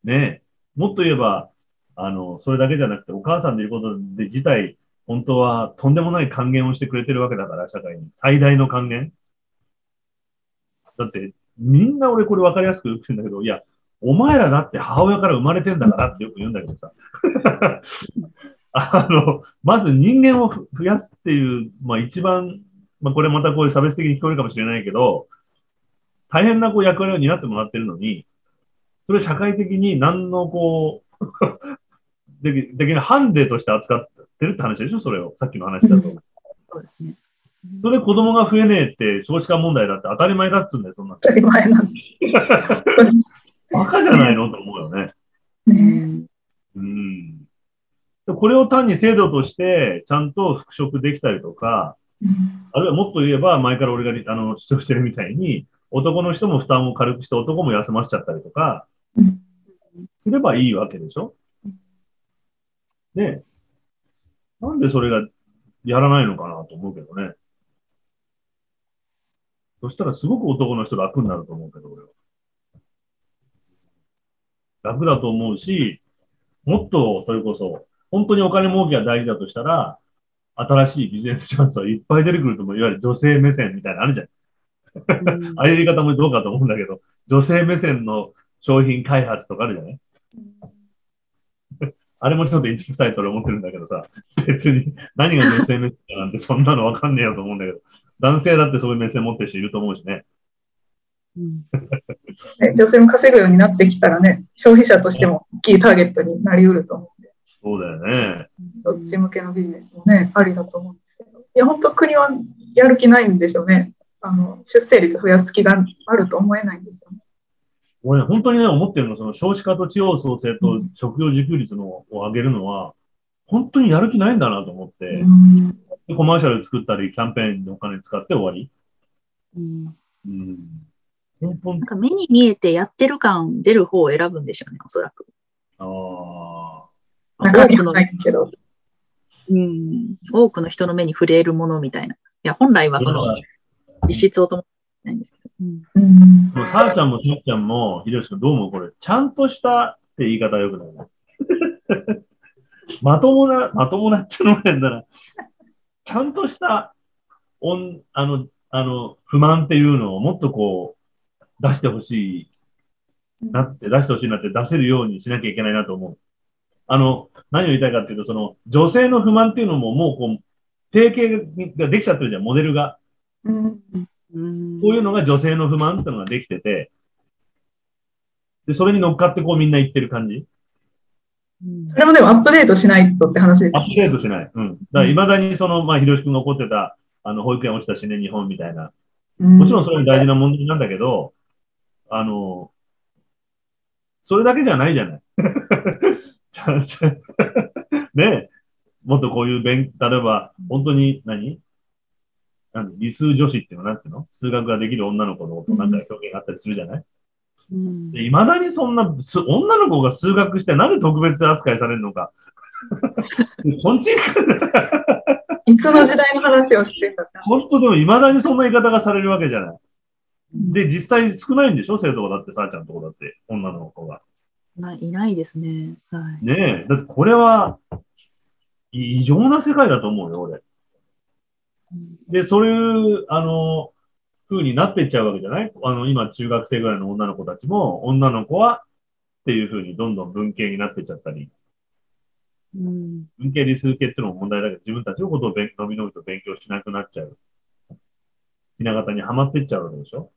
ねえ、もっと言えば、あの、それだけじゃなくて、お母さんでいることで自体、本当はとんでもない還元をしてくれてるわけだから、社会に。最大の還元。だって、みんな俺これ分かりやすく言うんだけど、いや、お前らだって母親から生まれてんだからってよく言うんだけどさ。あの、まず人間をふ増やすっていう、まあ一番、まあこれまたこういう差別的に聞こえるかもしれないけど、大変なこう役割を担ってもらってるのに、それ社会的に何のこう、でき、できないハンデとして扱ってるって話でしょ？それを。さっきの話だと。そうですね。それ子供が増えねえって少子化問題だって当たり前だっつうんだよ、そんなの。当たり前なん バカじゃないの？と思うよね。ね。うん。でこれを単に制度としてちゃんと復職できたりとか、うんあるいはもっと言えば前から俺があの主張してるみたいに、男の人も負担を軽くして男も休ませちゃったりとかうん、すればいいわけでしょ？ねえなんでそれがやらないのかなと思うけどね。そしたらすごく男の人楽になると思うけど、俺は。楽だと思うし、もっとそれこそ、本当にお金儲けが大事だとしたら、新しいビジネスチャンスはいっぱい出てくると思う。いわゆる女性目線みたいなのあるじゃん。ああいう言い方もどうかと思うんだけど、女性目線の商品開発とかあるじゃない？あれもちょっと一臭いと俺思ってるんだけどさ、別に何が女性目線かなんてそんなのわかんねえよと思うんだけど、男性だってそういう目線持ってる人いると思うしね。うんね 女性も稼ぐようになってきたらね、消費者としても大きいターゲットになりうると思うそうだよね。そっち向けのビジネスもね、ありだと思うんですけど。いや、本当国はやる気ないんでしょうね。あの、出生率増やす気があると思えないんですよね。俺ね、本当にね、思ってるの、その少子化と地方創生と食料自給率のを上げるのは、本当にやる気ないんだなと思って、うんでコマーシャル作ったり、キャンペーンでお金使って終わり。うんうん。なんか目に見えてやってる感出る方を選ぶんでしょうね、おそらく。ああ。中身はないけど。うん、多くの人の目に触れるものみたいな。いや、本来はその実質をともないんですけど。うんうんもうさあちゃんもしのっちゃんも、ひろし君どう思うこれ、ちゃんとしたって言い方はよくないな。まともな、まともなってのも変だな。ちゃんとした、おん、あの、あの、不満っていうのをもっとこう、出してほしいなって、出してほしいなって出せるようにしなきゃいけないなと思う。あの、何を言いたいかっていうと、その、女性の不満っていうのももうこう、定型ができちゃってるじゃん、モデルが。うんうんこういうのが女性の不満っていうのができてて、で、それに乗っかってこうみんな言ってる感じうんそれもでもアップデートしないとって話ですよアップデートしない。うん。だから、未だにその、まあ、ひろしくんが怒ってた、あの、保育園落ちたしね、日本みたいな。もちろんそれも大事な問題なんだけど、あの、それだけじゃないじゃない。ねえ。もっとこういう勉、例えば、本当に何、なん理数女子っていうのはなんていうの？数学ができる女の子のことなんか表現があったりするじゃない？うん。で、未だにそんな、す女の子が数学してなんで特別扱いされるのか。こんちいつの時代の話をしてんだ。本当でも未だにそんな言い方がされるわけじゃない。で、実際少ないんでしょ？生徒が。だって、さあちゃんのとこだって、女の子が。ないいないですね。はい。ねえ、だってこれは、い異常な世界だと思うよ、俺。で、そういう、あの、風になっていっちゃうわけじゃない？あの、今、中学生ぐらいの女の子たちも、女の子は、っていう風にどんどん文系になってっちゃったり、うん文系理数系っていうのも問題だけど、自分たちのことを勉のびのびと勉強しなくなっちゃう。ひな形にはまってっちゃうわけでしょ？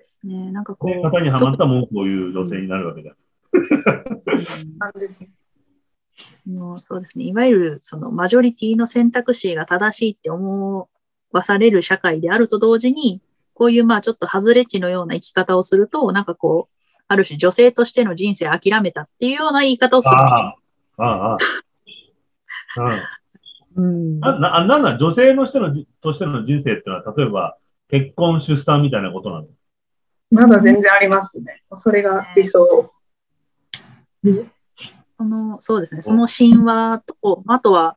ですね。なんかこで、う、型にはまった文句を言う女性になるわけじゃん。うんなんですよもうそうですね。いわゆるそのマジョリティの選択肢が正しいって思わされる社会であると同時に、こういうまあちょっと外れ値のような生き方をすると、なんかこう、ある種女性としての人生諦めたっていうような言い方をするんですよ。ああ、ああ。うんうんな、な、なんだ、女性の人のじ、としての人生っていうのは、例えば、結婚、出産みたいなことなの？まだ全然ありますね。それが理想。そのそうですね。その神話と、あとは、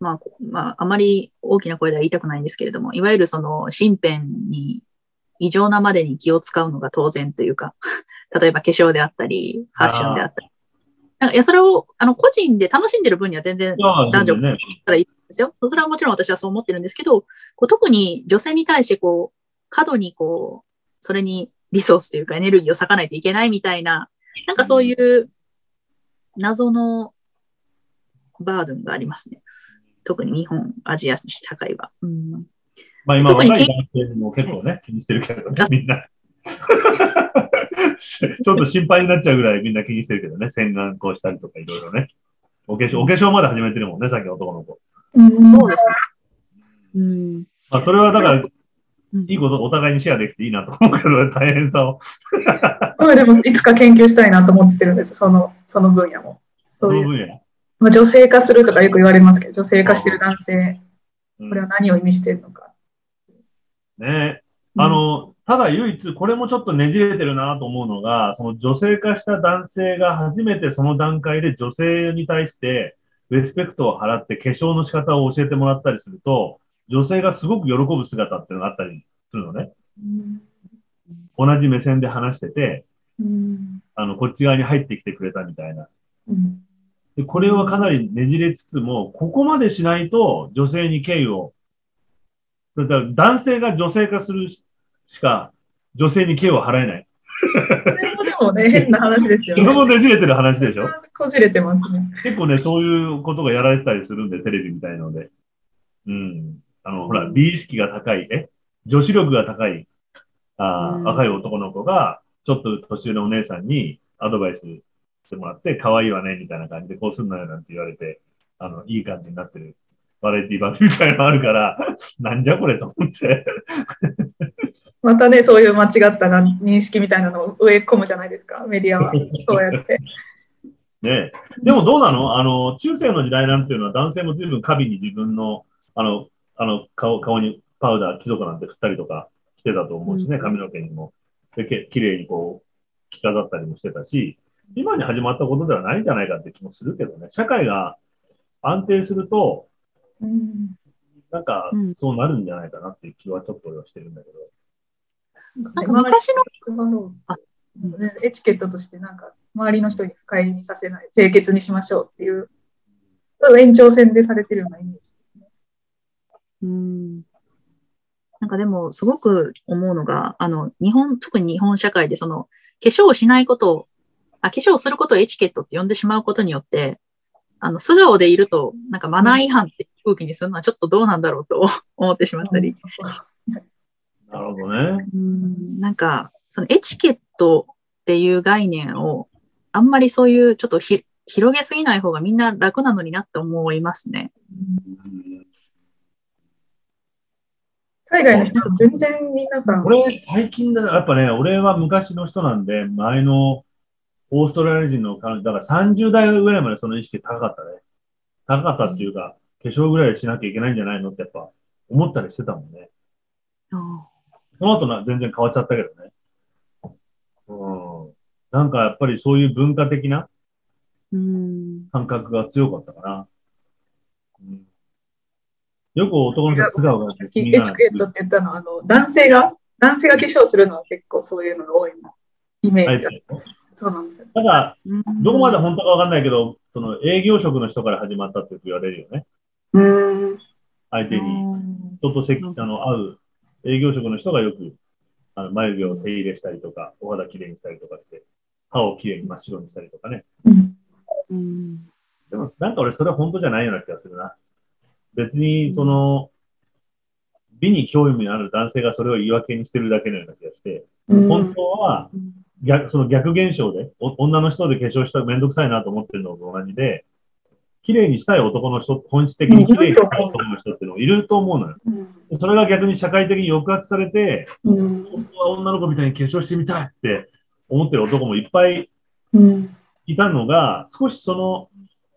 まあ、こまあ、あまり大きな声では言いたくないんですけれども、いわゆるその身辺に異常なまでに気を使うのが当然というか、例えば化粧であったり、ファッションであったり。なんかいや、それを、あの、個人で楽しんでる分には全然男女ね。たらいいですよ。それはもちろん私はそう思ってるんですけど、こう特に女性に対してこう、過度にこう、それにリソースというかエネルギーを割かないといけないみたいな、なんかそういう謎のバードンがありますね。特に日本、アジア社会は。うん、まあ今、特に若い男性も結構ね、気にしてるけどね、みんな。ちょっと心配になっちゃうぐらいみんな気にしてるけどね、洗顔こうしたりとかいろいろね。お化粧、お化粧まで始めてるもんね、さっきの男の子。うんそうですね。うん。まあそれはだから、うんいいことお互いにシェアできていいなと思うけど、大変さを。うんでもいつか研究したいなと思ってるんです、そのその分野も。そそういうの分野。まあ、女性化するとかよく言われますけど、女性化してる男性、うんこれは何を意味してるのか。ねあの、ただ唯一、これもちょっとねじれてるなと思うのが、その女性化した男性が初めてその段階で女性に対してレスペクトを払って化粧の仕方を教えてもらったりすると、女性がすごく喜ぶ姿っていうのがあったりするのね。同じ目線で話してて、うんあの、こっち側に入ってきてくれたみたいな。うんで、これはかなりねじれつつも、ここまでしないと女性に敬意を、だから男性が女性化するししか女性に敬意を払えない。それもでもね、変な話ですよそれもね。ねじれてる話でしょ？こじれてますね。結構ね、そういうことがやられてたりするんで、テレビみたいので。うん。あの、ほら、美意識が高い、え女子力が高い、あーうん若い男の子が、ちょっと年上のお姉さんにアドバイスしてもらって、可愛いわね、みたいな感じで、こうすんなよなんて言われて、あの、いい感じになってる。バラエティ番組みたいなのあるから、なんじゃこれと思って。またね、そういう間違ったな認識みたいなのを植え込むじゃないですか、メディアは。そうやって。ねえでもどうなの？あの、中世の時代なんていうのは男性も随分過敏に自分の、あの、あの、顔、顔にパウダー、貴族なんて振ったりとかしてたと思うしね、うん髪の毛にも。で、け綺麗にこう、着飾ったりもしてたし、今に始まったことではないんじゃないかって気もするけどね。社会が安定すると、うんなんかうん、そうなるんじゃないかなっていう気はちょっと俺はしてるんだけど。なんか昔の、エチケットとしてなんか周りの人に不快にさせない清潔にしましょうっていう延長線でされてるようなイメージ。うんなんかでも、すごく思うのが、あの、日本、特に日本社会で、その、化粧をしないことを、あ、化粧をすることをエチケットって呼んでしまうことによって、あの、素顔でいると、なんかマナー違反って空気にするのはちょっとどうなんだろうと 思ってしまったり。なるほどね。うんなんか、そのエチケットっっていう概念を、あんまりそういうちょっとひ広げすぎない方がみんな楽なのになって思いますね。海外の人と全然皆さん、俺、最近だ、やっぱね、俺は昔の人なんで、前のオーストラリア人の彼女、だから30代ぐらいまでその意識高かったね。高かったっていうか、化粧ぐらいしなきゃいけないんじゃないのってやっぱ思ったりしてたもんね。その後な全然変わっちゃったけどね。うん。なんかやっぱりそういう文化的なうん。感覚が強かったかな。うん、よく男の人は素顔がエチクエットって言ったのは、あの、男性が、男性が化粧するのは結構そういうのが多いイメージが。そうなんですよ。ただ、どこまで本当かわかんないけど、その営業職の人から始まったって言われるよね。うん。相手に、人とせあの会う営業職の人がよくあの眉毛を手入れしたりとか、お肌きれいにしたりとかして、歯をきれいに真っ白にしたりとかね。うんうん。でも、なんか俺それは本当じゃないような気がするな。別に、その、美に興味のある男性がそれを言い訳にしてるだけのような気がして、本当は逆、その逆現象で、お女の人で化粧したらめんどくさいなと思ってるのと同じで、綺麗にしたい男の人、本質的に綺麗にしたい男の人っていうのもいると思うのよ。それが逆に社会的に抑圧されて、うん。本当は女の子みたいに化粧してみたいって思ってる男もいっぱいうん。いたのが、少しその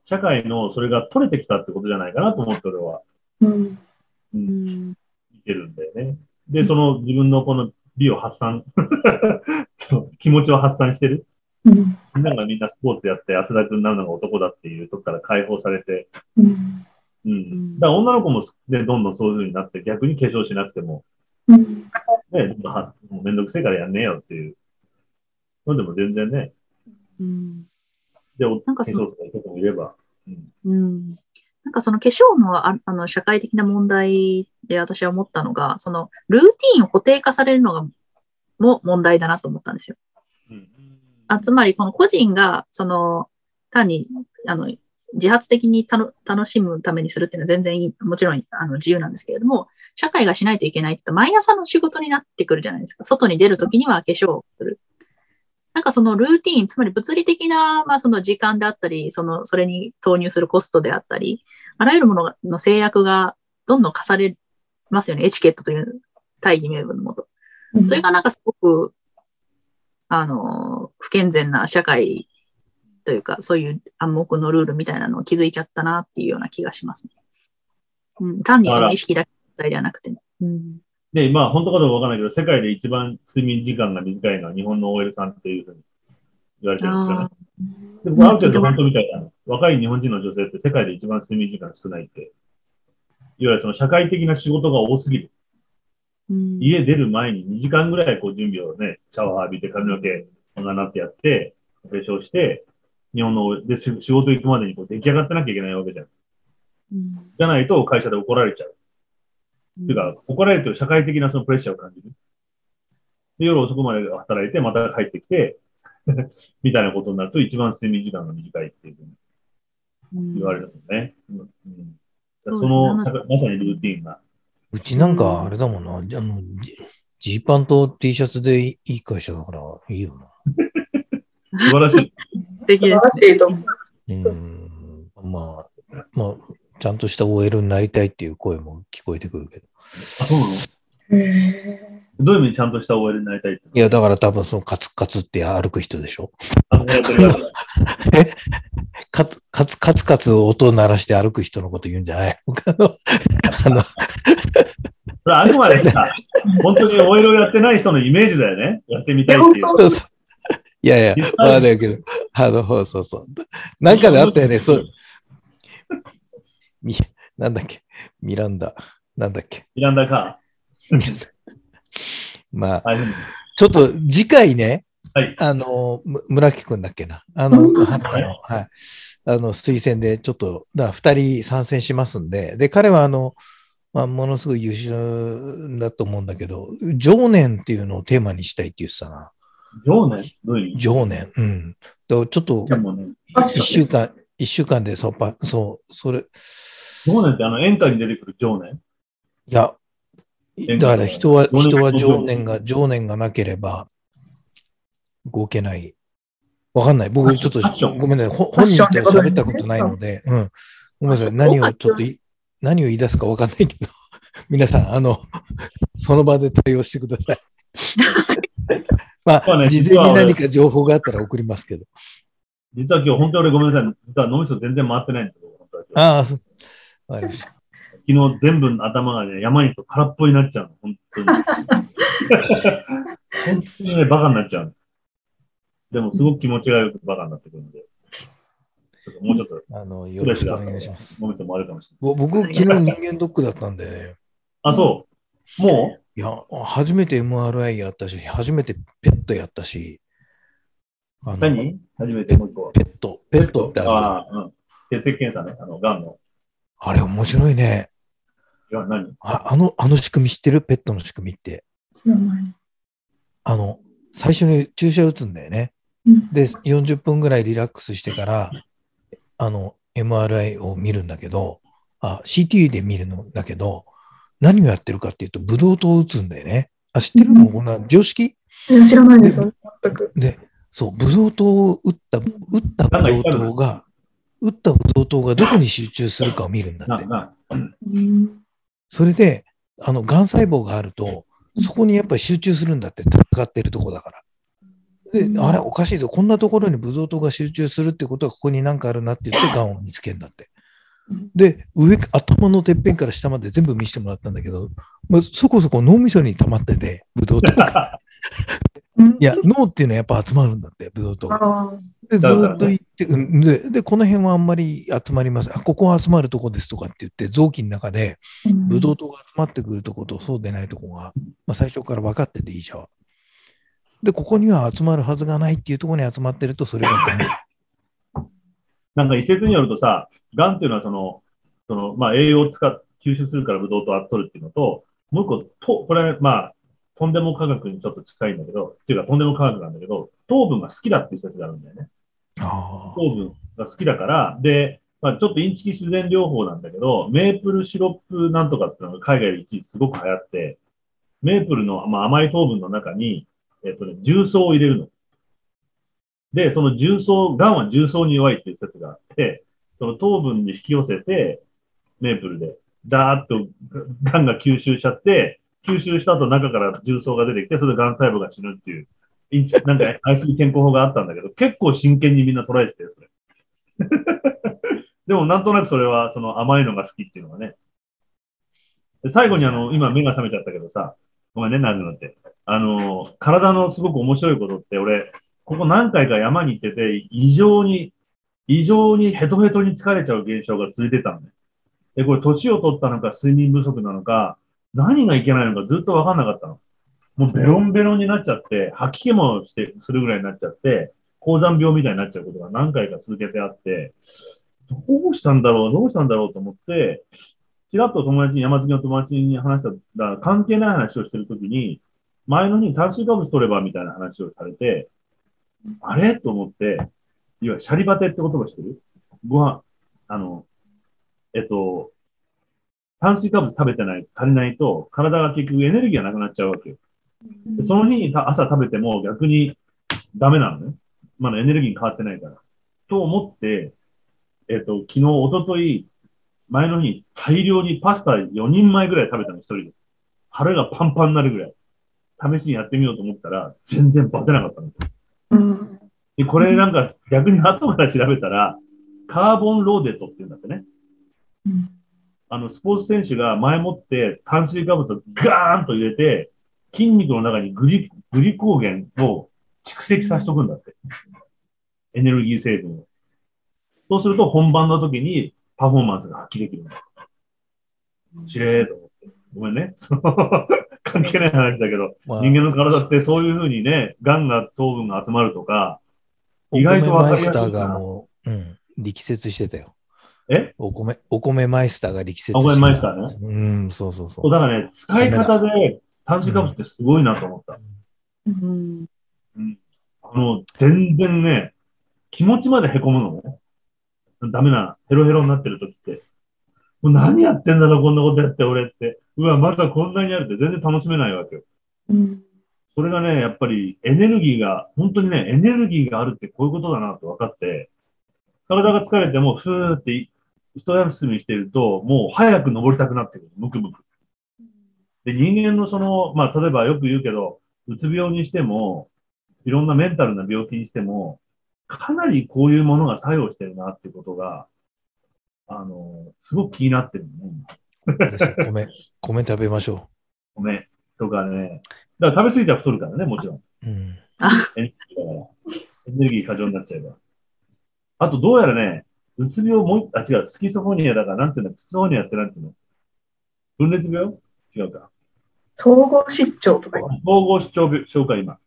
社会のそれが取れてきたってことじゃないかなと思って俺は、うん。う、うんん。見てるんだよね。で、その自分のこの美を発散 気持ちを発散してる。うん。みんながみんなスポーツやって汗だくになるのが男だっていうとこから解放されて、うん。うん。だから女の子も、ね、どんどんそういう風になって逆に化粧しなくても、うん。ね、まあもうめんどくせえからやんねえよっていう。のでも全然ね、うん。で、なんかそのいれば、うん。うん。なんかその化粧のああの社会的な問題で私は思ったのが、そのルーティンを固定化されるのがも問題だなと思ったんですよ。うんあつまりこの個人がその単にあの自発的にたの楽しむためにするっていうのは全然いい、もちろんあの自由なんですけれども、社会がしないといけないって毎朝の仕事になってくるじゃないですか。外に出るときには化粧をする。なんかそのルーティーン、つまり物理的な、まあその時間であったり、その、それに投入するコストであったり、あらゆるものの制約がどんどん課されますよね。エチケットという大義名分のもと。それがなんかすごく、あの、不健全な社会というか、そういう暗黙のルールみたいなのを築いちゃったなっていうような気がしますね。うん、単にその意識だけではなくてね。うん。で、まあ、本当かどうかわかんないけど、世界で一番睡眠時間が短いのは日本の OL さんっていうふうに言われてるんですかあね。でも、ある程度本当みたいな。若い日本人の女性って世界で一番睡眠時間少ないって。いわゆるその社会的な仕事が多すぎる。うん、家出る前に2時間ぐらいこう準備をね、シャワー浴びて髪の毛、こんななってやって、お化粧して、日本の、で、し仕事行くまでにこう出来上がってなきゃいけないわけじゃん。うん、じゃないと会社で怒られちゃう。っていうか、怒られると社会的なそのプレッシャーを感じる。で、夜遅くまで働いて、また帰ってきて、みたいなことになると一番睡眠時間が短いっていうふうにうん言われるのね。うんうんその、まさにルーティンが。うちなんかあれだもんな、あの、ジジーパンと T シャツでいい会社だからいいよな。素晴らしい。素晴らしいと思う。うん。まあ、まあ、ちゃんとした OL になりたいっていう声も聞こえてくるけど。あ、そうなの？へどういう意味でちゃんとした OL になりたいっていや、だから多分そのカツカツって歩く人でしょ。あそうやってるからカツカツカツカツ音を鳴らして歩く人のこと言うんじゃないの？かなあの、それあくまでさ、本当に OL をやってない人のイメージだよね。やってみたいっていう。そうそういやいや、まあだけど、あの、そうそう。なんかであったよね、そう。み、なんだっけ、ミランダ、なんだっけ？ミランダカ まあ、ちょっと次回ね、はいあの、む村木くんだっけな？あの、うんはあのはい。あの、推薦でちょっと、だから二人参戦しますんで、で、彼はあの、まあ、ものすごい優秀だと思うんだけど、情念っていうのをテーマにしたいって言ってたな。情念？どういう情念。うん。ちょっとで、もね、週間、一週間でそう、パそう、それ、い情念ってあの演歌に出てくる情念？や、だから人は、人は情念が、情念がなければ、動けない。わかんない。僕、ちょっとごめんなさい。本人とと喋ったことないので、うん。ごめんなさい。何をちょっとい、何を言い出すかわかんないけど、皆さん、あの、その場で対応してください。まあ、事前に何か情報があったら送りますけど。実は今日、本当に俺ごめんなさい。実は脳みそ全然回ってないんですよ。ああ、そう。わかりました。昨日全部頭がね、山にと空っぽになっちゃうの。本当に。本当にね、バカになっちゃうの。でも、すごく気持ちがよくバカになってくるので。ちょっともうちょっと、あの、よろしくお願いします。脳みそ回るかもしれない。ぼ僕、昨日人間ドックだったんでね。あ、そう。もいや、初めて MRI やったし、初めてペットやったし、あう、の何？初めて？もう一個は。ペット、ペットってあるじゃんああ、うん。血液検査ね。あの、がんの。あれ面白いね。いや、何？ああの、あの仕組み知ってる？ペットの仕組みって。知らない。あの、最初に注射打つんだよね。うんで、40分ぐらいリラックスしてから、あの、MRI を見るんだけど、あ、CT で見るのだけど、何をやってるかっていうと、ブドウ糖を打つんだよね。あ、知ってるの？こんな常識？いや、知らないです、全く。で、そう、ブドウ糖を打った、打ったブドウ糖が、打ったブドウ糖がどこに集中するかを見るんだって。それで、あの、癌細胞があると、そこにやっぱり集中するんだって、戦ってるとこだから。で、あれ、おかしいぞ。こんなところにブドウ糖が集中するってことは、ここになんかあるなって言って、癌を見つけるんだって。で、上、頭のてっぺんから下まで全部見せてもらったんだけど、まあ、そこそこ脳みそに溜まってて、ブドウ糖が。うん。いや、脳っていうのはやっぱ集まるんだって、ブドウ糖で、ずっと行って、うん。で、で、この辺はあんまり集まります。あ、ここは集まるとこですとかって言って、臓器の中で、ーブドウ糖が集まってくるとことそうでないとこが、まあ、最初から分かってていいじゃん。で、ここには集まるはずがないっていうところに集まってると、それが癌 なんか一説によるとさ、がんっていうのはその、その、まあ栄養を使っ、吸収するからブドウ糖を取るっていうのと、もう一個、と、これ、まあ、とんでも科学にちょっと近いんだけど、っていうかとんでも科学なんだけど、糖分が好きだっていう説があるんだよね。あ糖分が好きだから、で、まあ、ちょっとインチキ自然療法なんだけど、メープルシロップなんとかっていうのが海外で一時すごく流行って、メープルの、まあ、甘い糖分の中に、えっとね、重曹を入れるの。で、その重曹、癌は重曹に弱いっていう説があって、その糖分に引き寄せて、メープルで、ダーッと癌が吸収しちゃって、吸収した後中から重曹が出てきて、それで癌細胞が死ぬっていう、なんか愛する健康法があったんだけど、結構真剣にみんな捉えてて、それ。でもなんとなくそれはその甘いのが好きっていうのがね。最後にあの、今目が覚めちゃったけどさ、ごめんね、なるのって。あの、体のすごく面白いことって、俺、ここ何回か山に行ってて、異常に、異常にヘトヘトに疲れちゃう現象が続いてたのね。で、これ年を取ったのか睡眠不足なのか、何がいけないのかずっとわかんなかったの。もうベロンベロンになっちゃって、吐き気もして、するぐらいになっちゃって、高山病みたいになっちゃうことが何回か続けてあって、どうしたんだろう、どうしたんだろうと思って、ちらっと友達に、山継ぎの友達に話したら、関係ない話をしてるときに、前の日に炭水化物取ればみたいな話をされて、あれ？と思って、いわゆるシャリバテって言葉してる？ご飯、あの、えっと、炭水化物食べてない、足りないと、体が結局エネルギーがなくなっちゃうわけよ。でその日にた朝食べても逆にダメなのね。まだエネルギーに変わってないから。と思って、えっと、昨日、一昨日前の日に大量にパスタ4人前ぐらい食べたの、一人で。腹がパンパンになるぐらい。試しにやってみようと思ったら、全然バテなかったの。うんで、これなんか逆に後から調べたら、カーボンローデットって言うんだってね。うんあの、スポーツ選手が前もって炭水化物をガーンと入れて、筋肉の中にグリグリコーゲンを蓄積させとくんだって。エネルギー成分を。そうすると本番の時にパフォーマンスが発揮できるんだ。しれーと思って。ごめんね。関係ない話だけど、まあ人間の体ってそういうふうにね、癌が糖分が集まるとか、お意外米とわかりやすいマイスターがなもう、うん、力説してたよ。え？お米、お米マイスターが力説してた。お米マイスターね。うん、そうそうそそう、う。だからね、使い方で炭水化物ってすごいなと思った。うんあの、全然ね、気持ちまで凹むのね。ダメな、ヘロヘロになってる時って。もう何やってんだろう、こんなことやって、俺って。うわ、まだこんなにあるって全然楽しめないわけよ。うんそれがね、やっぱりエネルギーが、本当にね、エネルギーがあるってこういうことだなと分かって、体が疲れても、ふーって一休みしてると、もう早く登りたくなってくる。ムクムク。で、人間のその、まあ、例えばよく言うけど、うつ病にしても、いろんなメンタルな病気にしても、かなりこういうものが作用してるなっていうことが、あの、すごく気になってるね。米、米食べましょ米とかね。だから食べ過ぎちゃ太るからね、もちろん。う。うん。エネルギー過剰になっちゃえば。あと、どうやらね、うつ病もう、あ、違う、スキソフォニアだから、なんていうの、スキソフォニアってなんていうの？分裂病？違うか。総合失調とか。総合失調病症か、今。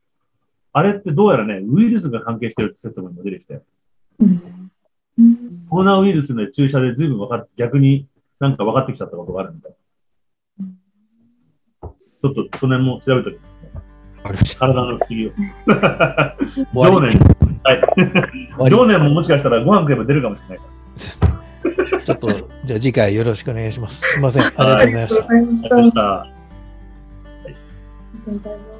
あれってどうやらね、ウイルスが関係してるって説も今出てきて。コロナウイルスの注射で随分分かっ逆になんか分かってきちゃったことがあるみたい。ちょっとその辺も調べておきますね。体の不思議を。終常わり年。はい。常年ももしかしたらご飯食えば出るかもしれないから。ちょっと、じゃあ次回よろしくお願いします。すいません。ありがとうございました。ありがとうございました。ありがとうございました。ありがとうございます